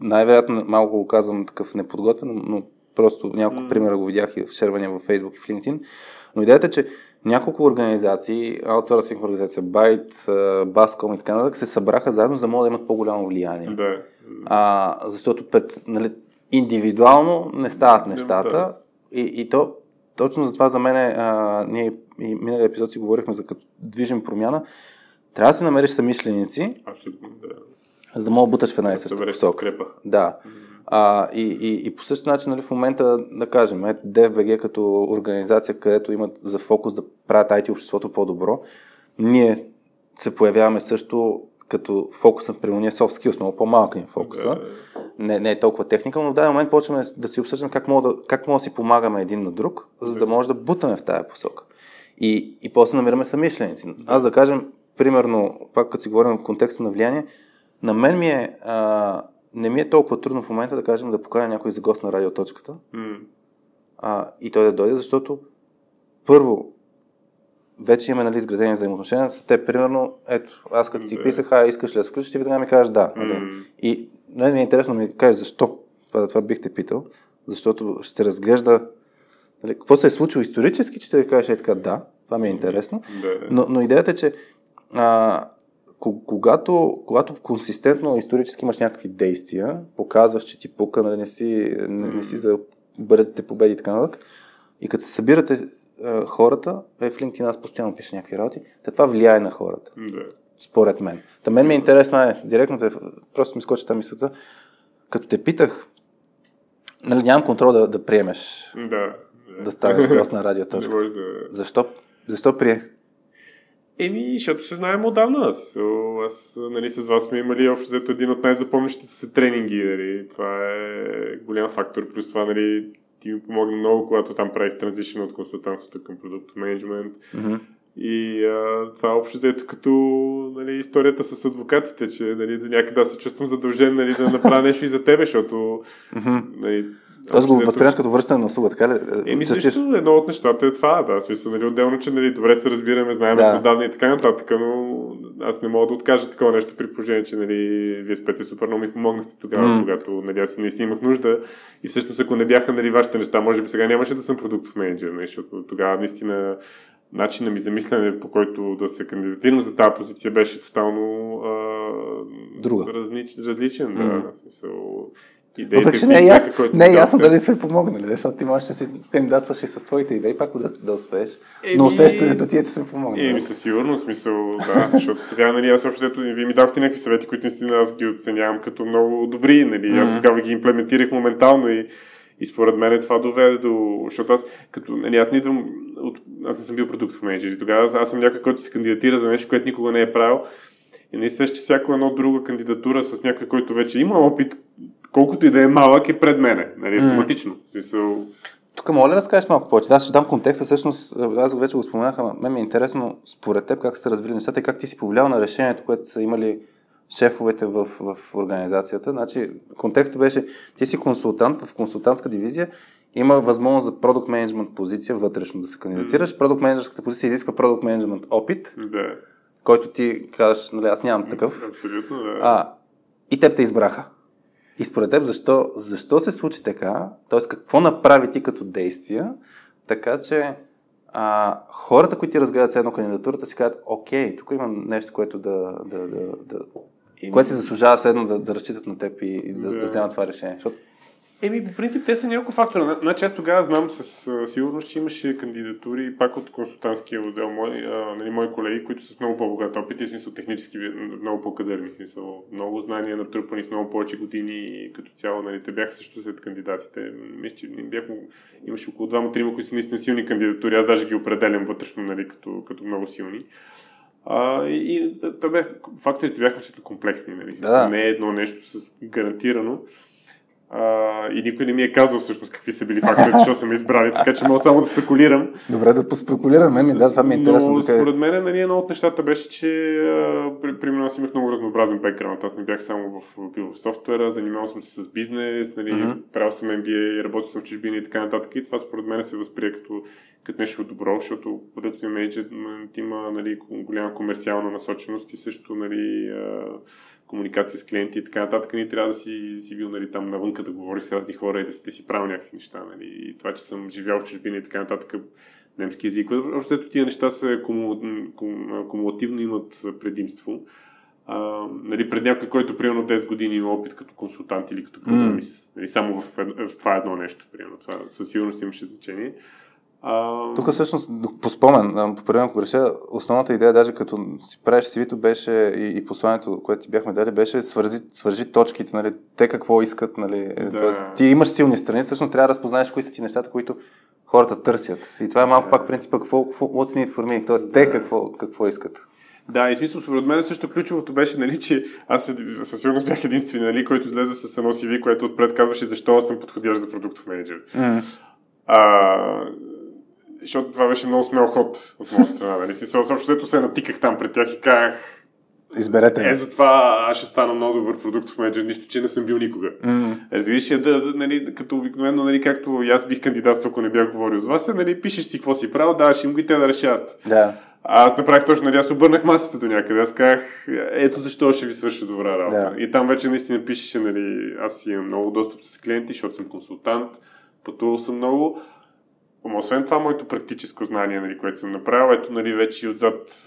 Най-вероятно малко го казвам такъв неподготвен, но просто няколко
М. примера
го видях и в шервания в Facebook и в LinkedIn. Но идеята е, че няколко организации, аутсорсинг организация, Byte, Bascom и така нататък, се събраха заедно, за да могат да имат по-голямо влияние.
Да.
А, защото пред, нали, индивидуално не стават нещата.
Да.
И, и то, точно затова за мен, а, ние и миналия епизод си говорихме за като движим промяна, трябва да си намериш самишленици,
Абсолютно, да.
за да мога да буташ в една и съща посока. Да. А, и, и, и по същия начин, нали, в момента, да кажем, ето DFBG като организация, където имат за фокус да правят IT обществото по-добро, ние се появяваме също като фокус на ние soft skills, много по-малка ни е фокуса.
Да.
Не, не е толкова техника, но в даден момент почваме да си обсъждаме как мога да, как мога да си помагаме един на друг, за да
Да.
може да бутаме в тая посока. И, и после намираме самишленици. Аз да кажем, примерно, пак като си говорим в контекста на влияние, на мен ми е, а, не ми е толкова трудно в момента да кажем да поканя някой за гост на радиоточката а, и той да дойде, защото първо вече имаме нали, изградени взаимоотношения с теб. Примерно, ето, аз като ти
Да.
писах, а искаш ли да се включиш, ти веднага ми кажеш да. Нали?
М.
И нали, ми е интересно да ми кажеш защо. Това, това бих те питал. Защото ще разглежда нали, какво се е случило исторически, че ти кажеш е така да. Това ми е интересно.
Да.
Но, но идеята е, че а, когато, когато консистентно исторически имаш някакви действия, показваш, че ти пука, нали, не, си, не, не си за бързите победи и така нататък, и като се събирате а, хората, е, в LinkedIn аз постоянно пиша някакви работи, та това влияе на хората,
Да.
според мен. Та мен ми е интересно, е, директно те, просто ми скочи тази мисълта, като те питах, нали, нямам контрол да, да приемеш
Да.
да станеш гост на
може да...
Защо, защо прие?
Еми, защото се знаем отдавна. Аз, нали, с вас сме имали общо взето един от най-запомнящите се тренинги. Нали. Това е голям фактор. Плюс това, нали, ти ми помогна много, когато там правих транзишън от консултантството към продукт менеджмент. И а, това е общо взето като нали, историята с адвокатите, че нали, до някъде аз се чувствам задължен нали, да направя нещо и за тебе, защото нали,
Тоест го възприемаш като връщане на услуга, така ли?
Еми
Честиш?
също едно от нещата е това, да. Смисъл, нали, отделно, че нали, добре се разбираме, знаем
Да.
отдавна и така нататък, но аз не мога да откажа такова нещо при положение, че нали, вие с Петя супер много ми помогнахте тогава, mm. когато нали, аз наистина имах нужда. И всъщност, ако не бяха нали, вашите неща, може би сега нямаше да съм продуктов менеджер, нали, защото тогава наистина начинът ми за мислене, по който да се кандидатирам за тази позиция, беше тотално а,
Друга.
Различ, различен. Да, в смисъл, идеите,
Въпреки, че не е, ясно, не е ясно дали сме помогнали, защото ти можеш да си кандидатстваш и с твоите идеи, пак да, да успееш.
Еми-
Но усещането ти е, че сме помогнали.
Еми, със сигурност, смисъл, да, защото тогава, нали, аз общо взето, вие ми дадохте някакви съвети, които наистина аз ги оценявам като много добри, нали, аз тогава ги имплементирах моментално и, и според мен това доведе до, защото аз, като, нали, аз не идвам от, аз не съм бил продуктов менеджер и тогава аз, аз съм някой, който се кандидатира за нещо, което никога не е правил и наистина, че всяко едно друга кандидатура с някой, който вече има опит, колкото и да е малък, е пред мене, нали, автоматично. Смисъл,
Тук моля да разкажеш малко повече. Аз ще дам контекста, всъщност, аз го вече го споменах, ама мен ми е интересно според теб как са развили нещата и как ти си повлиял на решението, което са имали шефовете в, в организацията. Значи, контекстът беше, ти си консултант в консултантска дивизия, има възможност за продукт менеджмент позиция вътрешно да се кандидатираш. Продукт менеджерската позиция изисква продукт менеджмент опит,
да,
който ти казваш, нали, аз нямам такъв.
абсолютно, да.
А, и теб те избраха. И според теб, защо, защо се случи така? Тоест, какво направи ти като действия, така че а, хората, които ти разгледат едно кандидатурата, си казват, окей, тук имам нещо, което да, да, да, да
Еми-
което си заслужава седно да, да разчитат на теб и, и да, да.
Да.
вземат това решение. Защото
Еми, по принцип, те са няколко фактора. Значи аз тогава знам със сигурност, че имаше кандидатури пак от консултантския отдел, мой, а, нали, мои колеги, които са с много по-богат опит и смисъл технически много по-кадърни, смисъл много знания натрупани с много повече години и като цяло, нали, те бяха също след кандидатите. Мисля, че бяхме, имаше около двама-трима, които са наистина силни кандидатури. Аз даже ги определям вътрешно, нали, като, като много силни. А, и, и то бях, факторите бяха абсолютно комплексни. Нали?
Да.
Не е едно нещо с гарантирано. А, и никой не ми е казал всъщност какви са били факторите, защото са ме избрали, така че мога само да спекулирам.
добре да поспекулираме, ми да, това ми е интересно.
Но
да
според мен нали, едно от нещата беше, че а, при, примерно аз имах много разнообразен бекграунд. Аз не бях само в, бил в софтуера, занимавал съм се с бизнес, нали,
Мгм.
правил съм MBA, работил съм в чужбина и така нататък. И това според мен се възприе като, като нещо добро, защото продуктовия менеджер има нали, голяма комерциална насоченост и също нали, а, комуникация с клиенти и така нататък. Ние трябва да си, си бил нали, там навънка да говориш с разни хора и да си, да си правил някакви неща. Нали. И това, че съм живял в чужбина и така нататък, немски език. Общо ето тия неща са куму, кум, кумулативно имат предимство. А, нали, пред някой, който примерно 10 години има опит като консултант или като програмист. Нали, само в, в това едно нещо, примерно. Това със сигурност имаше значение. А,
Тук всъщност, по спомен, поправям ако греша, основната идея, даже като си правиш CV-то, беше и, и посланието, което ти бяхме дали, беше свързи, свържи точките, нали, те какво искат, нали, да.
Да.
Тоест, ти имаш силни страни, всъщност трябва да разпознаеш кои са ти нещата, които хората търсят. И това е малко
Да.
пак принципа, какво, какво, what's need for me, т.е. те
Да.
какво, какво искат.
Да, и смисъл, според мен също ключовото беше, нали, че аз със сигурност бях единствен, нали, който излезе с едно CV, което отпред казваше защо аз съм подходящ за продуктов менеджер.
Mm.
А, защото това беше много смел ход от моя страна. Нали? Си, също ето се натиках там пред тях и казах,
Изберете.
е, затова аз ще стана много добър продуктов менеджер, нищо, че не съм бил никога.
Mm.
Разбираш, да, да, нали, като обикновено, нали, както и аз бих кандидатствал, ако не бях говорил с вас, е, нали, пишеш си какво си правил, даваш им го и те да решават.
Да.
Аз направих точно, нали, аз обърнах масата до някъде. Аз казах, ето защо ще ви свърши добра работа.
Да.
И там вече наистина пишеше, нали, аз имам много достъп с клиенти, защото съм консултант, пътувал съм много. Ама освен това, моето практическо знание, нали, което съм направил, ето нали, вече и отзад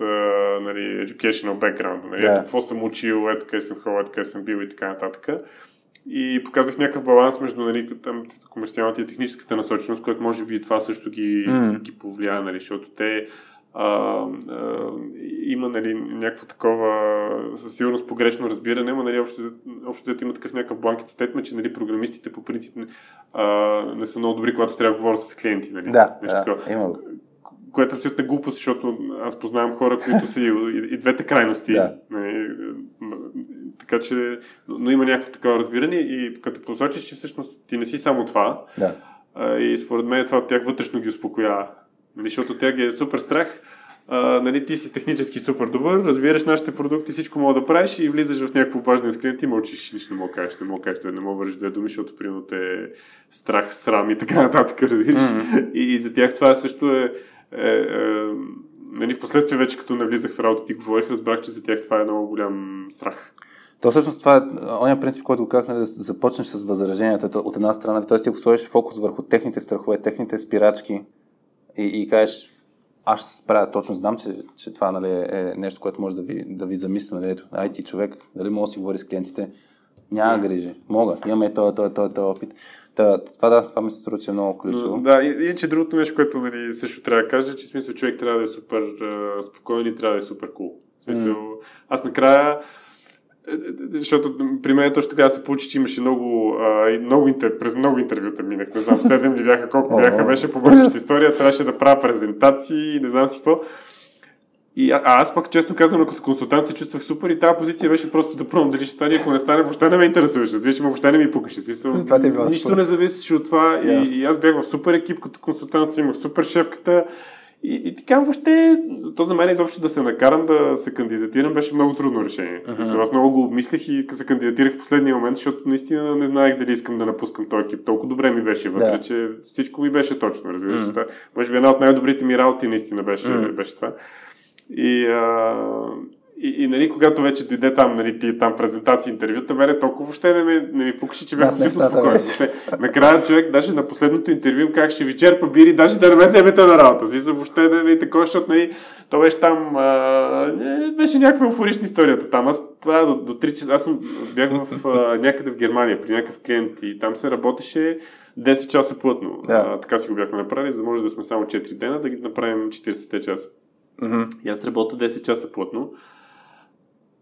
нали, educational background. Нали,
Да.
ето какво съм учил, ето къде съм ходил, ето къде съм бил и така нататък. И показах някакъв баланс между нали, там, комерциалната и техническата насоченост, което може би това също ги,
М.
ги повлия, нали, защото те а, а, има нали, някакво такова със сигурност погрешно разбиране, но нали, общо, общо има такъв някакъв бланкет стетме, че нали, програмистите по принцип не, а, не са много добри, когато трябва да говорят с клиенти. Нали,
Да,
Нещо
да,
такова. Което е абсолютно глупост, защото аз познавам хора, които са и, и, и двете крайности.
Да.
Нали, така че, но, но има някакво такова разбиране и като посочиш, че всъщност ти не си само това,
Да.
а, и според мен това тях вътрешно ги успокоява. Нали, защото тях ги е супер страх. А, нали, ти си технически супер добър, разбираш нашите продукти, всичко мога да правиш и влизаш в някакво обаждане с клиент и мълчиш, нищо не мога да кажеш, не мога да кажеш, не мога да вържиш две думи, защото примерно те страх, срам и така нататък, разбираш.
Мгм.
И, и за тях това също е, е, е нали, в последствие вече като навлизах в работа ти говорих, разбрах, че за тях това е много голям страх.
То всъщност това е оня принцип, който го казах, нали, да започнеш с възраженията от една страна. Т.е. ти ако сложиш фокус върху техните страхове, техните спирачки и, и кажеш, аз ще се справя, точно знам, че, че това нали, е нещо, което може да ви, да ви замисля. Нали, ето, ай ти човек, дали мога да си говори с клиентите, няма грижи. Мога, имаме този, този, този, този опит. Та, това да, това ми се струва, че е много ключово.
Но, да, и, и че другото нещо, което нали, също трябва да кажа, че в смисъл човек трябва да е супер а, спокоен и трябва да е супер кул. Cool. В смисъл, аз накрая защото при мен точно така се получи, че имаше много, а, много интер, през много интервюта минах, не знам, 7 ли бяха, колко бяха, беше по бързата история, трябваше да правя презентации, не знам си какво. И а, аз пък, честно казвам, като консултант се чувствах супер и тази позиция беше просто да пробвам дали ще стане, ако не стане, въобще не ме интересуваше. Ма въобще не ми пукаше. Смисъл,
Затова ти е
нищо
супер.
не зависеше от това. И, и, аз бях в супер екип като консултант, имах супер шефката. И, и така въобще, то за мен изобщо да се накарам да се кандидатирам беше много трудно решение. Uh-huh. Аз много го обмислях и се кандидатирах в последния момент, защото наистина не знаех дали искам да напускам този екип. Толкова добре ми беше вътре,
Да.
че всичко ми беше точно, разбираш. Uh-huh. Може би една от най-добрите ми работи наистина беше,
Мгм.
беше това. И, а, и, и, нали, когато вече дойде там, нали, ти там презентации, интервюта, мене толкова въобще не ми, не ми пукаше, че бях абсолютно спокоен. Въобще, накрая човек, даже на последното интервю, как ще ви черпа бири, даже да не ме вземете на работа си, за въобще не такова, защото нали, то беше там, а, беше някаква еуфорична историята там. Аз правя до, до 3 часа, аз съм, бях в, а, някъде в Германия при някакъв клиент и там се работеше 10 часа плътно.
Да.
А, така си го бяхме направили, за да може да сме само 4 дена, да ги направим 40 часа.
Мгм.
И аз работя 10 часа плътно.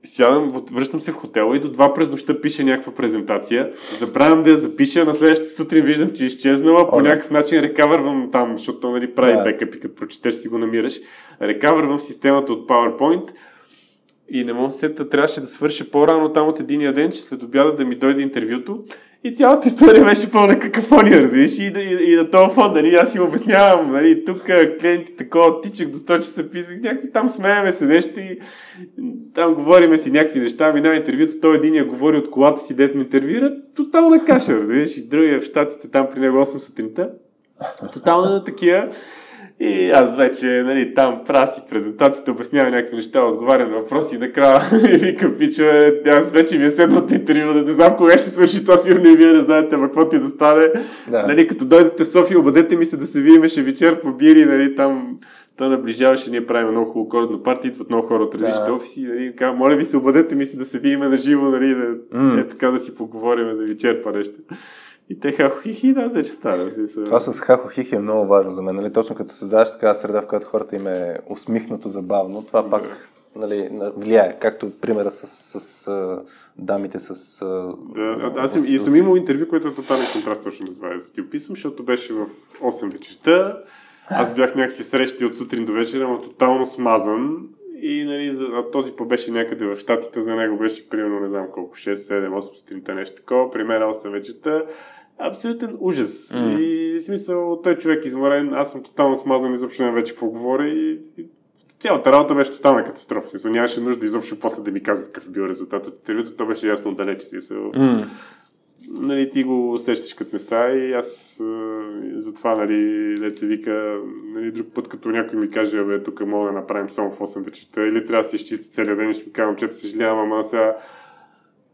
Сядам, връщам се в хотела и до 2 през нощта пише някаква презентация. Забравям да я запиша, на следващата сутрин виждам, че е изчезнала. По
О, да.
някакъв начин рекавървам там, защото то, нали, прави
Да.
бекъп и като прочетеш си го намираш. Рекавървам системата от PowerPoint и не мога се трябваше да свърша по-рано там от единия ден, че след обяда да ми дойде интервюто. И цялата история беше пълна какафония, разбираш, и, да, и, и на този фон, нали, аз им обяснявам, нали, тук клиенти такова, тичах до 100 часа, писах, някакви там смееме се нещо и там говориме си някакви неща, минава интервюто, той единия говори от колата си, дет ме интервюира, тотална каша, разбираш, и другия в щатите, там при него 8 сутринта, тотална такива. И аз вече, нали, там правя си презентацията, обяснявам някакви неща, отговарям на въпроси и накрая ми викам, пича, аз вече ми е седнат интервю, да не знам кога ще свърши то, сигурно и вие не знаете, какво ти да стане.
Да.
Нали, като дойдете в София, обадете ми се да се видим, ще вечер по бири, нали, там то наближаваше, ние правим много хубаво коледно парти, идват много хора от различните
Да.
офиси, нали, казвам, моля ви се, обадете ми се да се видим на живо, нали, да,
М.
е, така да си поговорим, да ви черпа нещо. И те хахо хихи, да, вече стана. смисъл.
Това с хахо хихи е много важно за мен. Нали? Точно като създаваш такава среда, в която хората им е усмихнато, забавно, това пак нали, на- влияе. Както примера с, с, а, дамите с...
Да, аз
с-
и
с-
съм имал интервю, което е тотален контраст точно на това, ти описвам, защото беше в 8 вечерта. Аз бях някакви срещи от сутрин до вечера, но тотално смазан. И нали, за, а този по беше някъде в Штатите, за него беше примерно не знам колко, 6, 7, 8 сутринта, нещо такова. При мен 8 вечерта. Абсолютен ужас.
М.
И смисъл, той човек изморен, аз съм тотално смазан, изобщо не вече какво говоря и, и цялата работа беше тотална катастрофа. Смисъл, нямаше нужда изобщо после да ми казват какъв е бил резултат от интервюто. То беше ясно отдалече. в Смисъл,
М.
нали, ти го усещаш като не става и аз а, затова, нали, дет се вика, нали, Нали, друг път, като някой ми каже, бе, тук мога да направим само в 8 вечерта, или трябва да се изчисти целият ден и ще ми кажа, момчета, съжалявам, ама сега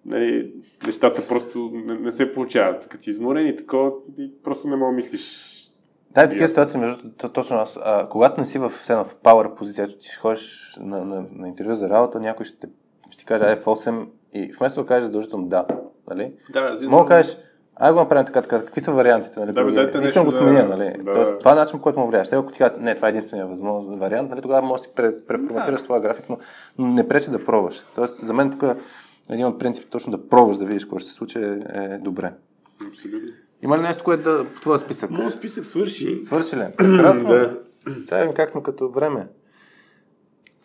нали, нещата просто не, не се получават. Като си изморен и такова, и просто не мога да мислиш.
Да, такива ситуации, между точно аз. А, когато не си в, в, в power позиция, ти ще ходиш на, на, на интервю за работа, някой ще, ще ти каже F8 и вместо да кажеш задължително да, нали?
Да,
Мога да кажеш, ай го направим така, така, какви са вариантите, нали?
Да, бе, дайте нещо
Искам го
да-
сменя, нали?
да.
Тоест, това е начин, по който му влияеш. Те, ако ти кажат, не, това е единствения възможен вариант, нали? тогава можеш да си пре, преформатираш
Да.
твоя график, но, но не пречи да пробваш. Тоест, за мен тук един от принципите точно да пробваш да видиш какво ще се случи е, е добре.
Абсолютно.
Има ли нещо, което да по твоя списък?
Моят списък свърши.
Свърши ли? Прекрасно.
Да.
Видим как сме като време.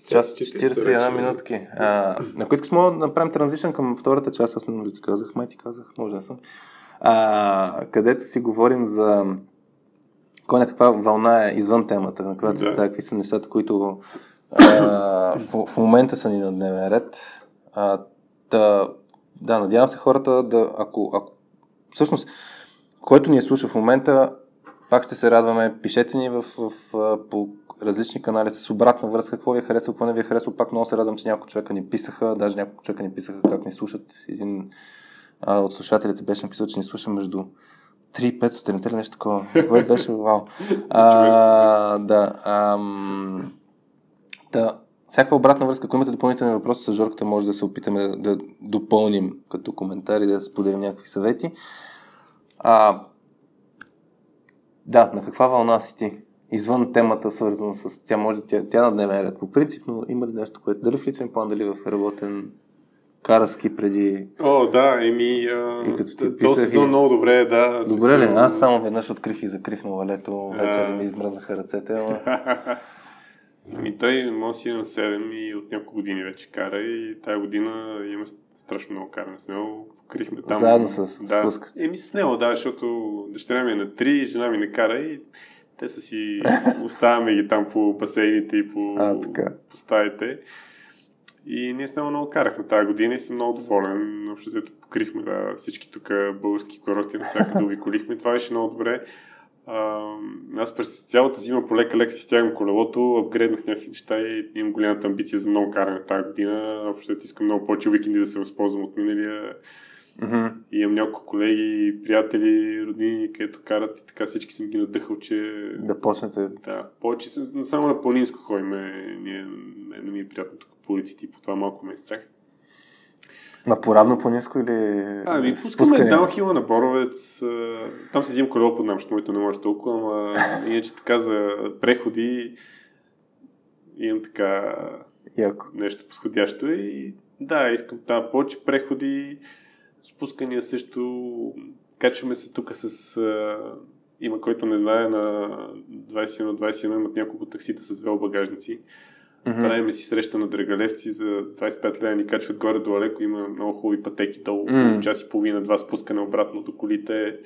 Час 41 минутки. А, ако искаш, мога да направим транзишън към втората част. Аз не ли ти казах. Май ти казах. Може да съм. А, където си говорим за кой на каква вълна е извън темата, на която
Да.
са какви са нещата, които а, в, в момента са ни на дневен ред. А, да, да, надявам се хората да, ако, ако всъщност, който ни е слуша в момента, пак ще се радваме. Пишете ни в, в, в, по различни канали с обратна връзка, какво ви е харесало, какво не ви е харесало. Пак много се радвам, че няколко човека ни писаха, даже няколко човека ни писаха как ни слушат. Един а, от слушателите беше написал, че ни слуша между 3 и 5 сутринта или нещо такова. Което беше вау. А, да. Ам, да. Всякаква обратна връзка, ако имате допълнителни въпроси с Жорката, може да се опитаме да, да допълним като коментари, да споделим някакви съвети. А, да, на каква вълна си ти? Извън темата, свързана с... Тя може тя, тя на дневен ред по принцип, но има ли нещо, което... Дали в личен план, дали в работен караски преди...
О, да, еми, а,
И като ти писах
сезон
и-
много добре, да.
Добре ли? Аз само веднъж открих и закрих на валето, вечер ми измръзнаха ръцете, ама...
Ами той може си е на 7 и от няколко години вече кара и тая година има страшно много каране с него. Покрихме там.
Заедно с
да.
спуската.
Еми с него, да, защото дъщеря ми е на 3, жена ми не кара и те са си, оставяме ги там по басейните и по,
А, така.
по стаите. И ние с него много карахме тази година и съм много доволен. Общо взето покрихме да, всички тук български курорти, навсякъде обиколихме. Това беше много добре. А, аз през цялата зима по лека лека си стягам колелото, апгрейднах някакви неща и имам голямата амбиция за много каране тази година. Общо искам много повече уикенди да се възползвам от миналия.
Мгм.
И имам няколко колеги, приятели, роднини, където карат и така всички съм ги надъхал, че
Да почнете...
да, повече само на планинско ходим. Ние, не, не ми е приятно тук по улиците и по това малко ме е страх.
На поравно по-ниско или...
Ами, пускаме даунхила на Боровец. Там си взимам колело под нам, защото моето не може толкова, ама иначе така за преходи имам така
Яко.
нещо подходящо и да, искам там повече преходи, спускания също. Качваме се тук с... А, има който не знае, на 21-21 имат няколко таксита с велобагажници.
Мгм.
Правиме си среща на Драгалевци за 25 лева ни качват горе до леко. Има много хубави пътеки долу.
М.
Час и половина, два спускане обратно до колите.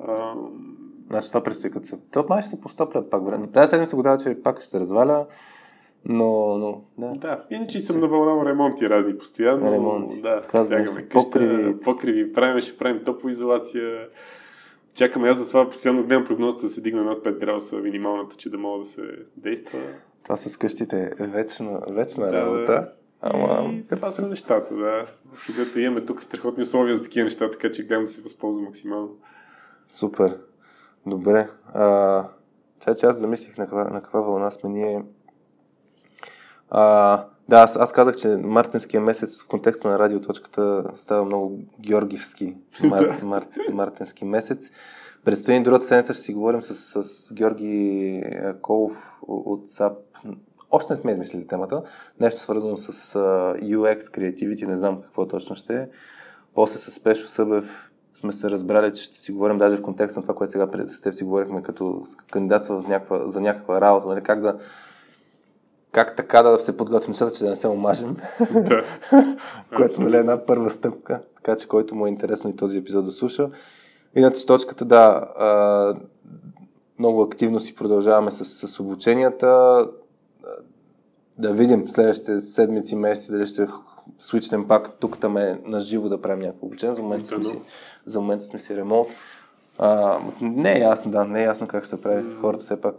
А,
Значи това предстои като се... То май ще се постъплят пак време. Тази седмица го дава, че пак ще се разваля, но, но да.
да, иначе съм на вълна ремонти разни постоянно.
Ремонти.
Да,
Каза
стягаме
нещо.
къща,
Покриви.
покриви. Правим, ще правим топлоизолация. Чакаме, аз затова постоянно гледам прогнозата да се дигне над 5 градуса минималната, че да мога да се действа.
Това с къщите е вечна, вечна
Да,
работа. Ама,
И
като
това са нещата, да. Когато имаме тук страхотни условия за такива неща, така че гледам да се възползвам максимално.
Супер. Добре. А, чай, че аз замислих на каква, на каква вълна сме ние. А, да, аз, аз казах, че мартинския месец в контекста на радиоточката става много георгиевски мар, мар, мартински месец. Предстои ни другата седмица, ще си говорим с, с Георги а, Колов от САП. Още не сме измислили темата. Нещо свързано с а, UX, Creativity, не знам какво точно ще е. После с Пешо Събев сме се разбрали, че ще си говорим даже в контекст на това, което сега пред с теб си говорихме като кандидатства за някаква, за някаква работа, нали? как да как така да се подготвим нещата, че да не се омажем,
Да.
което нали, е една първа стъпка, така че който му е интересно и този епизод да слуша. Иначе точката, да, а, много активно си продължаваме с, с обученията, да видим следващите седмици, месеци, дали ще свичнем пак тук там е на живо да правим някакво обучение. За момента сме си, за момента сме си ремонт. А, не е ясно, да, не е ясно как се прави. Хората все пак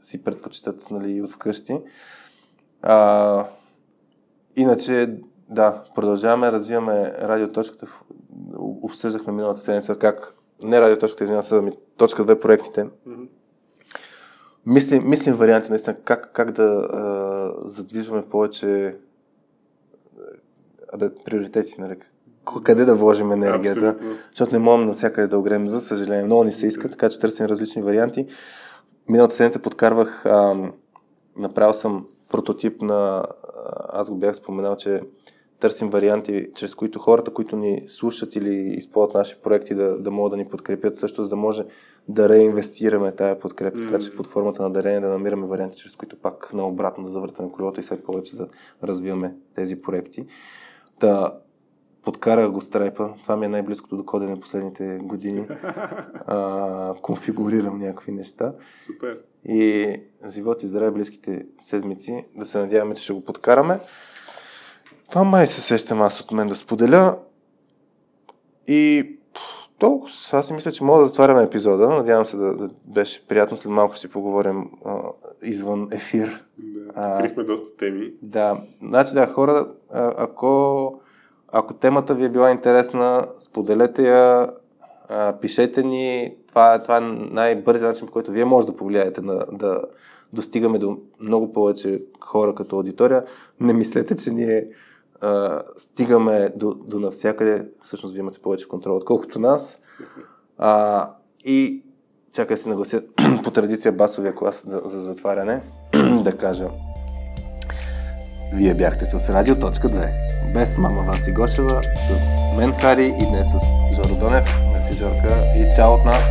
си предпочитат нали, от вкъщи. А, иначе, да, продължаваме, развиваме радиоточката. Обсъждахме миналата седмица как, не радиоточката, извинявам се, ами точка 2 проектите. Mm-hmm. Мислим, мислим варианти наистина как, как да а, задвижваме повече а, приоритети, нали, къде да вложим енергията, Абсолютно. защото не можем навсякъде да огрем, за съжаление. Много ни се иска, така че търсим различни варианти. Миналата седмица подкарвах, а, направил съм прототип на, аз го бях споменал, че търсим варианти, чрез които хората, които ни слушат или използват наши проекти, да, да могат да ни подкрепят също, за да може да реинвестираме тая подкрепа, mm-hmm. така че под формата на дарение да намираме варианти, чрез които пак наобратно да завъртаме колелото и все повече да развиваме тези проекти. Та, подкарах го страйпа. Това ми е най-близкото до кодене последните години. А, конфигурирам някакви неща.
Супер.
И живот и здраве близките седмици. Да се надяваме, че ще го подкараме. Това май се сещам аз от мен да споделя. И толкова. Аз си мисля, че мога да затваряме епизода. Надявам се да, да беше приятно. След малко ще си поговорим а, извън ефир.
Да, доста теми.
Да. Значи да, хора, а, ако ако темата ви е била интересна, споделете я, а, пишете ни. Това, това е най-бързият начин, по който вие може да повлияете на, да достигаме до много повече хора като аудитория. Не мислете, че ние а, стигаме до, до навсякъде. Всъщност вие имате повече контрол, отколкото нас. А, и чакай се наглася по традиция басовия клас за, за затваряне да кажа. Вие бяхте с Радио.2 без мама Васи Гошева, с мен Хари и днес с Жоро Донев. Мерси, Жорка, и чао от нас!